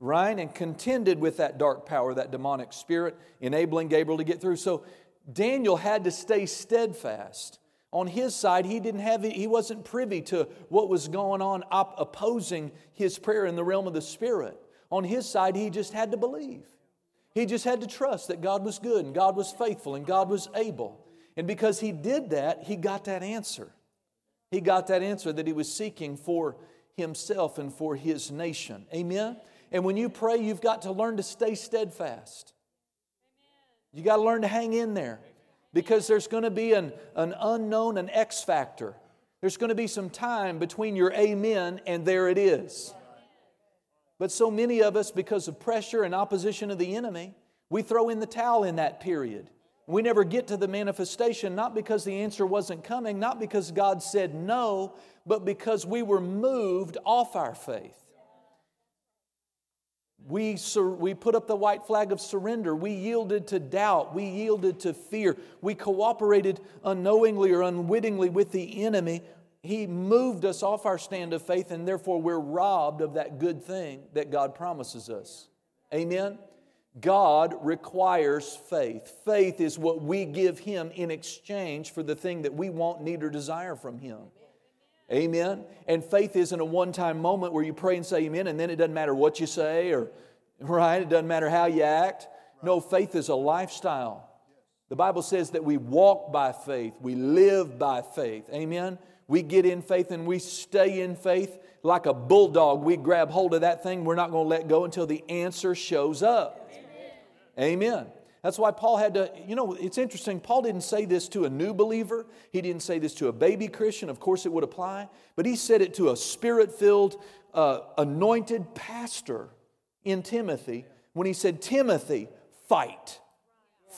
right? And contended with that dark power, that demonic spirit, enabling Gabriel to get through. So Daniel had to stay steadfast on his side, he didn't have he wasn't privy to what was going on op- opposing his prayer in the realm of the spirit. On his side, he just had to believe. He just had to trust that God was good and God was faithful and God was able. And because he did that, he got that answer. He got that answer that he was seeking for himself and for his nation. Amen. And when you pray, you've got to learn to stay steadfast. You got to learn to hang in there because there's going to be an, an unknown, an X factor. There's going to be some time between your amen and there it is. But so many of us, because of pressure and opposition of the enemy, we throw in the towel in that period. We never get to the manifestation, not because the answer wasn't coming, not because God said no, but because we were moved off our faith. We, sur- we put up the white flag of surrender. We yielded to doubt. We yielded to fear. We cooperated unknowingly or unwittingly with the enemy. He moved us off our stand of faith, and therefore we're robbed of that good thing that God promises us. Amen? God requires faith. Faith is what we give Him in exchange for the thing that we want, need, or desire from Him. Amen. And faith isn't a one time moment where you pray and say amen, and then it doesn't matter what you say or, right? It doesn't matter how you act. No, faith is a lifestyle. The Bible says that we walk by faith, we live by faith. Amen. We get in faith and we stay in faith like a bulldog. We grab hold of that thing, we're not going to let go until the answer shows up. Amen. Amen. That's why Paul had to, you know, it's interesting. Paul didn't say this to a new believer, he didn't say this to a baby Christian. Of course, it would apply, but he said it to a spirit filled, uh, anointed pastor in Timothy when he said, Timothy, fight.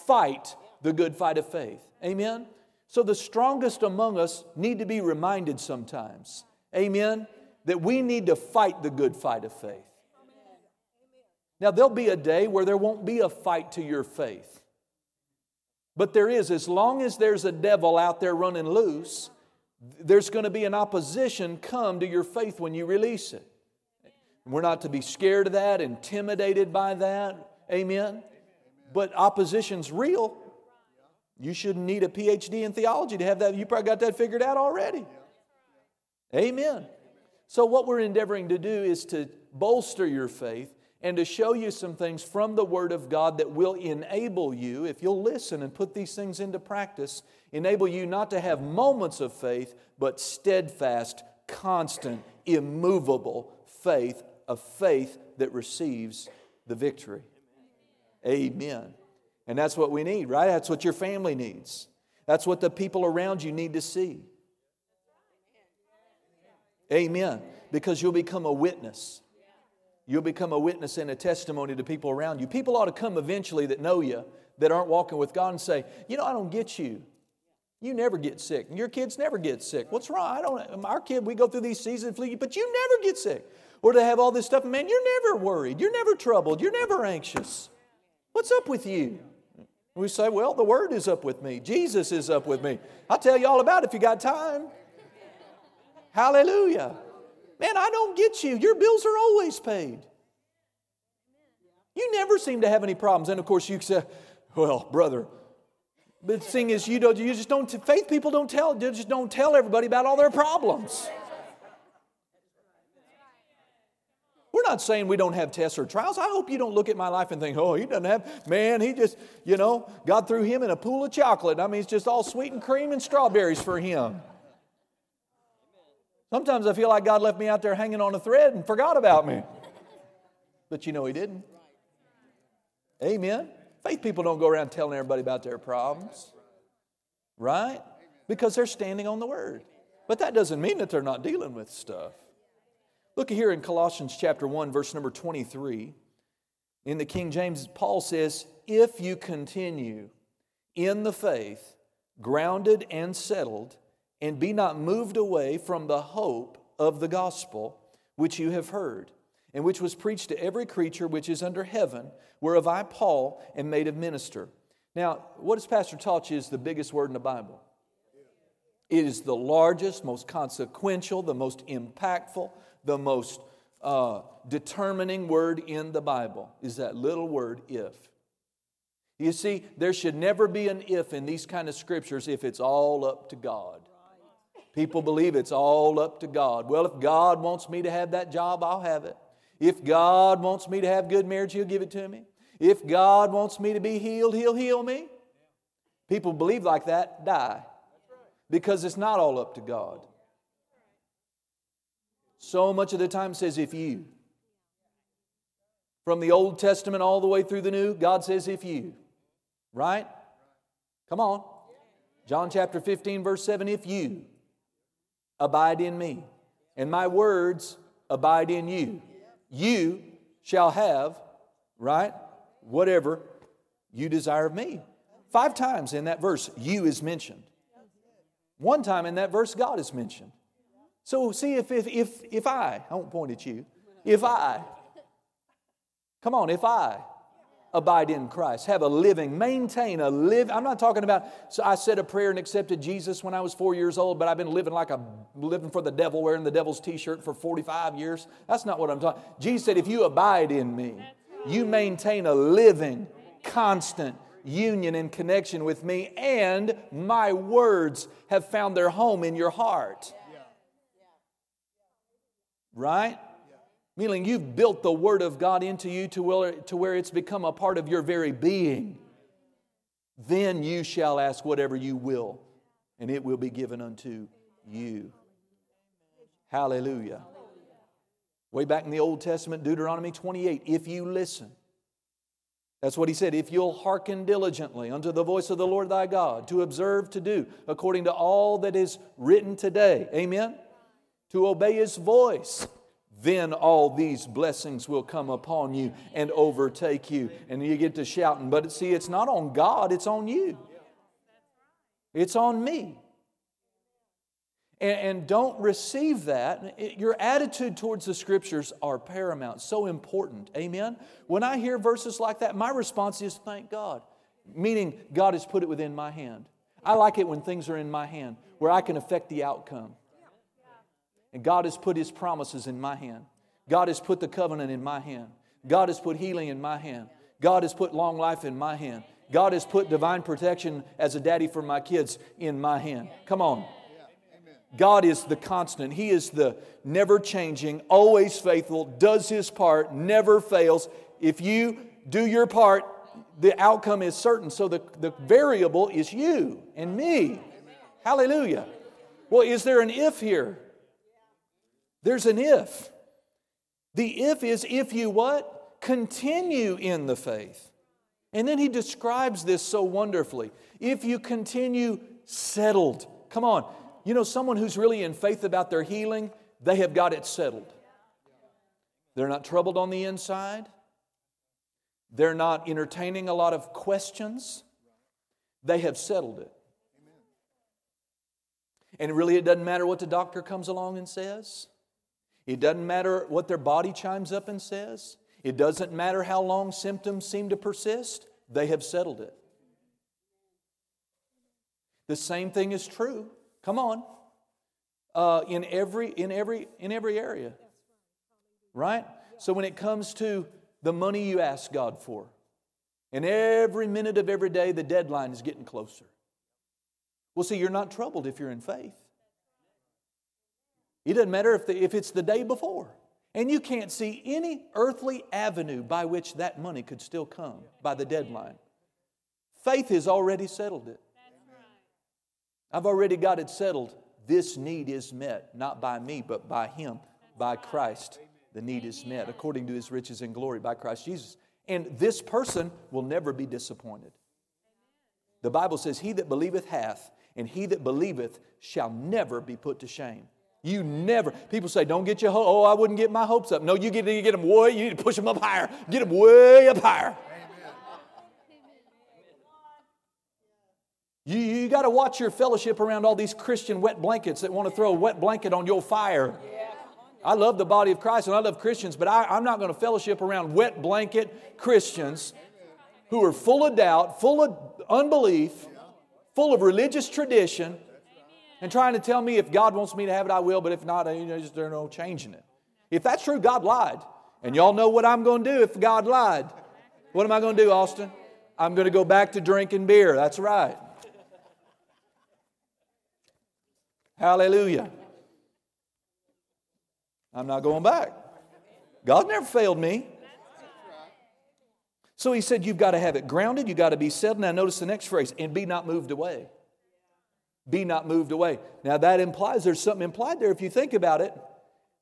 Fight the good fight of faith. Amen? So the strongest among us need to be reminded sometimes, amen, that we need to fight the good fight of faith. Now, there'll be a day where there won't be a fight to your faith. But there is, as long as there's a devil out there running loose, there's going to be an opposition come to your faith when you release it. We're not to be scared of that, intimidated by that. Amen. But opposition's real. You shouldn't need a PhD in theology to have that. You probably got that figured out already. Amen. So, what we're endeavoring to do is to bolster your faith and to show you some things from the Word of God that will enable you, if you'll listen and put these things into practice, enable you not to have moments of faith, but steadfast, constant, immovable faith, a faith that receives the victory. Amen. And that's what we need, right? That's what your family needs. That's what the people around you need to see. Amen. Because you'll become a witness. You'll become a witness and a testimony to people around you. People ought to come eventually that know you, that aren't walking with God, and say, You know, I don't get you. You never get sick. And your kids never get sick. What's wrong? I don't. Our kid, we go through these seasons, but you never get sick. Or to have all this stuff, man, you're never worried. You're never troubled. You're never anxious. What's up with you? We say, well, the Word is up with me. Jesus is up with me. I'll tell you all about it if you got time. Hallelujah. Man, I don't get you. Your bills are always paid. You never seem to have any problems. And of course, you say, well, brother, but the thing is, you, don't, you just don't, faith people don't tell, they just don't tell everybody about all their problems. We're not saying we don't have tests or trials. I hope you don't look at my life and think, oh, he doesn't have, man, he just, you know, God threw him in a pool of chocolate. I mean, it's just all sweet and cream and strawberries for him. Sometimes I feel like God left me out there hanging on a thread and forgot about me. But you know, He didn't. Amen. Faith people don't go around telling everybody about their problems, right? Because they're standing on the Word. But that doesn't mean that they're not dealing with stuff. Look here in Colossians chapter 1, verse number 23. In the King James, Paul says, If you continue in the faith, grounded and settled, and be not moved away from the hope of the gospel which you have heard, and which was preached to every creature which is under heaven, whereof I, Paul, am made a minister. Now, what has Pastor taught you is the biggest word in the Bible? It is the largest, most consequential, the most impactful, the most uh, determining word in the Bible is that little word if. You see, there should never be an if in these kind of scriptures if it's all up to God. People believe it's all up to God. Well, if God wants me to have that job, I'll have it. If God wants me to have good marriage, He'll give it to me. If God wants me to be healed, He'll heal me. People believe like that die because it's not all up to God. So much of the time says, if you. From the Old Testament all the way through the New, God says, if you. Right? Come on. John chapter 15, verse 7 if you abide in me, and my words abide in you. You shall have, right, whatever you desire of me. Five times in that verse, you is mentioned. One time in that verse, God is mentioned. So, see, if, if, if, if I, I won't point at you, if I, come on, if I abide in Christ. Have a living, maintain a live. I'm not talking about, so I said a prayer and accepted Jesus when I was four years old, but I've been living like a living for the devil, wearing the devil's t-shirt for 45 years. That's not what I'm talking. Jesus said, if you abide in me, you maintain a living, constant union and connection with me, and my words have found their home in your heart. Right? Meaning you've built the Word of God into you to where, to where it's become a part of your very being. Then you shall ask whatever you will, and it will be given unto you. Hallelujah. Way back in the Old Testament, Deuteronomy 28, if you listen. That's what he said. If you'll hearken diligently unto the voice of the Lord thy God, to observe to do according to all that is written today. Amen? To obey his voice then all these blessings will come upon you and overtake you. And you get to shouting. But see, it's not on God, it's on you. It's on me. And, and don't receive that. It, your attitude towards the scriptures are paramount, so important. Amen? When I hear verses like that, my response is thank God, meaning God has put it within my hand. I like it when things are in my hand where I can affect the outcome. And God has put His promises in my hand. God has put the covenant in my hand. God has put healing in my hand. God has put long life in my hand. God has put divine protection as a daddy for my kids in my hand. Come on. God is the constant. He is the never changing, always faithful, does His part, never fails. If you do your part, the outcome is certain. So the, the variable is you and me. Hallelujah. Well, is there an if here? There's an if. The if is if you what? Continue in the faith. And then he describes this so wonderfully. If you continue settled. Come on. You know, someone who's really in faith about their healing, they have got it settled. They're not troubled on the inside. They're not entertaining a lot of questions. They have settled it. And really, it doesn't matter what the doctor comes along and says. It doesn't matter what their body chimes up and says. It doesn't matter how long symptoms seem to persist. They have settled it. The same thing is true. Come on. Uh, in every in every in every area. Right? So when it comes to the money you ask God for, and every minute of every day the deadline is getting closer. Well, see, you're not troubled if you're in faith. It doesn't matter if, the, if it's the day before. And you can't see any earthly avenue by which that money could still come by the deadline. Faith has already settled it. I've already got it settled. This need is met, not by me, but by Him, by Christ. The need is met according to His riches and glory by Christ Jesus. And this person will never be disappointed. The Bible says, He that believeth hath, and he that believeth shall never be put to shame. You never. People say, "Don't get your ho- oh, I wouldn't get my hopes up." No, you get you get them way. You need to push them up higher. Get them way up higher. You, you got to watch your fellowship around all these Christian wet blankets that want to throw a wet blanket on your fire. I love the body of Christ and I love Christians, but I, I'm not going to fellowship around wet blanket Christians who are full of doubt, full of unbelief, full of religious tradition, and trying to tell me if God wants me to have it, I will, but if not, you know, just, there's no changing it. If that's true, God lied. And y'all know what I'm going to do if God lied. What am I going to do, Austin? I'm going to go back to drinking beer. That's right. Hallelujah. I'm not going back. God never failed me. So he said, You've got to have it grounded, you've got to be settled. Now, notice the next phrase, and be not moved away. Be not moved away. Now, that implies there's something implied there. If you think about it,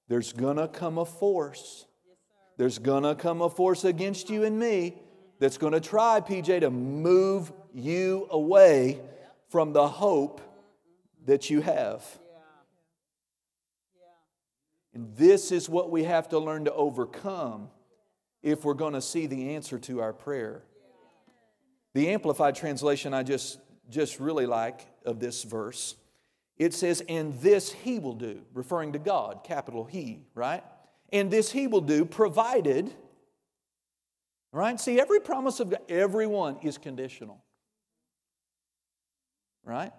there's gonna come a force. There's gonna come a force against you and me that's gonna try, PJ, to move you away from the hope that you have. And this is what we have to learn to overcome if we're going to see the answer to our prayer. The Amplified translation I just, just really like of this verse, it says, And this he will do, referring to God, capital He, right? And this he will do, provided, right? See, every promise of God, everyone is conditional, right?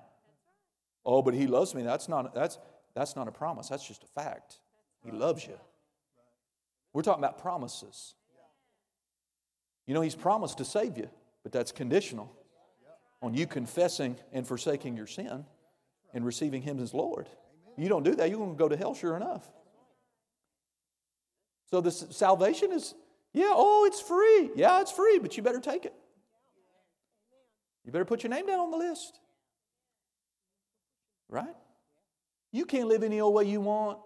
Oh, but he loves me. That's not, that's, that's not a promise, that's just a fact. He loves you. We're talking about promises. You know, He's promised to save you, but that's conditional on you confessing and forsaking your sin and receiving Him as Lord. You don't do that, you're going to go to hell sure enough. So, this salvation is, yeah, oh, it's free. Yeah, it's free, but you better take it. You better put your name down on the list. Right? You can't live any old way you want,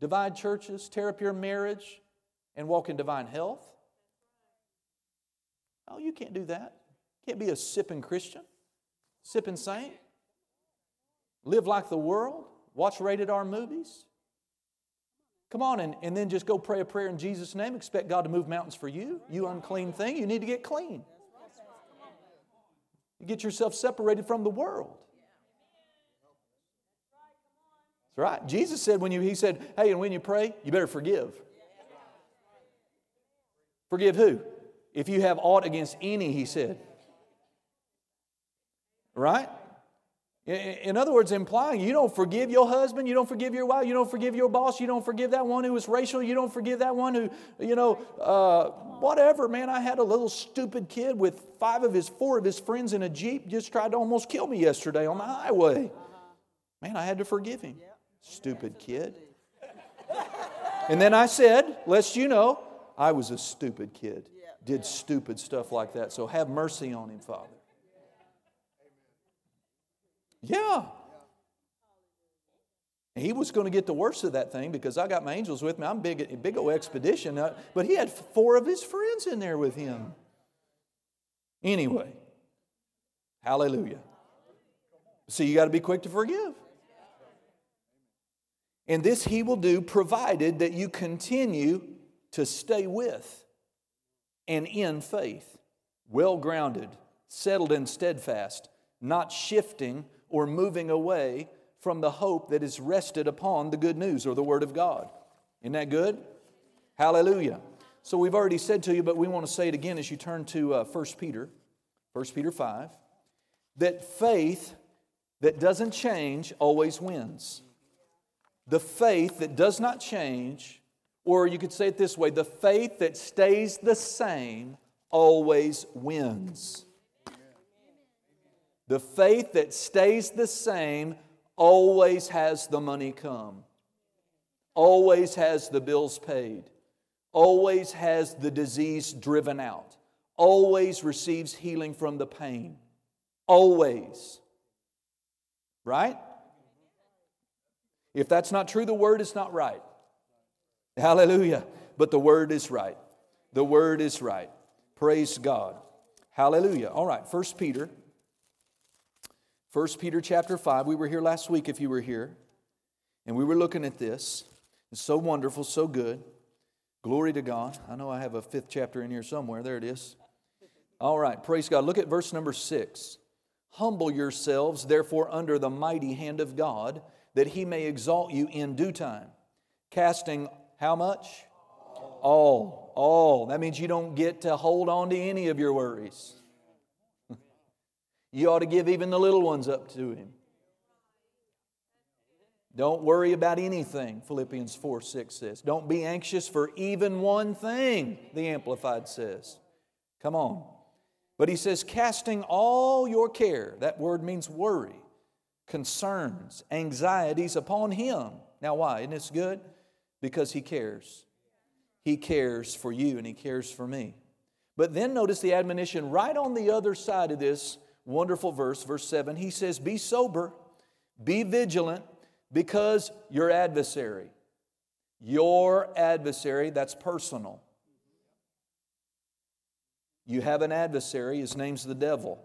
divide churches, tear up your marriage, and walk in divine health. Oh, you can't do that. Can't be a sipping Christian, sipping saint, live like the world, watch rated R movies. Come on, and, and then just go pray a prayer in Jesus' name. Expect God to move mountains for you. You unclean thing, you need to get clean. You get yourself separated from the world. That's right. Jesus said when you, he said, hey, and when you pray, you better forgive. Forgive who? If you have aught against any, he said. Right? In other words, implying you don't forgive your husband, you don't forgive your wife, you don't forgive your boss, you don't forgive that one who was racial, you don't forgive that one who, you know, uh, whatever, man. I had a little stupid kid with five of his, four of his friends in a Jeep just tried to almost kill me yesterday on the highway. Man, I had to forgive him. Stupid kid. And then I said, lest you know, I was a stupid kid. Did stupid stuff like that. So have mercy on him, Father. Yeah. He was going to get the worst of that thing because I got my angels with me. I'm big, big old expedition. Uh, but he had four of his friends in there with him. Anyway, hallelujah. See, you got to be quick to forgive. And this he will do provided that you continue to stay with and in faith, well grounded, settled and steadfast, not shifting or moving away from the hope that is rested upon the good news or the Word of God. Isn't that good? Hallelujah. So we've already said to you, but we want to say it again as you turn to uh, 1 Peter, 1 Peter 5, that faith that doesn't change always wins. The faith that does not change, or you could say it this way the faith that stays the same always wins. The faith that stays the same always has the money come, always has the bills paid, always has the disease driven out, always receives healing from the pain. Always. Right? If that's not true, the word is not right. Hallelujah. But the word is right. The word is right. Praise God. Hallelujah. All right, First Peter. First Peter chapter 5. We were here last week if you were here. And we were looking at this. It's so wonderful, so good. Glory to God. I know I have a fifth chapter in here somewhere. There it is. All right, praise God. Look at verse number 6. Humble yourselves, therefore, under the mighty hand of God, that he may exalt you in due time. Casting how much? All. All. That means you don't get to hold on to any of your worries. You ought to give even the little ones up to him. Don't worry about anything, Philippians 4 6 says. Don't be anxious for even one thing, the Amplified says. Come on. But he says, casting all your care, that word means worry, concerns, anxieties upon him. Now, why? Isn't this good? Because he cares. He cares for you and he cares for me. But then notice the admonition right on the other side of this wonderful verse, verse 7. He says, Be sober, be vigilant, because your adversary, your adversary, that's personal you have an adversary, his name's the devil.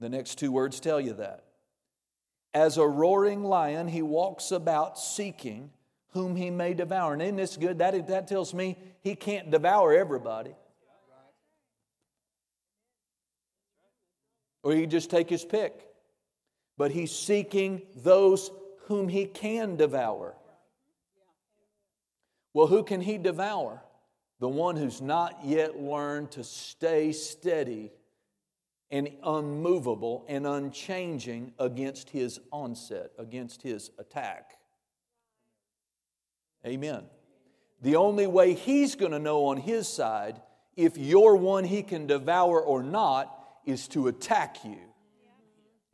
The next two words tell you that. As a roaring lion, he walks about seeking whom he may devour. And isn't this good? That, that tells me he can't devour everybody. Or he just take his pick. But he's seeking those whom he can devour. Well, who can he devour? the one who's not yet learned to stay steady and unmovable and unchanging against his onset, against his attack. Amen. The only way he's going to know on his side if you're one he can devour or not is to attack you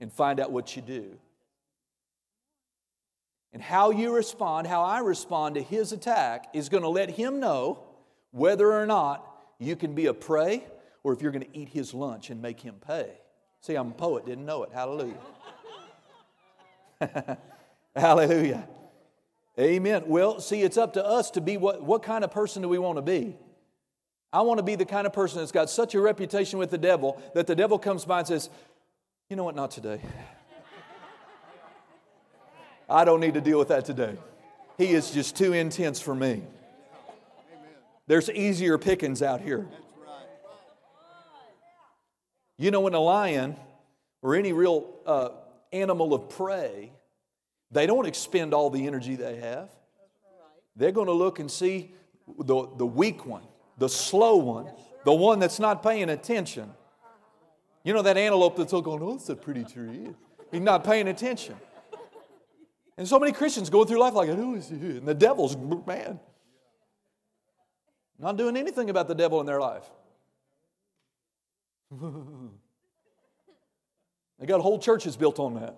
and find out what you do. And how you respond, how I respond to his attack, is going to let him know whether or not you can be a prey or if you're going to eat his lunch and make him pay. See, I'm a poet, didn't know it. Hallelujah. Hallelujah. Amen. Well, see, it's up to us to be what, what kind of person do we want to be? I want to be the kind of person that's got such a reputation with the devil that the devil comes by and says, You know what, not today. I don't need to deal with that today. He is just too intense for me. There's easier pickings out here. You know, when a lion or any real uh, animal of prey, they don't expend all the energy they have. They're going to look and see the, the weak one, the slow one, the one that's not paying attention. You know that antelope that's going, oh, it's a pretty tree. He's not paying attention. And so many Christians go through life like, oh, and the devil's, man, not doing anything about the devil in their life. they got whole churches built on that.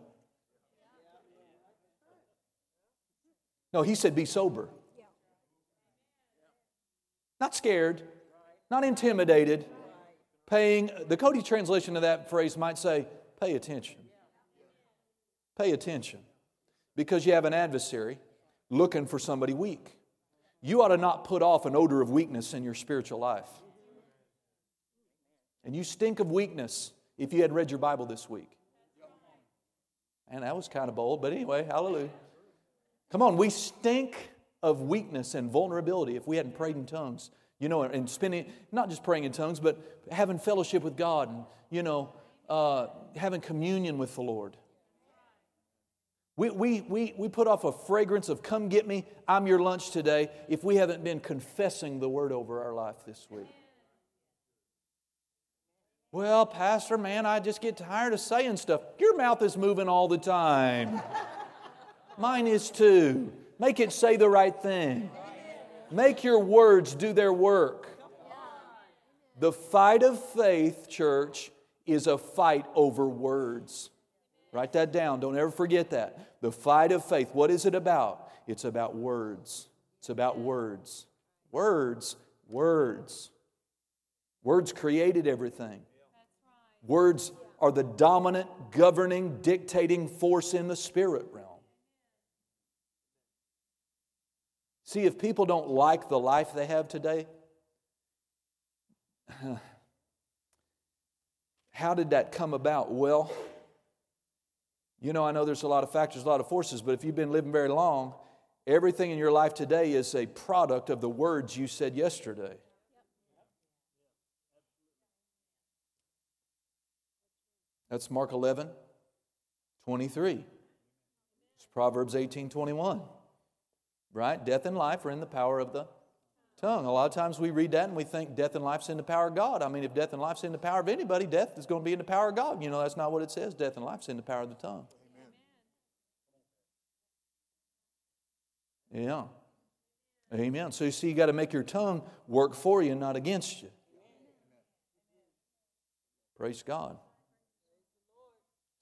No, he said, be sober. Not scared, not intimidated. Paying, the Cody translation of that phrase might say, pay attention. Pay attention. Because you have an adversary looking for somebody weak you ought to not put off an odor of weakness in your spiritual life. And you stink of weakness if you had read your Bible this week. And that was kind of bold, but anyway, hallelujah. Come on, we stink of weakness and vulnerability if we hadn't prayed in tongues. You know, and spending, not just praying in tongues, but having fellowship with God and, you know, uh, having communion with the Lord. We, we, we, we put off a fragrance of come get me, I'm your lunch today, if we haven't been confessing the word over our life this week. Well, Pastor, man, I just get tired of saying stuff. Your mouth is moving all the time. Mine is too. Make it say the right thing. Make your words do their work. The fight of faith, church, is a fight over words. Write that down. Don't ever forget that. The fight of faith, what is it about? It's about words. It's about words. Words, words. Words created everything. Words are the dominant, governing, dictating force in the spirit realm. See, if people don't like the life they have today, how did that come about? Well, you know, I know there's a lot of factors, a lot of forces, but if you've been living very long, everything in your life today is a product of the words you said yesterday. That's Mark 11, 23. It's Proverbs 18, 21. Right? Death and life are in the power of the tongue. A lot of times we read that and we think death and life's in the power of God. I mean, if death and life's in the power of anybody, death is going to be in the power of God. You know, that's not what it says. Death and life's in the power of the tongue. Yeah. Amen. So you see, you got to make your tongue work for you, not against you. Praise God.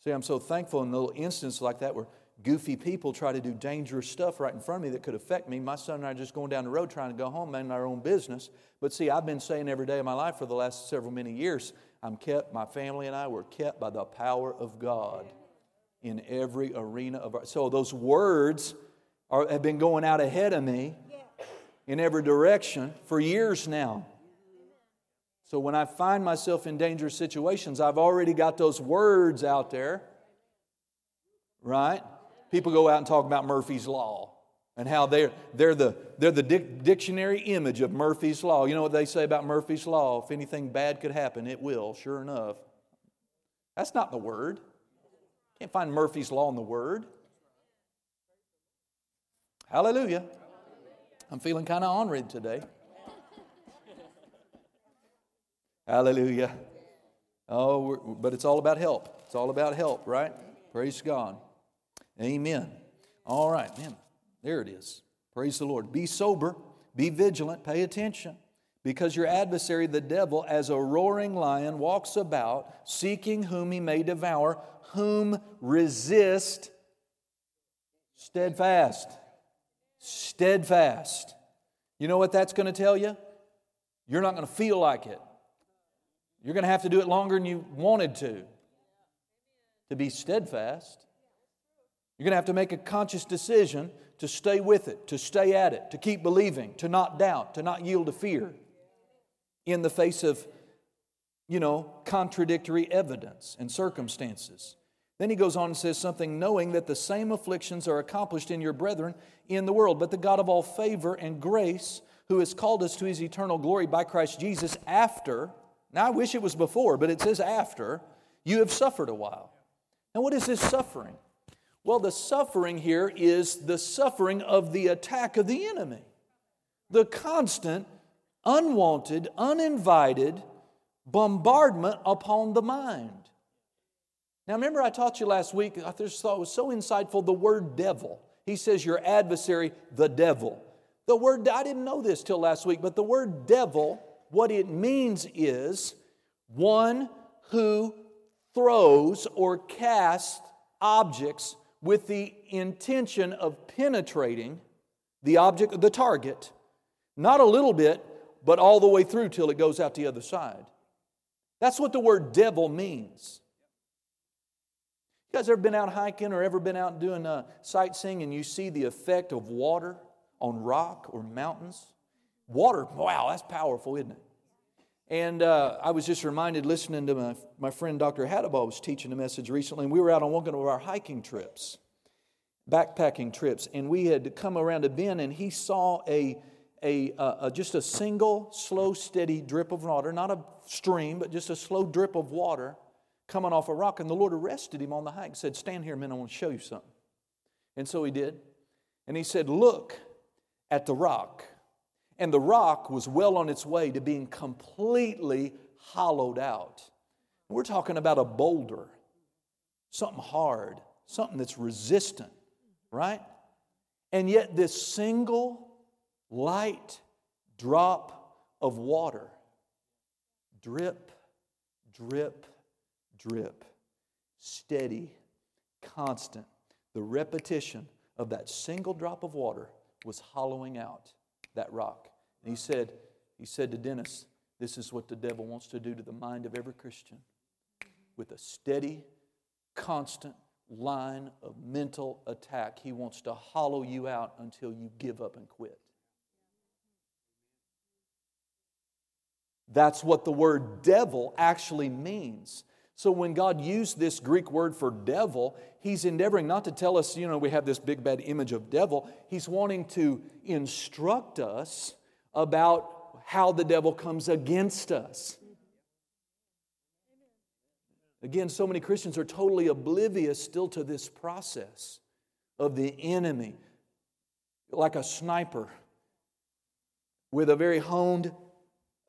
See, I'm so thankful in little instances like that where goofy people try to do dangerous stuff right in front of me that could affect me. My son and I are just going down the road trying to go home, minding our own business. But see, I've been saying every day of my life for the last several many years, I'm kept, my family and I were kept by the power of God in every arena of our. So those words are, have been going out ahead of me in every direction for years now. So when I find myself in dangerous situations, I've already got those words out there, right? People go out and talk about Murphy's Law and how they're, they're the, they're the dic- dictionary image of Murphy's Law. You know what they say about Murphy's Law? If anything bad could happen, it will, sure enough. That's not the Word. Can't find Murphy's Law in the Word. Hallelujah. I'm feeling kind of honored today. Hallelujah. Oh, but it's all about help. It's all about help, right? Praise God. Amen. All right, man. There it is. Praise the Lord. Be sober, be vigilant, pay attention, because your adversary, the devil, as a roaring lion, walks about seeking whom he may devour, whom resist steadfast. Steadfast. You know what that's going to tell you? You're not going to feel like it. You're going to have to do it longer than you wanted to. To be steadfast. You're going to have to make a conscious decision to stay with it, to stay at it, to keep believing, to not doubt, to not yield to fear in the face of, you know, contradictory evidence and circumstances. Then he goes on and says something, knowing that the same afflictions are accomplished in your brethren in the world, but the God of all favor and grace, who has called us to his eternal glory by Christ Jesus after now, I wish it was before, but it says after you have suffered a while. Now, what is this suffering? Well, the suffering here is the suffering of the attack of the enemy, the constant, unwanted, uninvited bombardment upon the mind. Now, remember, I taught you last week, I just thought it was so insightful the word devil. He says, Your adversary, the devil. The word, I didn't know this till last week, but the word devil what it means is one who throws or casts objects with the intention of penetrating the object, the target, not a little bit, but all the way through till it goes out the other side. That's what the word devil means. You guys ever been out hiking or ever been out doing uh, sightseeing and you see the effect of water on rock or mountains? Water, wow, that's powerful, isn't it? And uh, I was just reminded listening to my, my friend Dr. Hadabal was teaching a message recently, and we were out on one of our hiking trips, backpacking trips, and we had come around a bend, and he saw a, a, a, just a single, slow, steady drip of water, not a stream, but just a slow drip of water coming off a rock. And the Lord arrested him on the hike and said, Stand here a minute, I want to show you something. And so he did. And he said, Look at the rock. And the rock was well on its way to being completely hollowed out. We're talking about a boulder, something hard, something that's resistant, right? And yet, this single light drop of water, drip, drip, drip, steady, constant. The repetition of that single drop of water was hollowing out that rock. And he said, he said to Dennis, This is what the devil wants to do to the mind of every Christian. With a steady, constant line of mental attack, he wants to hollow you out until you give up and quit. That's what the word devil actually means. So when God used this Greek word for devil, he's endeavoring not to tell us, you know, we have this big bad image of devil. He's wanting to instruct us about how the devil comes against us. Again, so many Christians are totally oblivious still to this process of the enemy, like a sniper with a very honed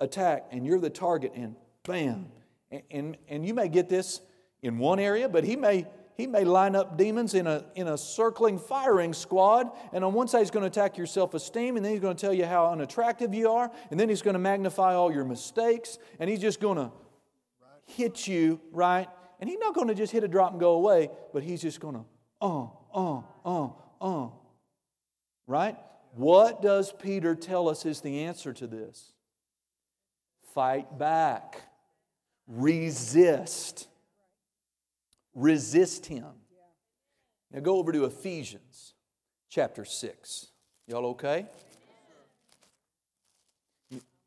attack, and you're the target, and bam. And, and, you may get this in one area, but he may, he may line up demons in a, in a circling firing squad. And on one side, he's going to attack your self esteem, and then he's going to tell you how unattractive you are, and then he's going to magnify all your mistakes, and he's just going to hit you, right? And he's not going to just hit a drop and go away, but he's just going to, uh, uh, uh, uh. Right? What does Peter tell us is the answer to this? Fight back, resist. Resist him. Now go over to Ephesians chapter 6. Y'all okay?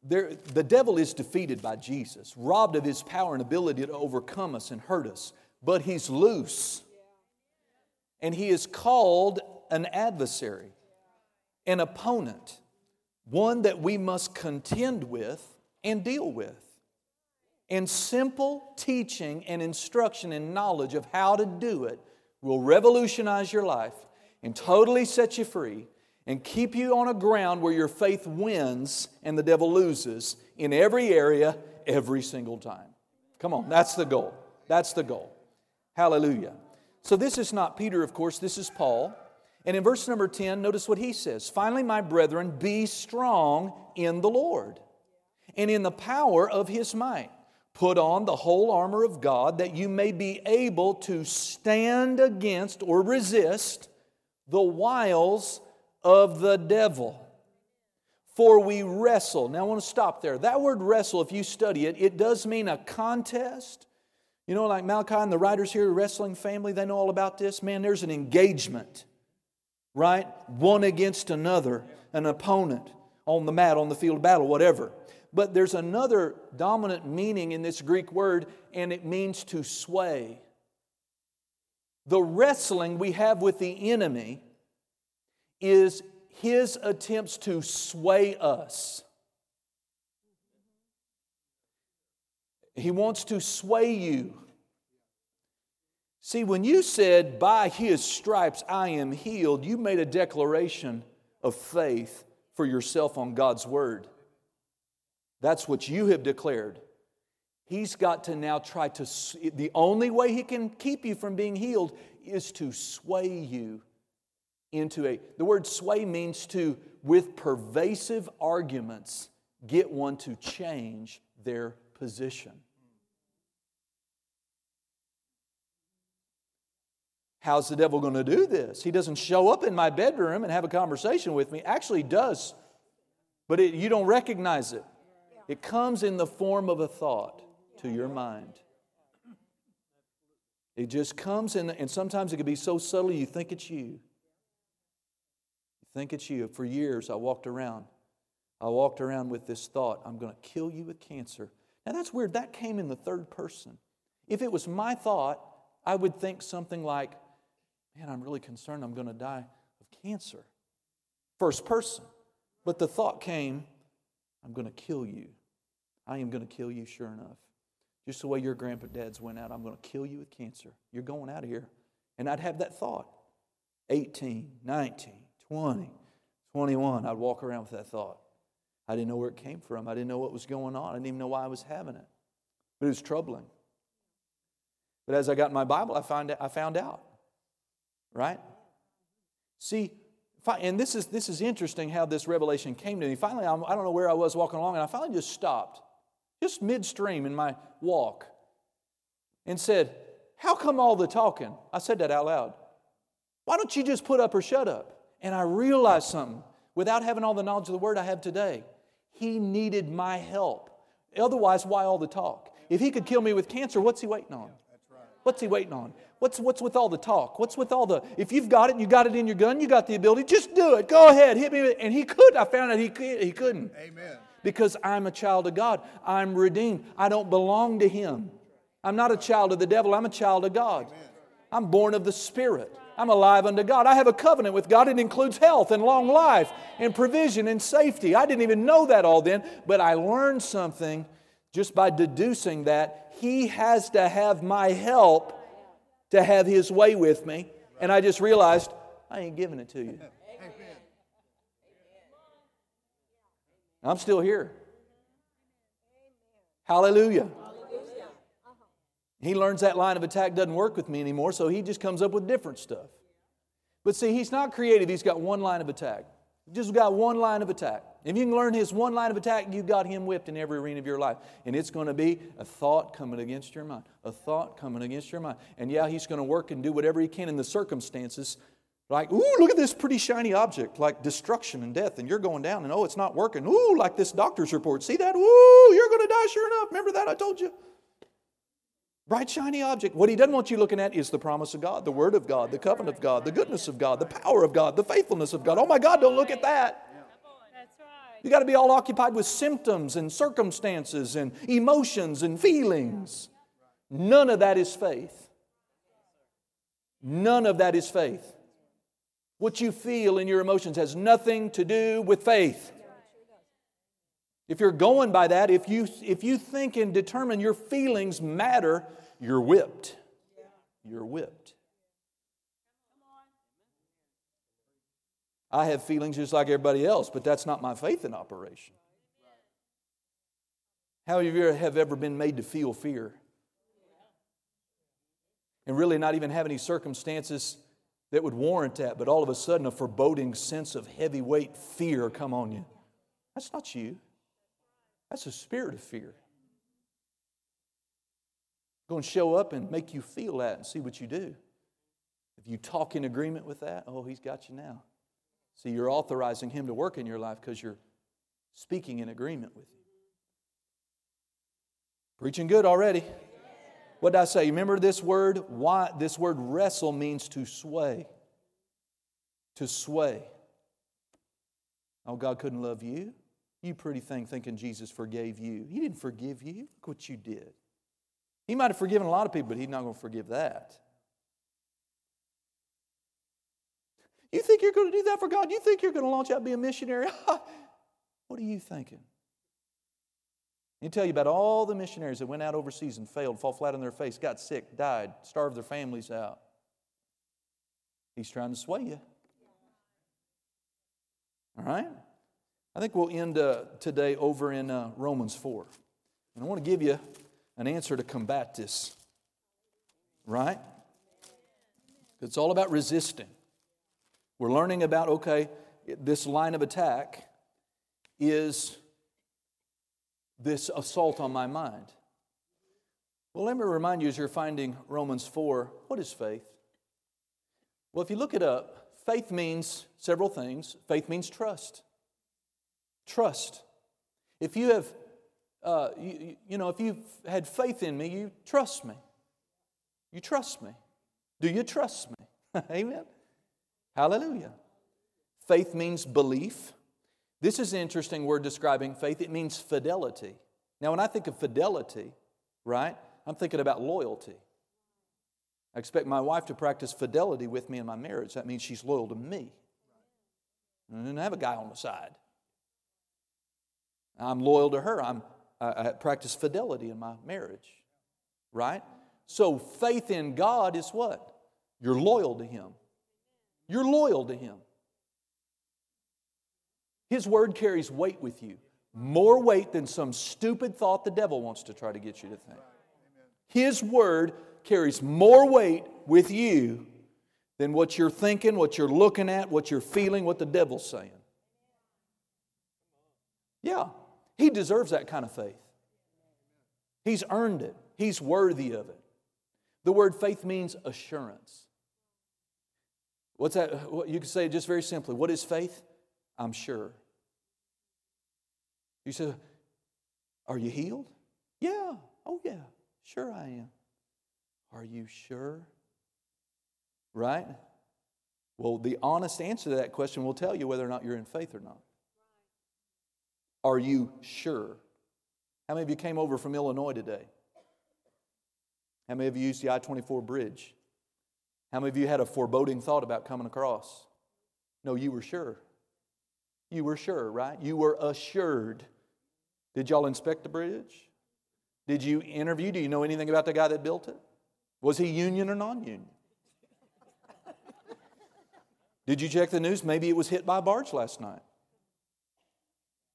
There, the devil is defeated by Jesus, robbed of his power and ability to overcome us and hurt us, but he's loose. And he is called an adversary, an opponent, one that we must contend with and deal with. And simple teaching and instruction and knowledge of how to do it will revolutionize your life and totally set you free and keep you on a ground where your faith wins and the devil loses in every area every single time. Come on, that's the goal. That's the goal. Hallelujah. So, this is not Peter, of course, this is Paul. And in verse number 10, notice what he says Finally, my brethren, be strong in the Lord and in the power of his might. Put on the whole armor of God that you may be able to stand against or resist the wiles of the devil. For we wrestle. Now I want to stop there. That word wrestle, if you study it, it does mean a contest. You know, like Malachi and the writers here, wrestling family, they know all about this. Man, there's an engagement, right? One against another, an opponent on the mat, on the field of battle, whatever. But there's another dominant meaning in this Greek word, and it means to sway. The wrestling we have with the enemy is his attempts to sway us. He wants to sway you. See, when you said, By his stripes I am healed, you made a declaration of faith for yourself on God's word. That's what you have declared. He's got to now try to, the only way he can keep you from being healed is to sway you into a, the word sway means to, with pervasive arguments, get one to change their position. How's the devil going to do this? He doesn't show up in my bedroom and have a conversation with me. Actually, does, but it, you don't recognize it. It comes in the form of a thought to your mind. It just comes in, and sometimes it can be so subtle you think it's you think it's you. For years, I walked around. I walked around with this thought I'm going to kill you with cancer. Now, that's weird. That came in the third person. If it was my thought, I would think something like, Man, I'm really concerned I'm going to die of cancer. First person. But the thought came, I'm going to kill you. I am going to kill you, sure enough. Just the way your grandpa dads went out, I'm going to kill you with cancer. You're going out of here. And I'd have that thought 18, 19, 20, 21, I'd walk around with that thought. I didn't know where it came from. I didn't know what was going on. I didn't even know why I was having it. But it was troubling. But as I got my Bible, I found, I found out. Right? See, and this is, this is interesting how this revelation came to me. Finally, I don't know where I was walking along, and I finally just stopped, just midstream in my walk, and said, How come all the talking? I said that out loud. Why don't you just put up or shut up? And I realized something without having all the knowledge of the word I have today. He needed my help. Otherwise, why all the talk? If he could kill me with cancer, what's he waiting on? What's he waiting on? What's, what's with all the talk? What's with all the, if you've got it and you got it in your gun, you got the ability, just do it. Go ahead, hit me. And he could. I found out he, he couldn't. Amen. Because I'm a child of God. I'm redeemed. I don't belong to him. I'm not a child of the devil. I'm a child of God. I'm born of the Spirit. I'm alive unto God. I have a covenant with God. It includes health and long life and provision and safety. I didn't even know that all then, but I learned something just by deducing that He has to have my help to have His way with me. And I just realized I ain't giving it to you. I'm still here. Hallelujah. He learns that line of attack doesn't work with me anymore, so he just comes up with different stuff. But see, he's not creative, he's got one line of attack. He just got one line of attack. If you can learn his one line of attack, you got him whipped in every arena of your life. And it's going to be a thought coming against your mind, a thought coming against your mind. And yeah, he's going to work and do whatever he can in the circumstances. Like, ooh, look at this pretty shiny object, like destruction and death, and you're going down, and oh, it's not working. Ooh, like this doctor's report. See that? Ooh, you're going to die sure enough. Remember that? I told you. Bright, shiny object. What he doesn't want you looking at is the promise of God, the word of God, the covenant of God, the goodness of God, the power of God, the faithfulness of God. Oh my God, don't look at that. You got to be all occupied with symptoms and circumstances and emotions and feelings. None of that is faith. None of that is faith. What you feel in your emotions has nothing to do with faith. If you're going by that, if you, if you think and determine your feelings matter, you're whipped. You're whipped. I have feelings just like everybody else, but that's not my faith in operation. How many of you have ever been made to feel fear? And really not even have any circumstances that would warrant that, but all of a sudden a foreboding sense of heavyweight fear come on you. That's not you. That's a spirit of fear. Going to show up and make you feel that and see what you do. If you talk in agreement with that, oh, he's got you now. See, you're authorizing him to work in your life because you're speaking in agreement with him. Preaching good already. What did I say? Remember this word? Why this word wrestle means to sway. To sway. Oh, God couldn't love you. You pretty thing thinking Jesus forgave you. He didn't forgive you. Look what you did. He might have forgiven a lot of people, but He's not going to forgive that. You think you're going to do that for God? You think you're going to launch out and be a missionary? what are you thinking? Me tell you about all the missionaries that went out overseas and failed, fall flat on their face, got sick, died, starved their families out. He's trying to sway you. All right? I think we'll end uh, today over in uh, Romans 4. And I want to give you an answer to combat this, right? It's all about resisting. We're learning about, okay, this line of attack is this assault on my mind. Well, let me remind you as you're finding Romans 4, what is faith? Well, if you look it up, faith means several things. Faith means trust. Trust. If you have, uh, you, you know, if you've had faith in me, you trust me. You trust me. Do you trust me? Amen. Hallelujah. Faith means belief. This is an interesting word describing faith. It means fidelity. Now, when I think of fidelity, right, I'm thinking about loyalty. I expect my wife to practice fidelity with me in my marriage. That means she's loyal to me. I didn't have a guy on the side. I'm loyal to her. I'm, I, I practice fidelity in my marriage, right? So faith in God is what? You're loyal to Him. You're loyal to Him. His word carries weight with you, more weight than some stupid thought the devil wants to try to get you to think. His word carries more weight with you than what you're thinking, what you're looking at, what you're feeling, what the devil's saying. Yeah, he deserves that kind of faith. He's earned it, he's worthy of it. The word faith means assurance. What's that? You can say it just very simply. What is faith? I'm sure. You say, Are you healed? Yeah. Oh, yeah. Sure, I am. Are you sure? Right? Well, the honest answer to that question will tell you whether or not you're in faith or not. Are you sure? How many of you came over from Illinois today? How many of you used the I 24 bridge? How many of you had a foreboding thought about coming across? No, you were sure. You were sure, right? You were assured. Did y'all inspect the bridge? Did you interview? Do you know anything about the guy that built it? Was he union or non union? Did you check the news? Maybe it was hit by a barge last night.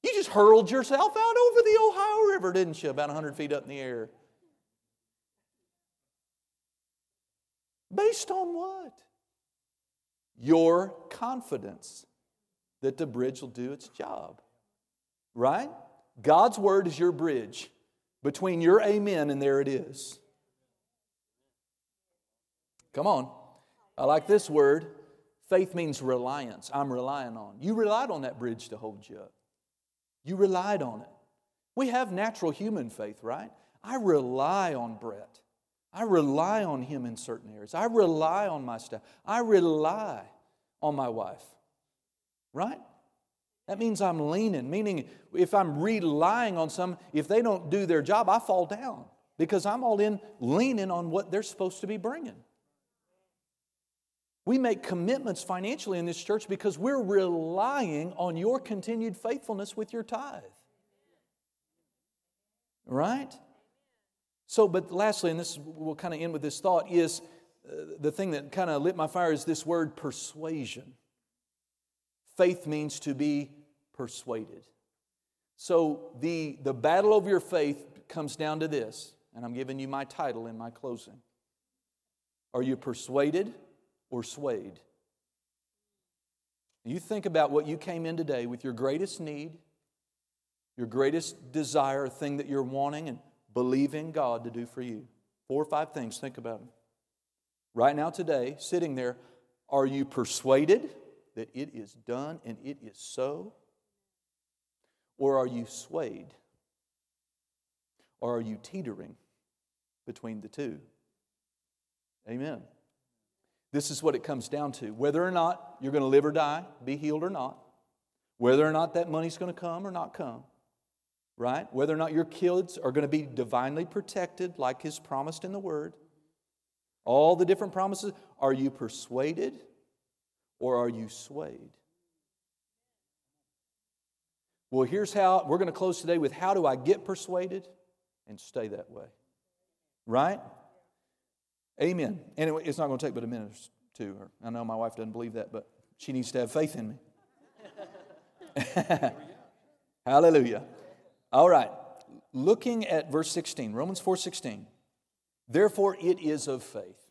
You just hurled yourself out over the Ohio River, didn't you? About 100 feet up in the air. Based on what? Your confidence that the bridge will do its job. Right? God's word is your bridge between your amen and there it is. Come on. I like this word. Faith means reliance. I'm relying on. You relied on that bridge to hold you up. You relied on it. We have natural human faith, right? I rely on Brett. I rely on him in certain areas. I rely on my staff. I rely on my wife. Right? That means I'm leaning, meaning if I'm relying on some, if they don't do their job, I fall down because I'm all in leaning on what they're supposed to be bringing. We make commitments financially in this church because we're relying on your continued faithfulness with your tithe. Right? So, but lastly, and this we'll kind of end with this thought, is uh, the thing that kind of lit my fire is this word persuasion. Faith means to be persuaded. So, the, the battle over your faith comes down to this, and I'm giving you my title in my closing. Are you persuaded or swayed? You think about what you came in today with your greatest need, your greatest desire, thing that you're wanting, and believing God to do for you. Four or five things, think about them. Right now, today, sitting there, are you persuaded that it is done and it is so? Or are you swayed? Or are you teetering between the two? Amen. This is what it comes down to. Whether or not you're going to live or die, be healed or not, whether or not that money's going to come or not come, right? Whether or not your kids are going to be divinely protected, like is promised in the Word. All the different promises. Are you persuaded or are you swayed? Well, here's how we're going to close today with how do I get persuaded and stay that way? Right? Amen. And it's not going to take but a minute or two. I know my wife doesn't believe that, but she needs to have faith in me. Hallelujah. All right. Looking at verse 16, Romans 4 16. Therefore, it is of faith,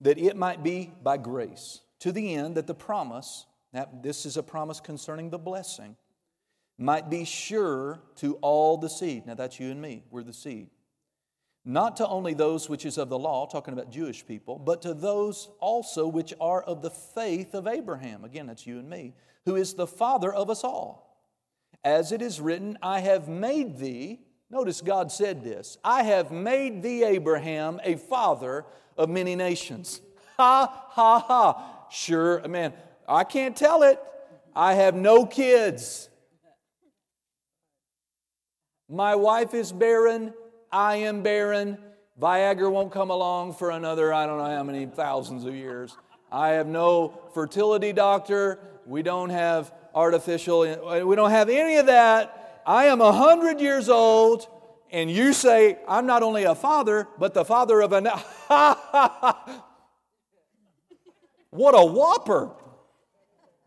that it might be by grace, to the end that the promise, that this is a promise concerning the blessing, might be sure to all the seed. Now, that's you and me. We're the seed. Not to only those which is of the law, talking about Jewish people, but to those also which are of the faith of Abraham. Again, that's you and me, who is the father of us all. As it is written, I have made thee, notice God said this, I have made thee, Abraham, a father of many nations. Ha, ha, ha. Sure, man, I can't tell it. I have no kids. My wife is barren. I am barren. Viagra won't come along for another, I don't know how many thousands of years. I have no fertility doctor. We don't have artificial. We don't have any of that. I am a hundred years old, and you say I'm not only a father, but the father of a. what a whopper!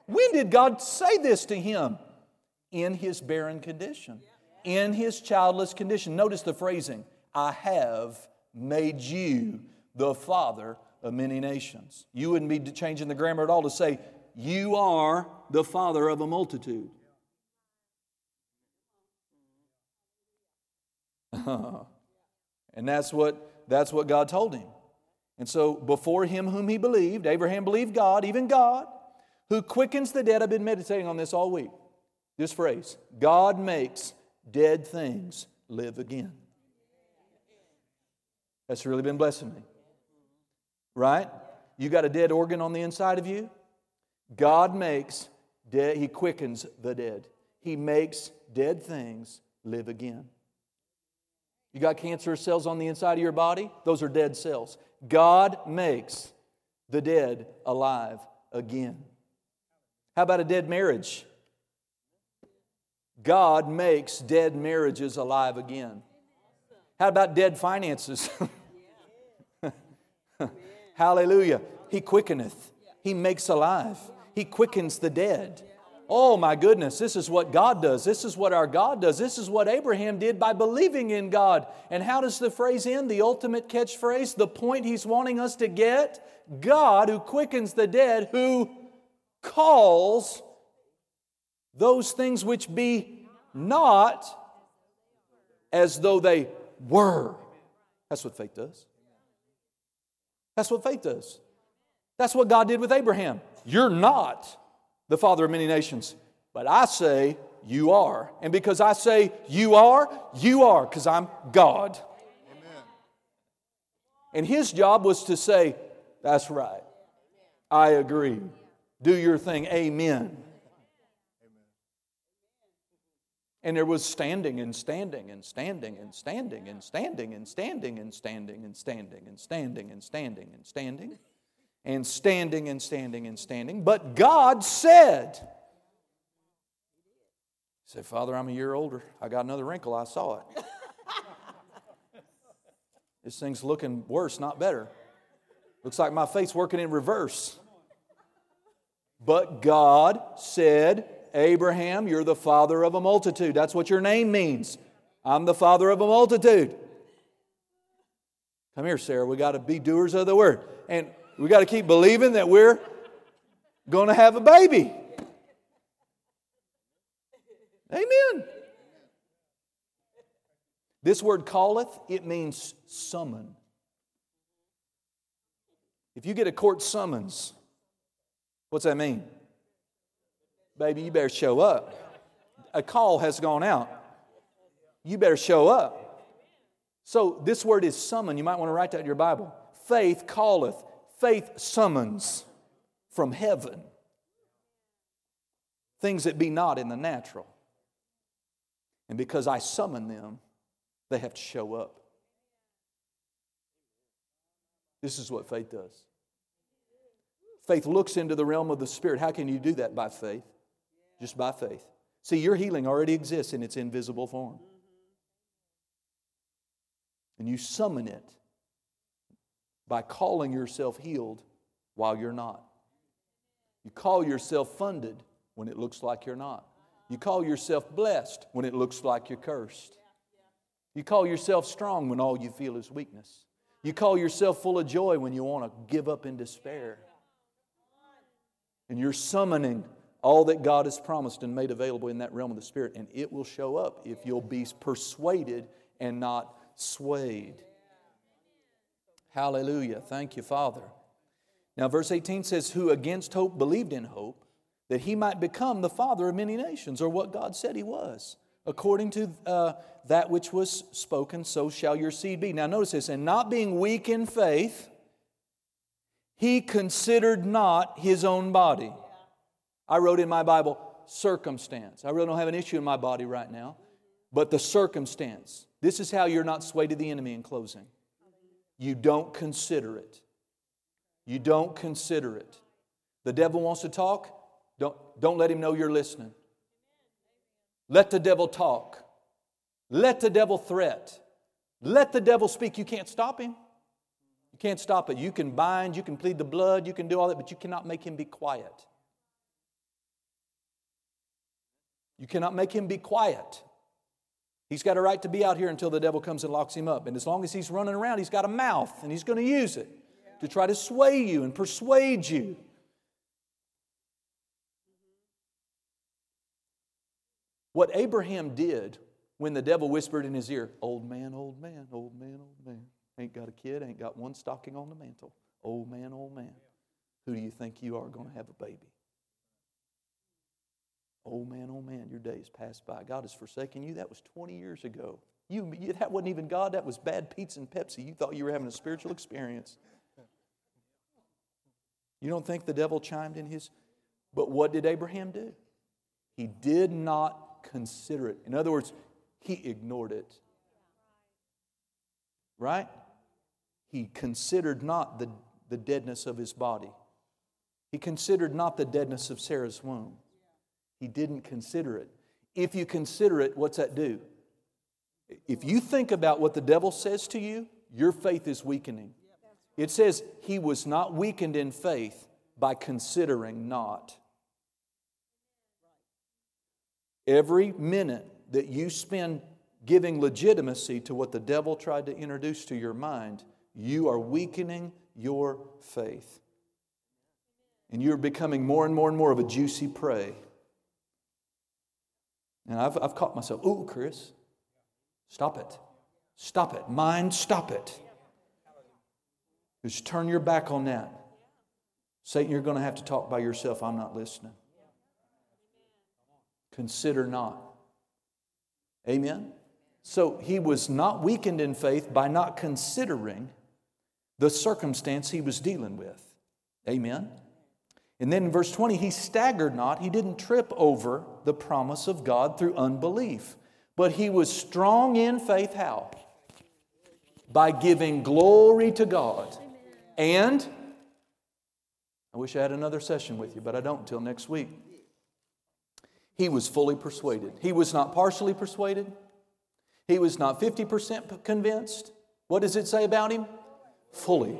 When did God say this to him? In his barren condition, in his childless condition. Notice the phrasing I have made you the father of many nations. You wouldn't be changing the grammar at all to say, You are the father of a multitude. and that's what, that's what God told him. And so, before him whom he believed, Abraham believed God, even God, who quickens the dead. I've been meditating on this all week. This phrase God makes dead things live again. That's really been blessing me. Right? You got a dead organ on the inside of you? God makes dead, He quickens the dead. He makes dead things live again. You got cancer cells on the inside of your body? Those are dead cells. God makes the dead alive again. How about a dead marriage? God makes dead marriages alive again. How about dead finances? Hallelujah. He quickeneth, He makes alive, He quickens the dead. Oh my goodness, this is what God does. This is what our God does. This is what Abraham did by believing in God. And how does the phrase end? The ultimate catchphrase, the point he's wanting us to get? God who quickens the dead, who calls those things which be not as though they were. That's what faith does. That's what faith does. That's what God did with Abraham. You're not the father of many nations. But I say, you are. And because I say you are, you are, because I'm God. Amen. And his job was to say, That's right. I agree. Do your thing. Amen. And there was standing and standing and standing and standing and standing and standing and standing and standing and standing and standing and standing and standing and standing and standing. And standing. But God said, Say, Father, I'm a year older. I got another wrinkle. I saw it. this thing's looking worse, not better. Looks like my face working in reverse. But God said, Abraham, you're the father of a multitude. That's what your name means. I'm the father of a multitude. Come here, Sarah. We got to be doers of the word. And we got to keep believing that we're going to have a baby. Amen. This word calleth, it means summon. If you get a court summons, what's that mean? Baby, you better show up. A call has gone out. You better show up. So, this word is summon. You might want to write that in your Bible. Faith calleth, faith summons from heaven things that be not in the natural. And because I summon them, they have to show up. This is what faith does. Faith looks into the realm of the Spirit. How can you do that? By faith. Just by faith. See, your healing already exists in its invisible form. And you summon it by calling yourself healed while you're not. You call yourself funded when it looks like you're not. You call yourself blessed when it looks like you're cursed. You call yourself strong when all you feel is weakness. You call yourself full of joy when you want to give up in despair. And you're summoning all that God has promised and made available in that realm of the Spirit, and it will show up if you'll be persuaded and not swayed. Hallelujah. Thank you, Father. Now, verse 18 says, Who against hope believed in hope, that he might become the father of many nations, or what God said he was. According to uh, that which was spoken, so shall your seed be. Now, notice this, and not being weak in faith, he considered not his own body. I wrote in my Bible, circumstance. I really don't have an issue in my body right now, but the circumstance. This is how you're not swayed to the enemy in closing. You don't consider it. You don't consider it. The devil wants to talk, don't, don't let him know you're listening. Let the devil talk. Let the devil threat. Let the devil speak. You can't stop him. You can't stop it. You can bind, you can plead the blood, you can do all that, but you cannot make him be quiet. You cannot make him be quiet. He's got a right to be out here until the devil comes and locks him up. And as long as he's running around, he's got a mouth and he's going to use it to try to sway you and persuade you. What Abraham did when the devil whispered in his ear, Old man, old man, old man, old man, ain't got a kid, ain't got one stocking on the mantle. Old man, old man, who do you think you are going to have a baby? Oh man, oh man, your days passed by. God has forsaken you. That was 20 years ago. You, that wasn't even God, that was bad pizza and Pepsi. You thought you were having a spiritual experience. You don't think the devil chimed in his. But what did Abraham do? He did not consider it. In other words, he ignored it. Right? He considered not the, the deadness of his body, he considered not the deadness of Sarah's womb. He didn't consider it. If you consider it, what's that do? If you think about what the devil says to you, your faith is weakening. It says he was not weakened in faith by considering not. Every minute that you spend giving legitimacy to what the devil tried to introduce to your mind, you are weakening your faith. And you're becoming more and more and more of a juicy prey. And I've, I've caught myself, ooh, Chris, stop it. Stop it. Mind, stop it. Just turn your back on that. Satan, you're going to have to talk by yourself. I'm not listening. Consider not. Amen? So he was not weakened in faith by not considering the circumstance he was dealing with. Amen? And then in verse 20, he staggered not, he didn't trip over the promise of God through unbelief, but he was strong in faith. How? By giving glory to God. And I wish I had another session with you, but I don't until next week. He was fully persuaded. He was not partially persuaded. He was not 50% convinced. What does it say about him? Fully.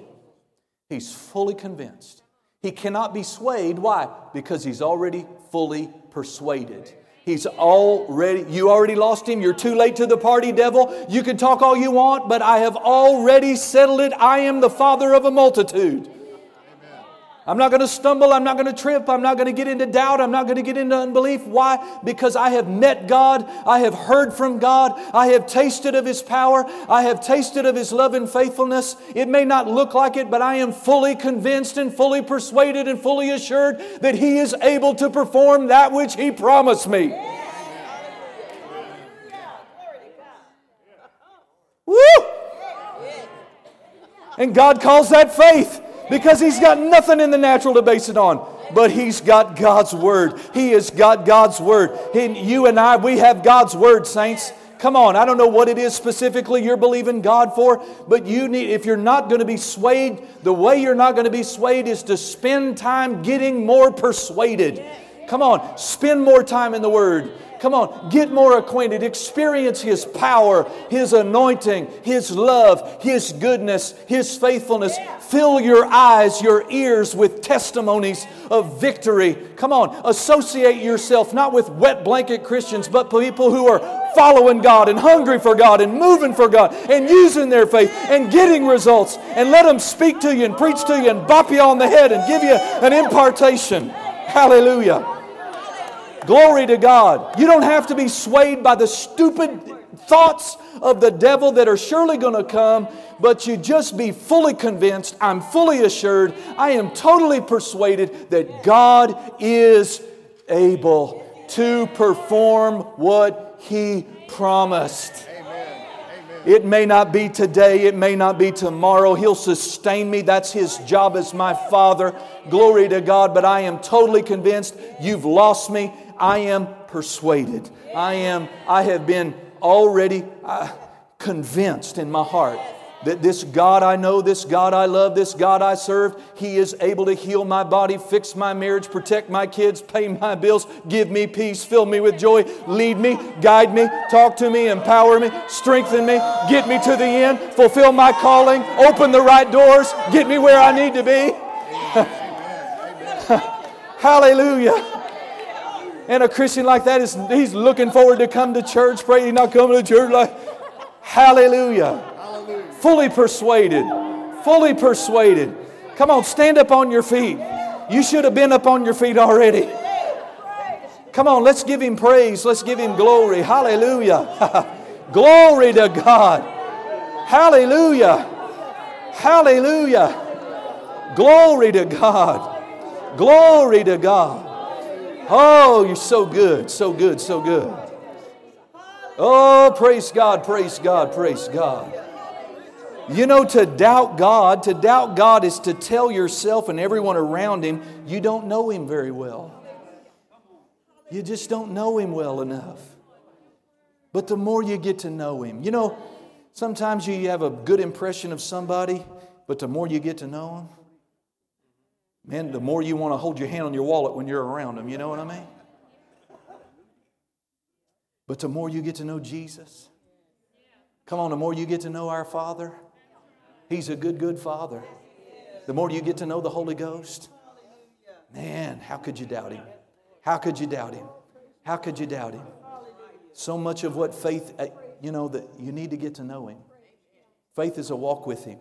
He's fully convinced. He cannot be swayed. Why? Because he's already fully persuaded. He's already, you already lost him. You're too late to the party, devil. You can talk all you want, but I have already settled it. I am the father of a multitude. I'm not going to stumble. I'm not going to trip. I'm not going to get into doubt. I'm not going to get into unbelief. Why? Because I have met God. I have heard from God. I have tasted of His power. I have tasted of His love and faithfulness. It may not look like it, but I am fully convinced and fully persuaded and fully assured that He is able to perform that which He promised me. Woo! And God calls that faith because he's got nothing in the natural to base it on. But he's got God's word. He has got God's word. He, you and I, we have God's word, saints. Come on, I don't know what it is specifically you're believing God for, but you need, if you're not going to be swayed, the way you're not going to be swayed is to spend time getting more persuaded. Come on, spend more time in the Word. Come on, get more acquainted. Experience His power, His anointing, His love, His goodness, His faithfulness. Fill your eyes, your ears with testimonies of victory. Come on, associate yourself not with wet blanket Christians, but people who are following God and hungry for God and moving for God and using their faith and getting results. And let them speak to you and preach to you and bop you on the head and give you an impartation. Hallelujah. Glory to God. You don't have to be swayed by the stupid thoughts of the devil that are surely going to come, but you just be fully convinced, I'm fully assured, I am totally persuaded that God is able to perform what He promised. It may not be today, it may not be tomorrow. He'll sustain me. That's His job as my Father. Glory to God. But I am totally convinced you've lost me. I am persuaded. I am, I have been already uh, convinced in my heart that this God I know, this God I love, this God I serve, He is able to heal my body, fix my marriage, protect my kids, pay my bills, give me peace, fill me with joy, lead me, guide me, talk to me, empower me, strengthen me, get me to the end, fulfill my calling, open the right doors, get me where I need to be. Hallelujah. And a Christian like that is he's looking forward to come to church. Pray he's not coming to church like hallelujah. hallelujah. Fully persuaded. Fully persuaded. Come on, stand up on your feet. You should have been up on your feet already. Come on, let's give him praise. Let's give him glory. Hallelujah. glory to God. Hallelujah. Hallelujah. Glory to God. Glory to God. Oh, you're so good, so good, so good. Oh, praise God, praise God, praise God. You know, to doubt God, to doubt God is to tell yourself and everyone around Him you don't know Him very well. You just don't know Him well enough. But the more you get to know Him, you know, sometimes you have a good impression of somebody, but the more you get to know Him, Man, the more you want to hold your hand on your wallet when you're around them, you know what I mean? But the more you get to know Jesus, come on, the more you get to know our Father, He's a good, good Father. The more you get to know the Holy Ghost, man, how could you doubt Him? How could you doubt Him? How could you doubt Him? So much of what faith, uh, you know, that you need to get to know Him. Faith is a walk with Him.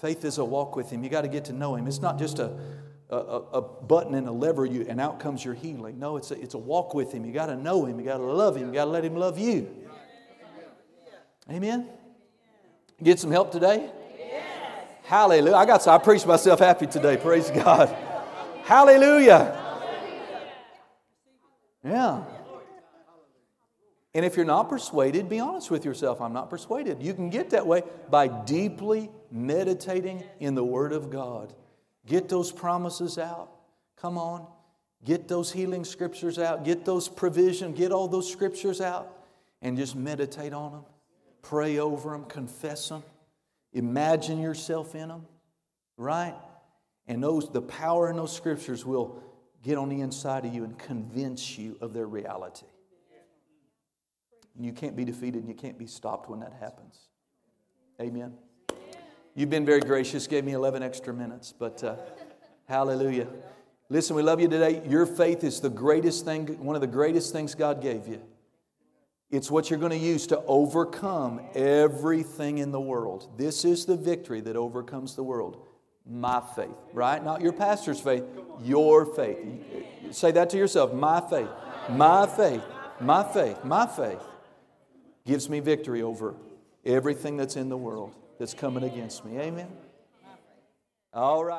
Faith is a walk with Him. You got to get to know Him. It's not just a, a, a button and a lever you, and out comes your healing. No, it's a, it's a walk with Him. You got to know Him. You got to love Him. You got to let Him love you. Amen. Get some help today? Hallelujah. I got I preached myself happy today. Praise God. Hallelujah. Yeah. And if you're not persuaded, be honest with yourself. I'm not persuaded. You can get that way by deeply meditating in the Word of God. Get those promises out. Come on. Get those healing scriptures out. Get those provision. Get all those scriptures out and just meditate on them. Pray over them. Confess them. Imagine yourself in them. Right? And those, the power in those scriptures will get on the inside of you and convince you of their reality. And you can't be defeated and you can't be stopped when that happens. Amen. You've been very gracious, gave me 11 extra minutes, but uh, hallelujah. Listen, we love you today. Your faith is the greatest thing, one of the greatest things God gave you. It's what you're going to use to overcome everything in the world. This is the victory that overcomes the world. My faith, right? Not your pastor's faith, your faith. Say that to yourself. My faith, my faith, my faith, my faith gives me victory over everything that's in the world that's coming against me. Amen? All right.